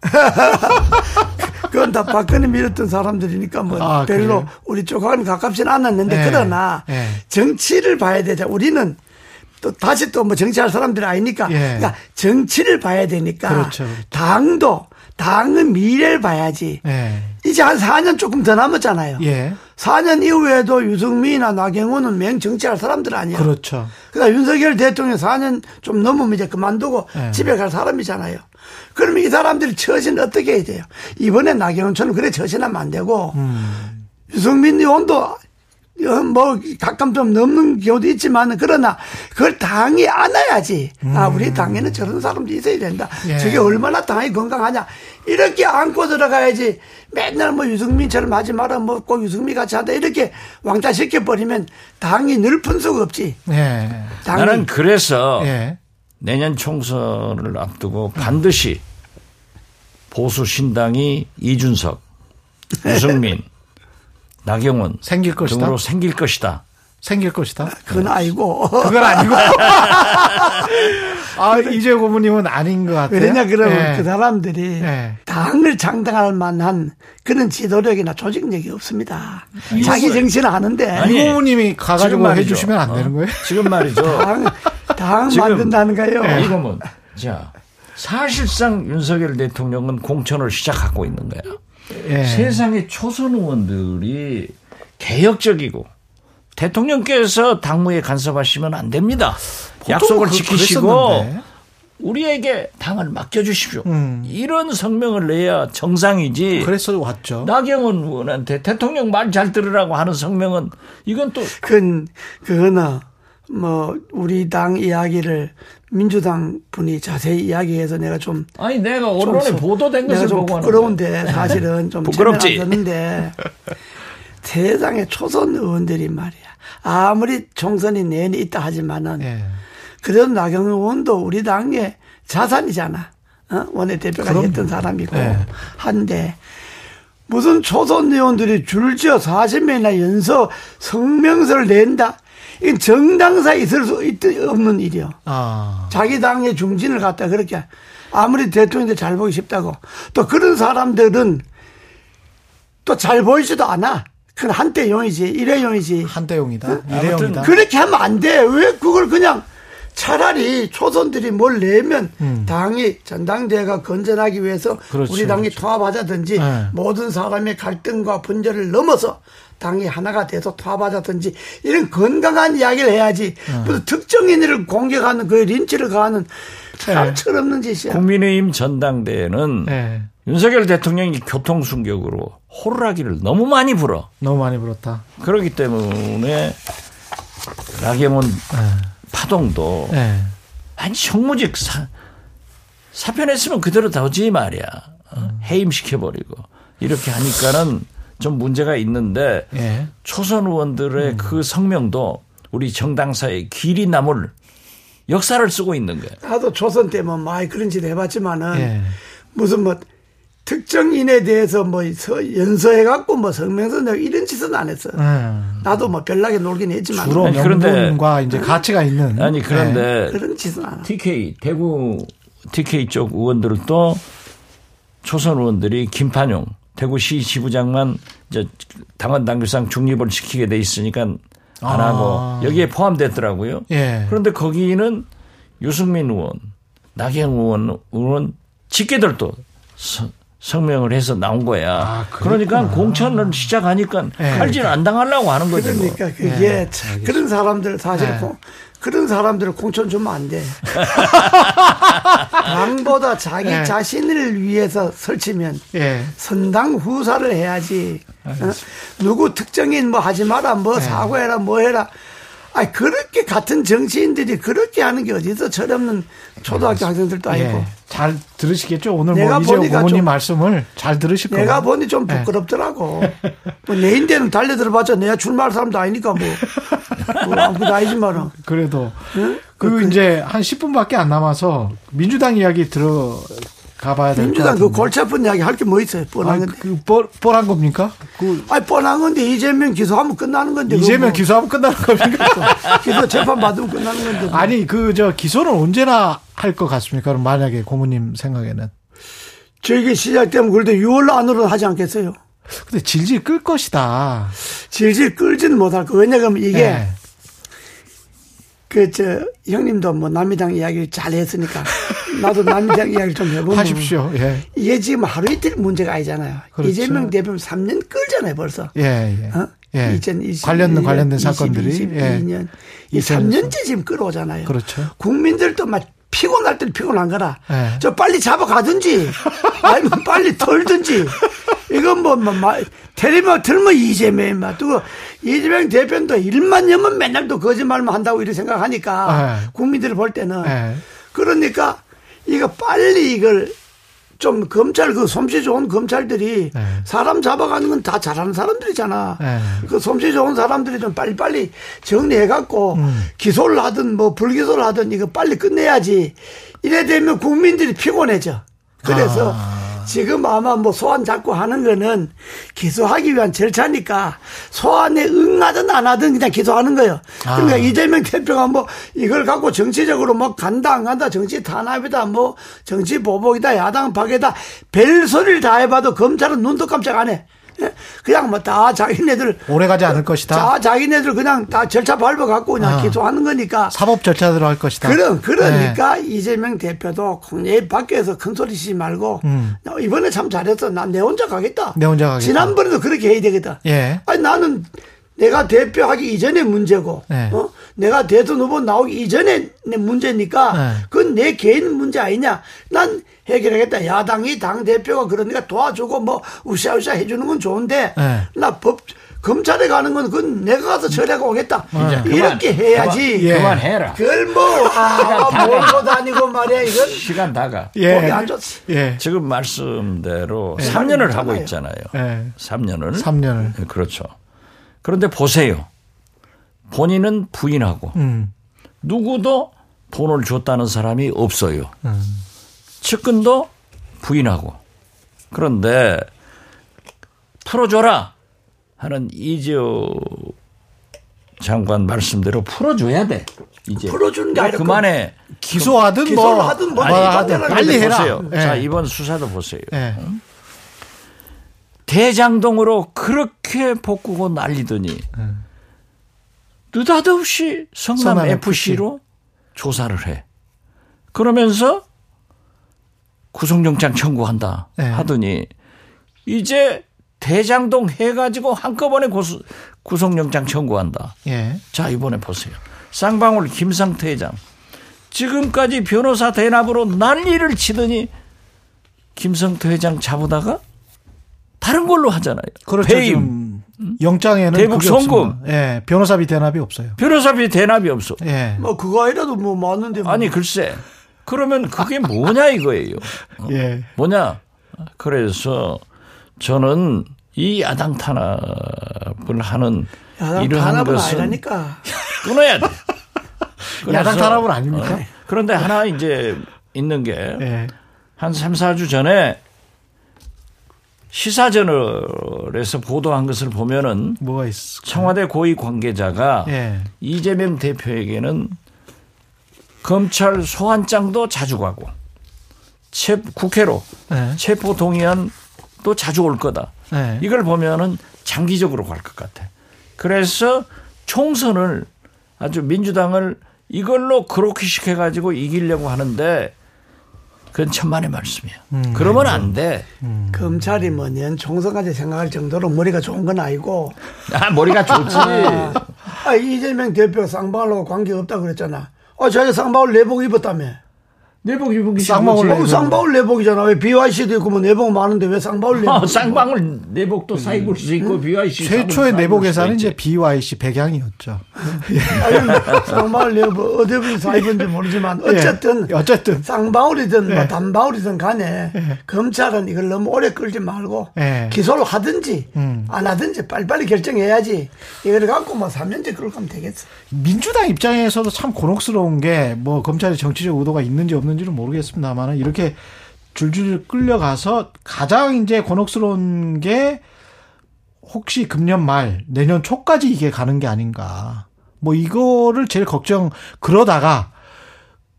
그건 다 박근혜 밀었던 사람들이니까 뭐 아, 별로 그래요? 우리 쪽하고는 가깝지는 않았는데 예. 그러나 예. 정치를 봐야 되자. 우리는 또 다시 또 뭐 정치할 사람들이 아니니까 예. 그러니까 정치를 봐야 되니까 그렇죠, 그렇죠. 당도 당의 미래를 봐야지. 예. 이제 한 4년 조금 더 남았잖아요. 예. 4년 이후에도 유승민이나 나경원은 맹 정치할 사람들 아니야. 그렇죠. 그러니까 윤석열 대통령 4년 좀 넘으면 이제 그만두고 네. 집에 갈 사람이잖아요. 그러면 이 사람들이 처신을 어떻게 해야 돼요? 이번에 나경원처럼 그래 처신하면 안 되고 음. 유승민 의원도 어, 뭐 가끔 좀 넘는 경우도 있지만 그러나 그걸 당이 안아야지. 아 우리 당에는 저런 사람도 있어야 된다. 음. 예. 저게 얼마나 당이 건강하냐. 이렇게 안고 들어가야지. 맨날 뭐 유승민처럼 하지 마라. 뭐 꼭 유승민 같이 한다. 이렇게 왕따 시켜버리면 당이 늘 분수가 없지. 예. 당이 나는 그래서 예. 내년 총선을 앞두고 반드시 보수 신당이 이준석, 유승민, 나경원 생길 것이다. 등으로 생길 것이다. 생길 것이다. 그건 아니고. 그건 아니고. 아, 이재 고모님은 아닌 것 같아요. 왜냐 그러면 예. 그 사람들이 예. 당을 장당할 만한 그런 지도력이나 조직력이 없습니다. 자기 정신을 하는데 아니, 이 고모님이 지금 가가지고. 해주시면 안 되는 어? 거예요? 지금 말이죠. 당, 당 지금- 만든다는가요? 예. 이거면 자 사실상 윤석열 대통령은 공천을 시작하고 있는 거야. 예. 세상의 초선 의원들이 개혁적이고 대통령께서 당무에 간섭하시면 안 됩니다. 약속을 그- 지키시고 그랬었는데. 우리에게 당을 맡겨주십시오. 음. 이런 성명을 내야 정상이지. 그래서 왔죠. 나경원 의원한테 대통령 말 잘 들으라고 하는 성명은 이건 또 그건 그거는 뭐 우리 당 이야기를 민주당 분이 자세히 이야기해서 내가 좀 아니 내가 좀 언론에 소- 보도된 것을 좀 보고 부끄러운데 사실은 좀 부끄럽지? 었는데 세상에 초선 의원들이 말이야 아무리 총선이 내내 있다 하지만은 예. 그래도 나경원 의원도 우리 당의 자산이잖아. 어? 원내대표가. 했던 사람이고 네. 한데 무슨 초선 의원들이 줄지어 40명이나 연서 성명서를 낸다. 이건 정당사에 있을 수 있, 없는 일이요. 아. 자기 당의 중진을 갖다 그렇게 아무리 대통령들 잘 보기 쉽다고 또 그런 사람들은 또 잘 보이지도 않아. 그건 한때용이지 일회용이지. 한대용이다. 일회용이다. 그렇게 하면 안 돼. 왜 그걸 그냥 차라리 초선들이 뭘 내면 당이 전당대회가 건전하기 위해서 음. 그렇죠, 우리 당이 그렇죠. 통합하자든지 네. 모든 사람의 갈등과 분열을 넘어서 당이 하나가 돼서 통합하자든지 이런 건강한 이야기를 해야지 네. 무슨 특정인을 공격하는 그 린치를 가하는 참 네. 철없는 짓이야. 국민의힘 전당대회는 예. 윤석열 대통령이 교통순격으로 호루라기를 너무 많이 불어. 너무 많이 불었다. 그렇기 때문에 나경원 파동도 예. 아니 정무직 사, 사표냈으면 그대로 둬지 말이야. 어? 해임시켜버리고 이렇게 하니까는 좀 문제가 있는데 예. 초선 의원들의 그 성명도 우리 정당사의 길이 남을 역사를 쓰고 있는 거예요. 나도 조선 때 뭐 많이 그런 짓 해봤지만은 예. 무슨 뭐 특정인에 대해서 뭐 서- 연서해갖고 뭐 성명서 내고 이런 짓은 안 했어. 음. 나도 뭐 별나게 놀긴 했지만 주로 아니, 명분과 이제 가치가 있는. 아니 그런데 그런 짓은 안 해. TK 대구 TK 쪽 의원들도 초선 의원들이 김판용 대구시 지부장만 이제 당원 당규상 중립을 지키게 돼 있으니까 안 아. 하고 여기에 포함됐더라고요. 예. 그런데 거기는 유승민 의원, 나경 의원, 의원 직계들도 서- 성명을 해서 나온 거야. 아, 그러니까 공천을 시작하니까 네. 칼질 안 당하려고 하는 거지. 뭐. 그러니까 그게 참 그런 사람들 사실 네. 공- 그런 사람들을 공천 주면 안 돼. 당보다 자기 네. 자신을 위해서 설치면 예. 선당 후사를 해야지. 어? 누구 특정인 뭐 하지 마라, 뭐 네. 사과해라, 뭐 해라. 아 그렇게 같은 정치인들이 그렇게 하는 게 어디서 철없는 초등학교 학생들도 아니고. 예. 잘 들으시겠죠? 오늘 내가 뭐 보니까 좀- 말씀을 잘 들으실 거예요. 내가 보니 좀 네. 부끄럽더라고. 뭐내 인대는 달려 들어봤자 내가 출마할 사람도 아니니까 뭐. 뭐 아무것도 아니지만은. 그래도 응? 그리고 이제 한 10분밖에 안 남아서 민주당 이야기 들어 가 봐야 될것 민주당 같은데. 그 골치 아픈 이야기 할 게 뭐 있어요. 뻔한 아, 건데. 그 뻔, 뻔한 겁니까? 그 아니, 뻔한 건데 이재명 기소하면 끝나는 건데. 이재명 뭐 기소하면 끝나는 겁니까? 기소 재판 받으면 끝나는 건데. 뭐. 아니 그 저 기소는 언제나 할 것 같습니까? 그럼 만약에 고모님 생각에는. 저게 시작되면 그래도 6월 안으로 하지 않겠어요? 근데 질질 끌 것이다. 질질 끌지는 못할 거. 왜냐하면 이게 예. 그 저 형님도 뭐 남미당 이야기를 잘 했으니까 나도 남미당 이야기를 좀 해보면 하십시오. 예. 이게 지금 하루 이틀 문제가 아니잖아요. 그렇죠. 이재명 대표는 3년 끌잖아요 벌써. 예, 예. 어? 예. 2020 관련 관련된 22, 사건들이 22년 이 3년째 지금 끌어오잖아요. 그렇죠. 국민들도 막 피곤할 때는 피곤한 거라. 예. 저 빨리 잡아가든지 아니면 빨리 털든지 이건 뭐, 뭐, 뭐 테레마 틀면 이재명 막또 이재명 대표도 일만 여면 맨날 또 거짓말만 한다고 이렇게 생각하니까 예. 국민들이 볼 때는 예. 그러니까 이거 빨리 이걸 좀 검찰 그 솜씨 좋은 검찰들이 네. 사람 잡아가는 건 다 잘하는 사람들이잖아. 네. 그 솜씨 좋은 사람들이 좀 빨리빨리 정리해갖고 음. 기소를 하든 뭐 불기소를 하든 이거 빨리 끝내야지. 이래 되면 국민들이 피곤해져. 그래서 아. 지금 아마 뭐 소환 자꾸 하는 거는 기소하기 위한 절차니까 소환에 응하든 안 하든 그냥 기소하는 거예요. 그러니까 아. 이재명 대표가 뭐 이걸 갖고 정치적으로 뭐 간다 안 간다 정치 탄압이다 뭐 정치 보복이다 야당 파괴다 별 소리를 다 해봐도 검찰은 눈도 깜짝 안 해. 예? 그냥 뭐 다 자기네들 오래 가지 않을 것이다. 자 자기네들 그냥 다 절차 밟아 갖고 그냥 아. 기소하는 거니까 사법 절차대로 할 것이다. 그런 그러니까 네. 이재명 대표도 국내 밖에서 큰 소리 치지 말고 음. 나 이번에 참 잘했어. 난 내 혼자 가겠다. 내 혼자 가겠다. 지난번에도 그렇게 해야 되겠다. 예. 아니 나는 내가 대표하기 이전의 문제고, 네. 어? 내가 대선 후보 나오기 이전의 내 문제니까, 네. 그건 내 개인 문제 아니냐. 난 해결하겠다. 야당이 당 대표가 그러니까 도와주고 뭐 우샤우샤 해주는 건 좋은데, 네. 나법 검찰에 가는 건 그건 내가 가서 처리하고 오겠다. 이제 이렇게 그만, 해야지. 예. 그만해라. 그걸 뭐, 아, 몰고 다니고 말이야, 이건. 시간 다가. 예. 보기 안 좋지. 예. 지금 말씀대로 네. 3년을 하고 있잖아요. 있잖아요. 예. 3년을. 3년을. 네, 그렇죠. 그런데 보세요. 본인은 부인하고 음. 누구도 돈을 줬다는 사람이 없어요. 음. 측근도 부인하고 그런데 풀어줘라 하는 이재호 장관 말씀대로 풀어줘야 돼. 이제 풀어주는 게 아니라 그만해. 기소하든 기소를 뭐 하든 뭐뭐 하든 하든 빨리 해라. 보세요. 예. 자 이번 수사도 보세요. 예. 대장동으로 그렇게 복구고 난리더니 느닷없이 성남 성남 FC로 조사를 해. 그러면서 구속영장 청구한다 네. 하더니 이제 대장동 해가지고 한꺼번에 고수, 구속영장 청구한다. 예. 자 이번에 보세요. 쌍방울 김상태 회장 지금까지 변호사 대납으로 난리를 치더니 김성태 회장 잡으다가 다른 걸로 하잖아요. 그렇죠. 배임, 영장에는 대북 송금. 예. 변호사비 대납이 없어요. 변호사비 대납이 없어. 예. 뭐, 그거 아니라도 뭐 많은데. 뭐. 아니 글쎄. 그러면 그게 뭐냐 이거예요. 예. 뭐냐? 그래서 저는 이 야당 탄압을 하는 야당 이러한 탄압은 것은 아니라니까. 끊어야 돼. 야당 탄압은 아닙니까? 어, 그런데 하나 이제 있는 게 예. 한 3, 4주 전에 시사저널에서 보도한 것을 보면은 뭐가 있을까? 청와대 고위 관계자가 예. 이재명 대표에게는 검찰 소환장도 자주 가고 체, 국회로 예. 체포 동의안도 자주 올 거다. 예. 이걸 보면은 장기적으로 갈 것 같아. 그래서 총선을 아주 민주당을 이걸로 그렇게 시켜가지고 이기려고 하는데 그건 천만의 말씀이야. 음. 그러면 안 돼. 검찰이 뭐 내년 총선까지 생각할 정도로 머리가 좋은 건 아니고 아, 머리가 좋지. 아, 이재명 대표 쌍방울하고 관계 없다 그랬잖아. 아, 자기 쌍방울 내복 입었다며. 내복 입은 쌍방울 어, 쌍방울 내복이잖아. 왜 BYC도 있고 뭐 내복 많은데 왜 쌍방울 내복? 어, 쌍방울 내복도 사입을 수 있고 BYC 최초의 내복에서는 이제 BYC 백양이었죠. 아니, 쌍방울 내복 어디서 입은지 모르지만 어쨌든 예, 어쨌든. 쌍방울이든 뭐 예. 단방울이든 간에 검찰은 이걸 너무 오래 끌지 말고 예. 기소를 하든지 음. 안 하든지 빨리빨리 결정해야지 이걸 갖고 뭐 3년째 끌고 가면 되겠어. 민주당 입장에서도 참 곤혹스러운 게 뭐 검찰의 정치적 의도가 있는지 없는지 는 모르겠습니다만 이렇게 줄줄 끌려가서 가장 이제 곤혹스러운 게 혹시 금년 말 내년 초까지 이게 가는 게 아닌가. 뭐 이거를 제일 걱정 그러다가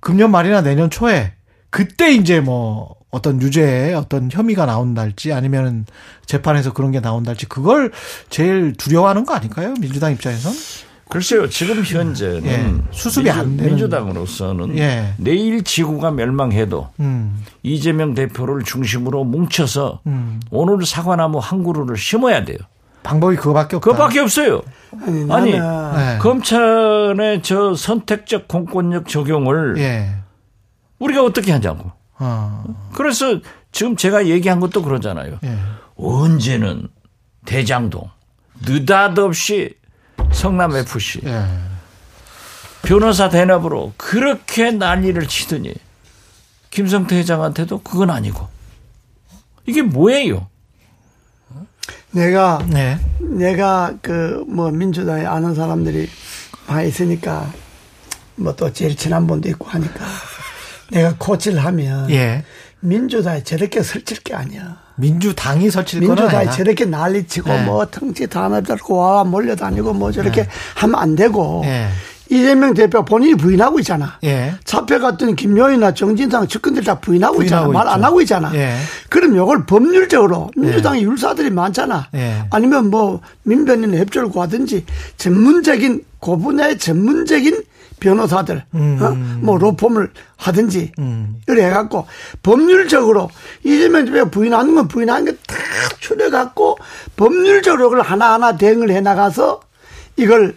금년 말이나 내년 초에 그때 이제 뭐 어떤 유죄에 어떤 혐의가 나온달지 아니면 재판에서 그런 게 나온달지 그걸 제일 두려워하는 거 아닐까요? 민주당 입장에선? 글쎄요, 지금 현재는 예, 수습이 안 되는- 민주당으로서는 예. 내일 지구가 멸망해도 음. 이재명 대표를 중심으로 뭉쳐서 음. 오늘 사과나무 한 그루를 심어야 돼요. 방법이 그거밖에 없다. 그거밖에 없어요. 아니, 아니, 네. 검찰의 저 선택적 공권력 적용을 예. 우리가 어떻게 하자고. 어. 그래서 지금 제가 얘기한 것도 그러잖아요. 예. 언제는 대장동 느닷없이 성남 FC 예. 변호사 대납으로 그렇게 난리를 치더니 김성태 회장한테도 그건 아니고 이게 뭐예요? 내가 네. 내가 그 뭐 민주당에 아는 사람들이 많이 있으니까 뭐 또 제일 친한 분도 있고 하니까 내가 코치를 하면 예. 민주당에 저렇게 설칠 게 아니야. 민주당이 거는 민주당이. 저렇게 난리치고 네. 뭐 텅치 단합 잡고 와 몰려다니고 뭐 저렇게 하면 안 되고 예. 이재명 대표 본인이 부인하고 있잖아. 예. 잡혀갔던 김용이나 정진상 측근들 다 부인하고, 있잖아. 부인하고 말 안. 하고 있잖아. 예. 그럼 이걸 법률적으로 민주당의 율사들이 많잖아. 예. 아니면 뭐 민변인 협조를 구하든지 전문적인 그 분야의 전문적인 변호사들, 음. 어? 뭐 로펌을 하든지 음. 이래 해갖고 법률적으로 이재명 대표가 부인하는 건 부인하는 게 다 추려 갖고 법률적으로 그걸 하나하나 대응을 해 나가서 이걸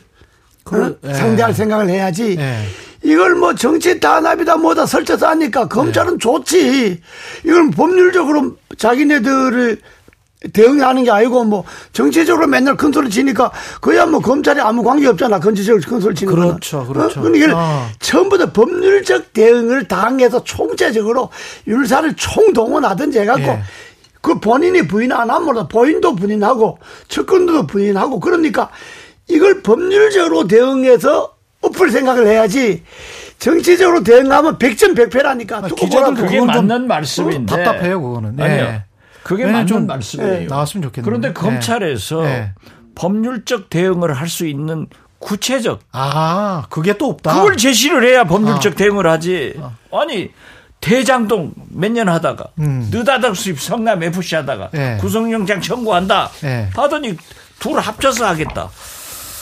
어? 예. 상대할 생각을 해야지. 예. 이걸 뭐 정치 단합이다 뭐다 설쳐서 하니까 검찰은 좋지. 이걸 법률적으로 자기네들을 대응하는 게 아니고 뭐 정치적으로 맨날 큰 소리 치니까 그야 뭐 검찰이 아무 관계 없잖아. 정치적으로 큰 소리 치는 거는. 그렇죠, 그렇죠. 어? 그러니까 어. 처음부터 법률적 대응을 당해서 총체적으로 율사를 총동원하든지 해갖고 예. 그 본인이 부인 안 하면 본인도 부인하고 측근도 부인하고 그러니까 이걸 법률적으로 대응해서 엎을 생각을 해야지 정치적으로 대응하면 백전백패라니까. 아, 기자들도. 그게 맞는 말씀인데 답답해요, 그거는. 예. 아니요. 그게 네, 맞는 좀, 말씀이에요. 예, 나왔으면 좋겠네요. 그런데 예. 검찰에서 예. 법률적 대응을 할 수 있는 구체적 아, 그게 또 없다. 그걸 제시를 해야 법률적 아. 대응을 하지. 아니 대장동 몇 년 하다가 음. 느닷없이 성남 FC 하다가 예. 구속영장 청구한다 예. 하더니 둘 합쳐서 하겠다.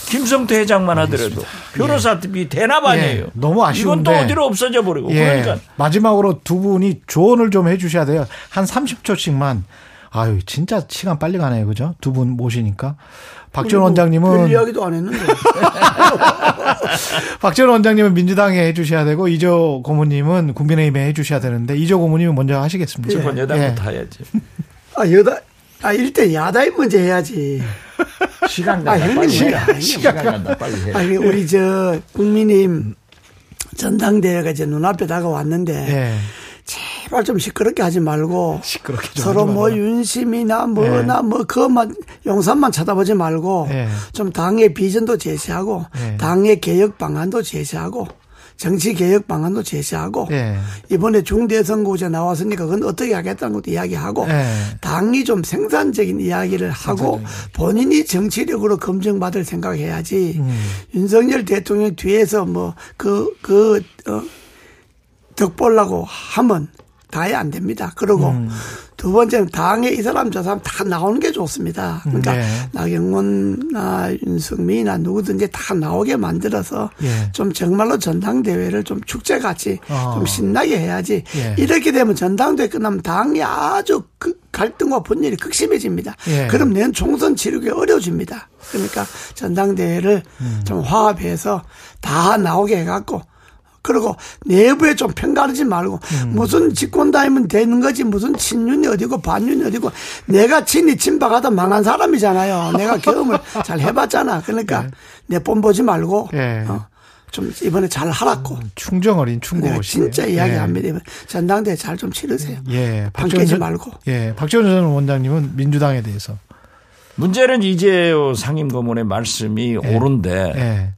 김성태 회장만 하더라도 변호사들이 대납 아니에요. 예. 너무 아쉬운데. 이건 또 어디로 없어져 버리고 예. 그러니까 마지막으로 두 분이 조언을 좀 해주셔야 돼요. 한 30초씩만. 아유, 진짜 시간 빨리 가네요. 그죠? 두 분 모시니까. 박지원 별 원장님은, 이야기도 안 했는데. 박지원 원장님은 민주당에 해주셔야 되고, 이조 고모님은 국민의힘에 해주셔야 되는데, 이조 고모님은 먼저 하시겠습니다. 예. 여당부터 해야지. 아, 여다, 아, 일대 야당이 먼저 해야지. 시간 아, 간다. 형님, 빨리 시간. 시간 간다. 빨리 해. 아니, 우리 저, 국민의힘 전당대회가 이제 눈앞에 다가왔는데. 예. 제발 좀 시끄럽게 하지 말고 시끄럽게 좀 서로 뭐 말아요. 윤심이나 뭐나 뭐 그것만 용산만 쳐다보지 말고 예. 좀 당의 비전도 제시하고 예. 당의 개혁 방안도 제시하고 정치 개혁 방안도 제시하고 예. 이번에 중대선거제 나왔으니까 그건 어떻게 하겠다는 것도 이야기하고 예. 당이 좀 생산적인 이야기를 하고 본인이 정치력으로 검증받을 생각해야지 음. 윤석열 대통령 뒤에서 뭐 그 그 어, 덕 보려고 하면 다해 안 됩니다. 그리고 음. 두 번째는 당에 이 사람 저 사람 다 나오는 게 좋습니다. 그러니까 네. 나경원나 윤석민이나 누구든지 다 나오게 만들어서 예. 좀 정말로 전당대회를 좀 축제같이 어. 좀 신나게 해야지. 예. 이렇게 되면 전당대회 끝나면 당이 아주 그 갈등과 분열이 극심해집니다. 예. 그럼 내년 총선 치르기 어려워집니다. 그러니까 전당대회를 음. 좀 화합해서 다 나오게 해갖고 그리고 내부에 좀 편가르지 말고 음. 무슨 직권 다이면 되는 거지 무슨 친윤이 어디고 반윤이 어디고 내가 친이 친박하다 망한 사람이잖아요. 내가 경험을 잘 해봤잖아. 그러니까 내뻔 보지 말고 예. 어, 좀 이번에 잘 하라고 충정 어린 충고 시네요. 진짜 이야기합니다. 이번 전당대회 잘좀 치르세요. 예, 전- 말고. 예, 박지원 전 원장님은 민주당에 대해서 문제는 이재호 상임고문의 말씀이 옳은데 예.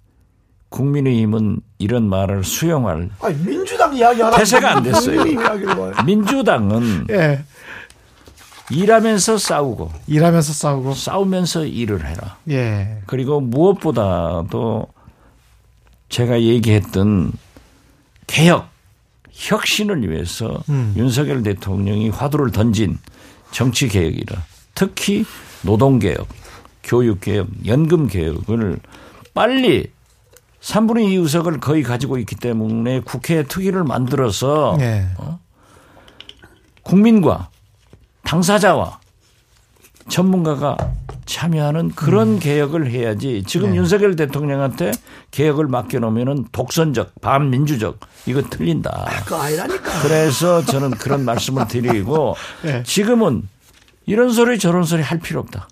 국민의힘은 이런 말을 수용할 아니 민주당 이야기하라. 대세가 안 됐어요. 민주당은 예. 일하면서 싸우고 일하면서 싸우고 싸우면서 일을 해라. 예. 그리고 무엇보다도 제가 얘기했던 개혁, 혁신을 위해서 음. 윤석열 대통령이 화두를 던진 정치 개혁이라 특히 노동 개혁, 교육 개혁, 연금 개혁을 빨리 3분의 2 의석을 거의 가지고 있기 때문에 국회 특위를 만들어서 예. 국민과 당사자와 전문가가 참여하는 그런 개혁을 해야지 지금 네. 윤석열 대통령한테 개혁을 맡겨놓으면 독선적, 반민주적 이거 틀린다. 그거 아니라니까. 그래서 저는 그런 말씀을 드리고 네. 지금은 이런 소리 저런 소리 할 필요 없다.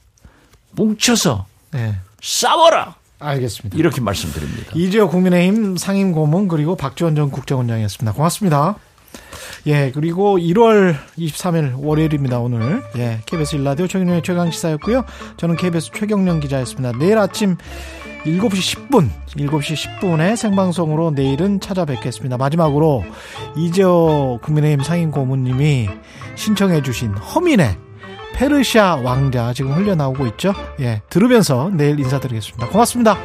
뭉쳐서 예. 싸워라. 알겠습니다. 이렇게 말씀드립니다. 이재호 국민의힘 상임 고문 그리고 박지원 전 국정원장이었습니다. 고맙습니다. 예, 그리고 1월 23일 월요일입니다, 오늘. 예, KBS 일라디오 최경련의 최강시사였고요. 저는 KBS 최경련 기자였습니다. 내일 아침 7시 10분, 7시 10분에 생방송으로 내일은 찾아뵙겠습니다. 마지막으로 이재호 국민의힘 상임 고문님이 신청해주신 허민의 페르시아 왕자 지금 흘려나오고 있죠. 예, 들으면서 내일 인사드리겠습니다. 고맙습니다.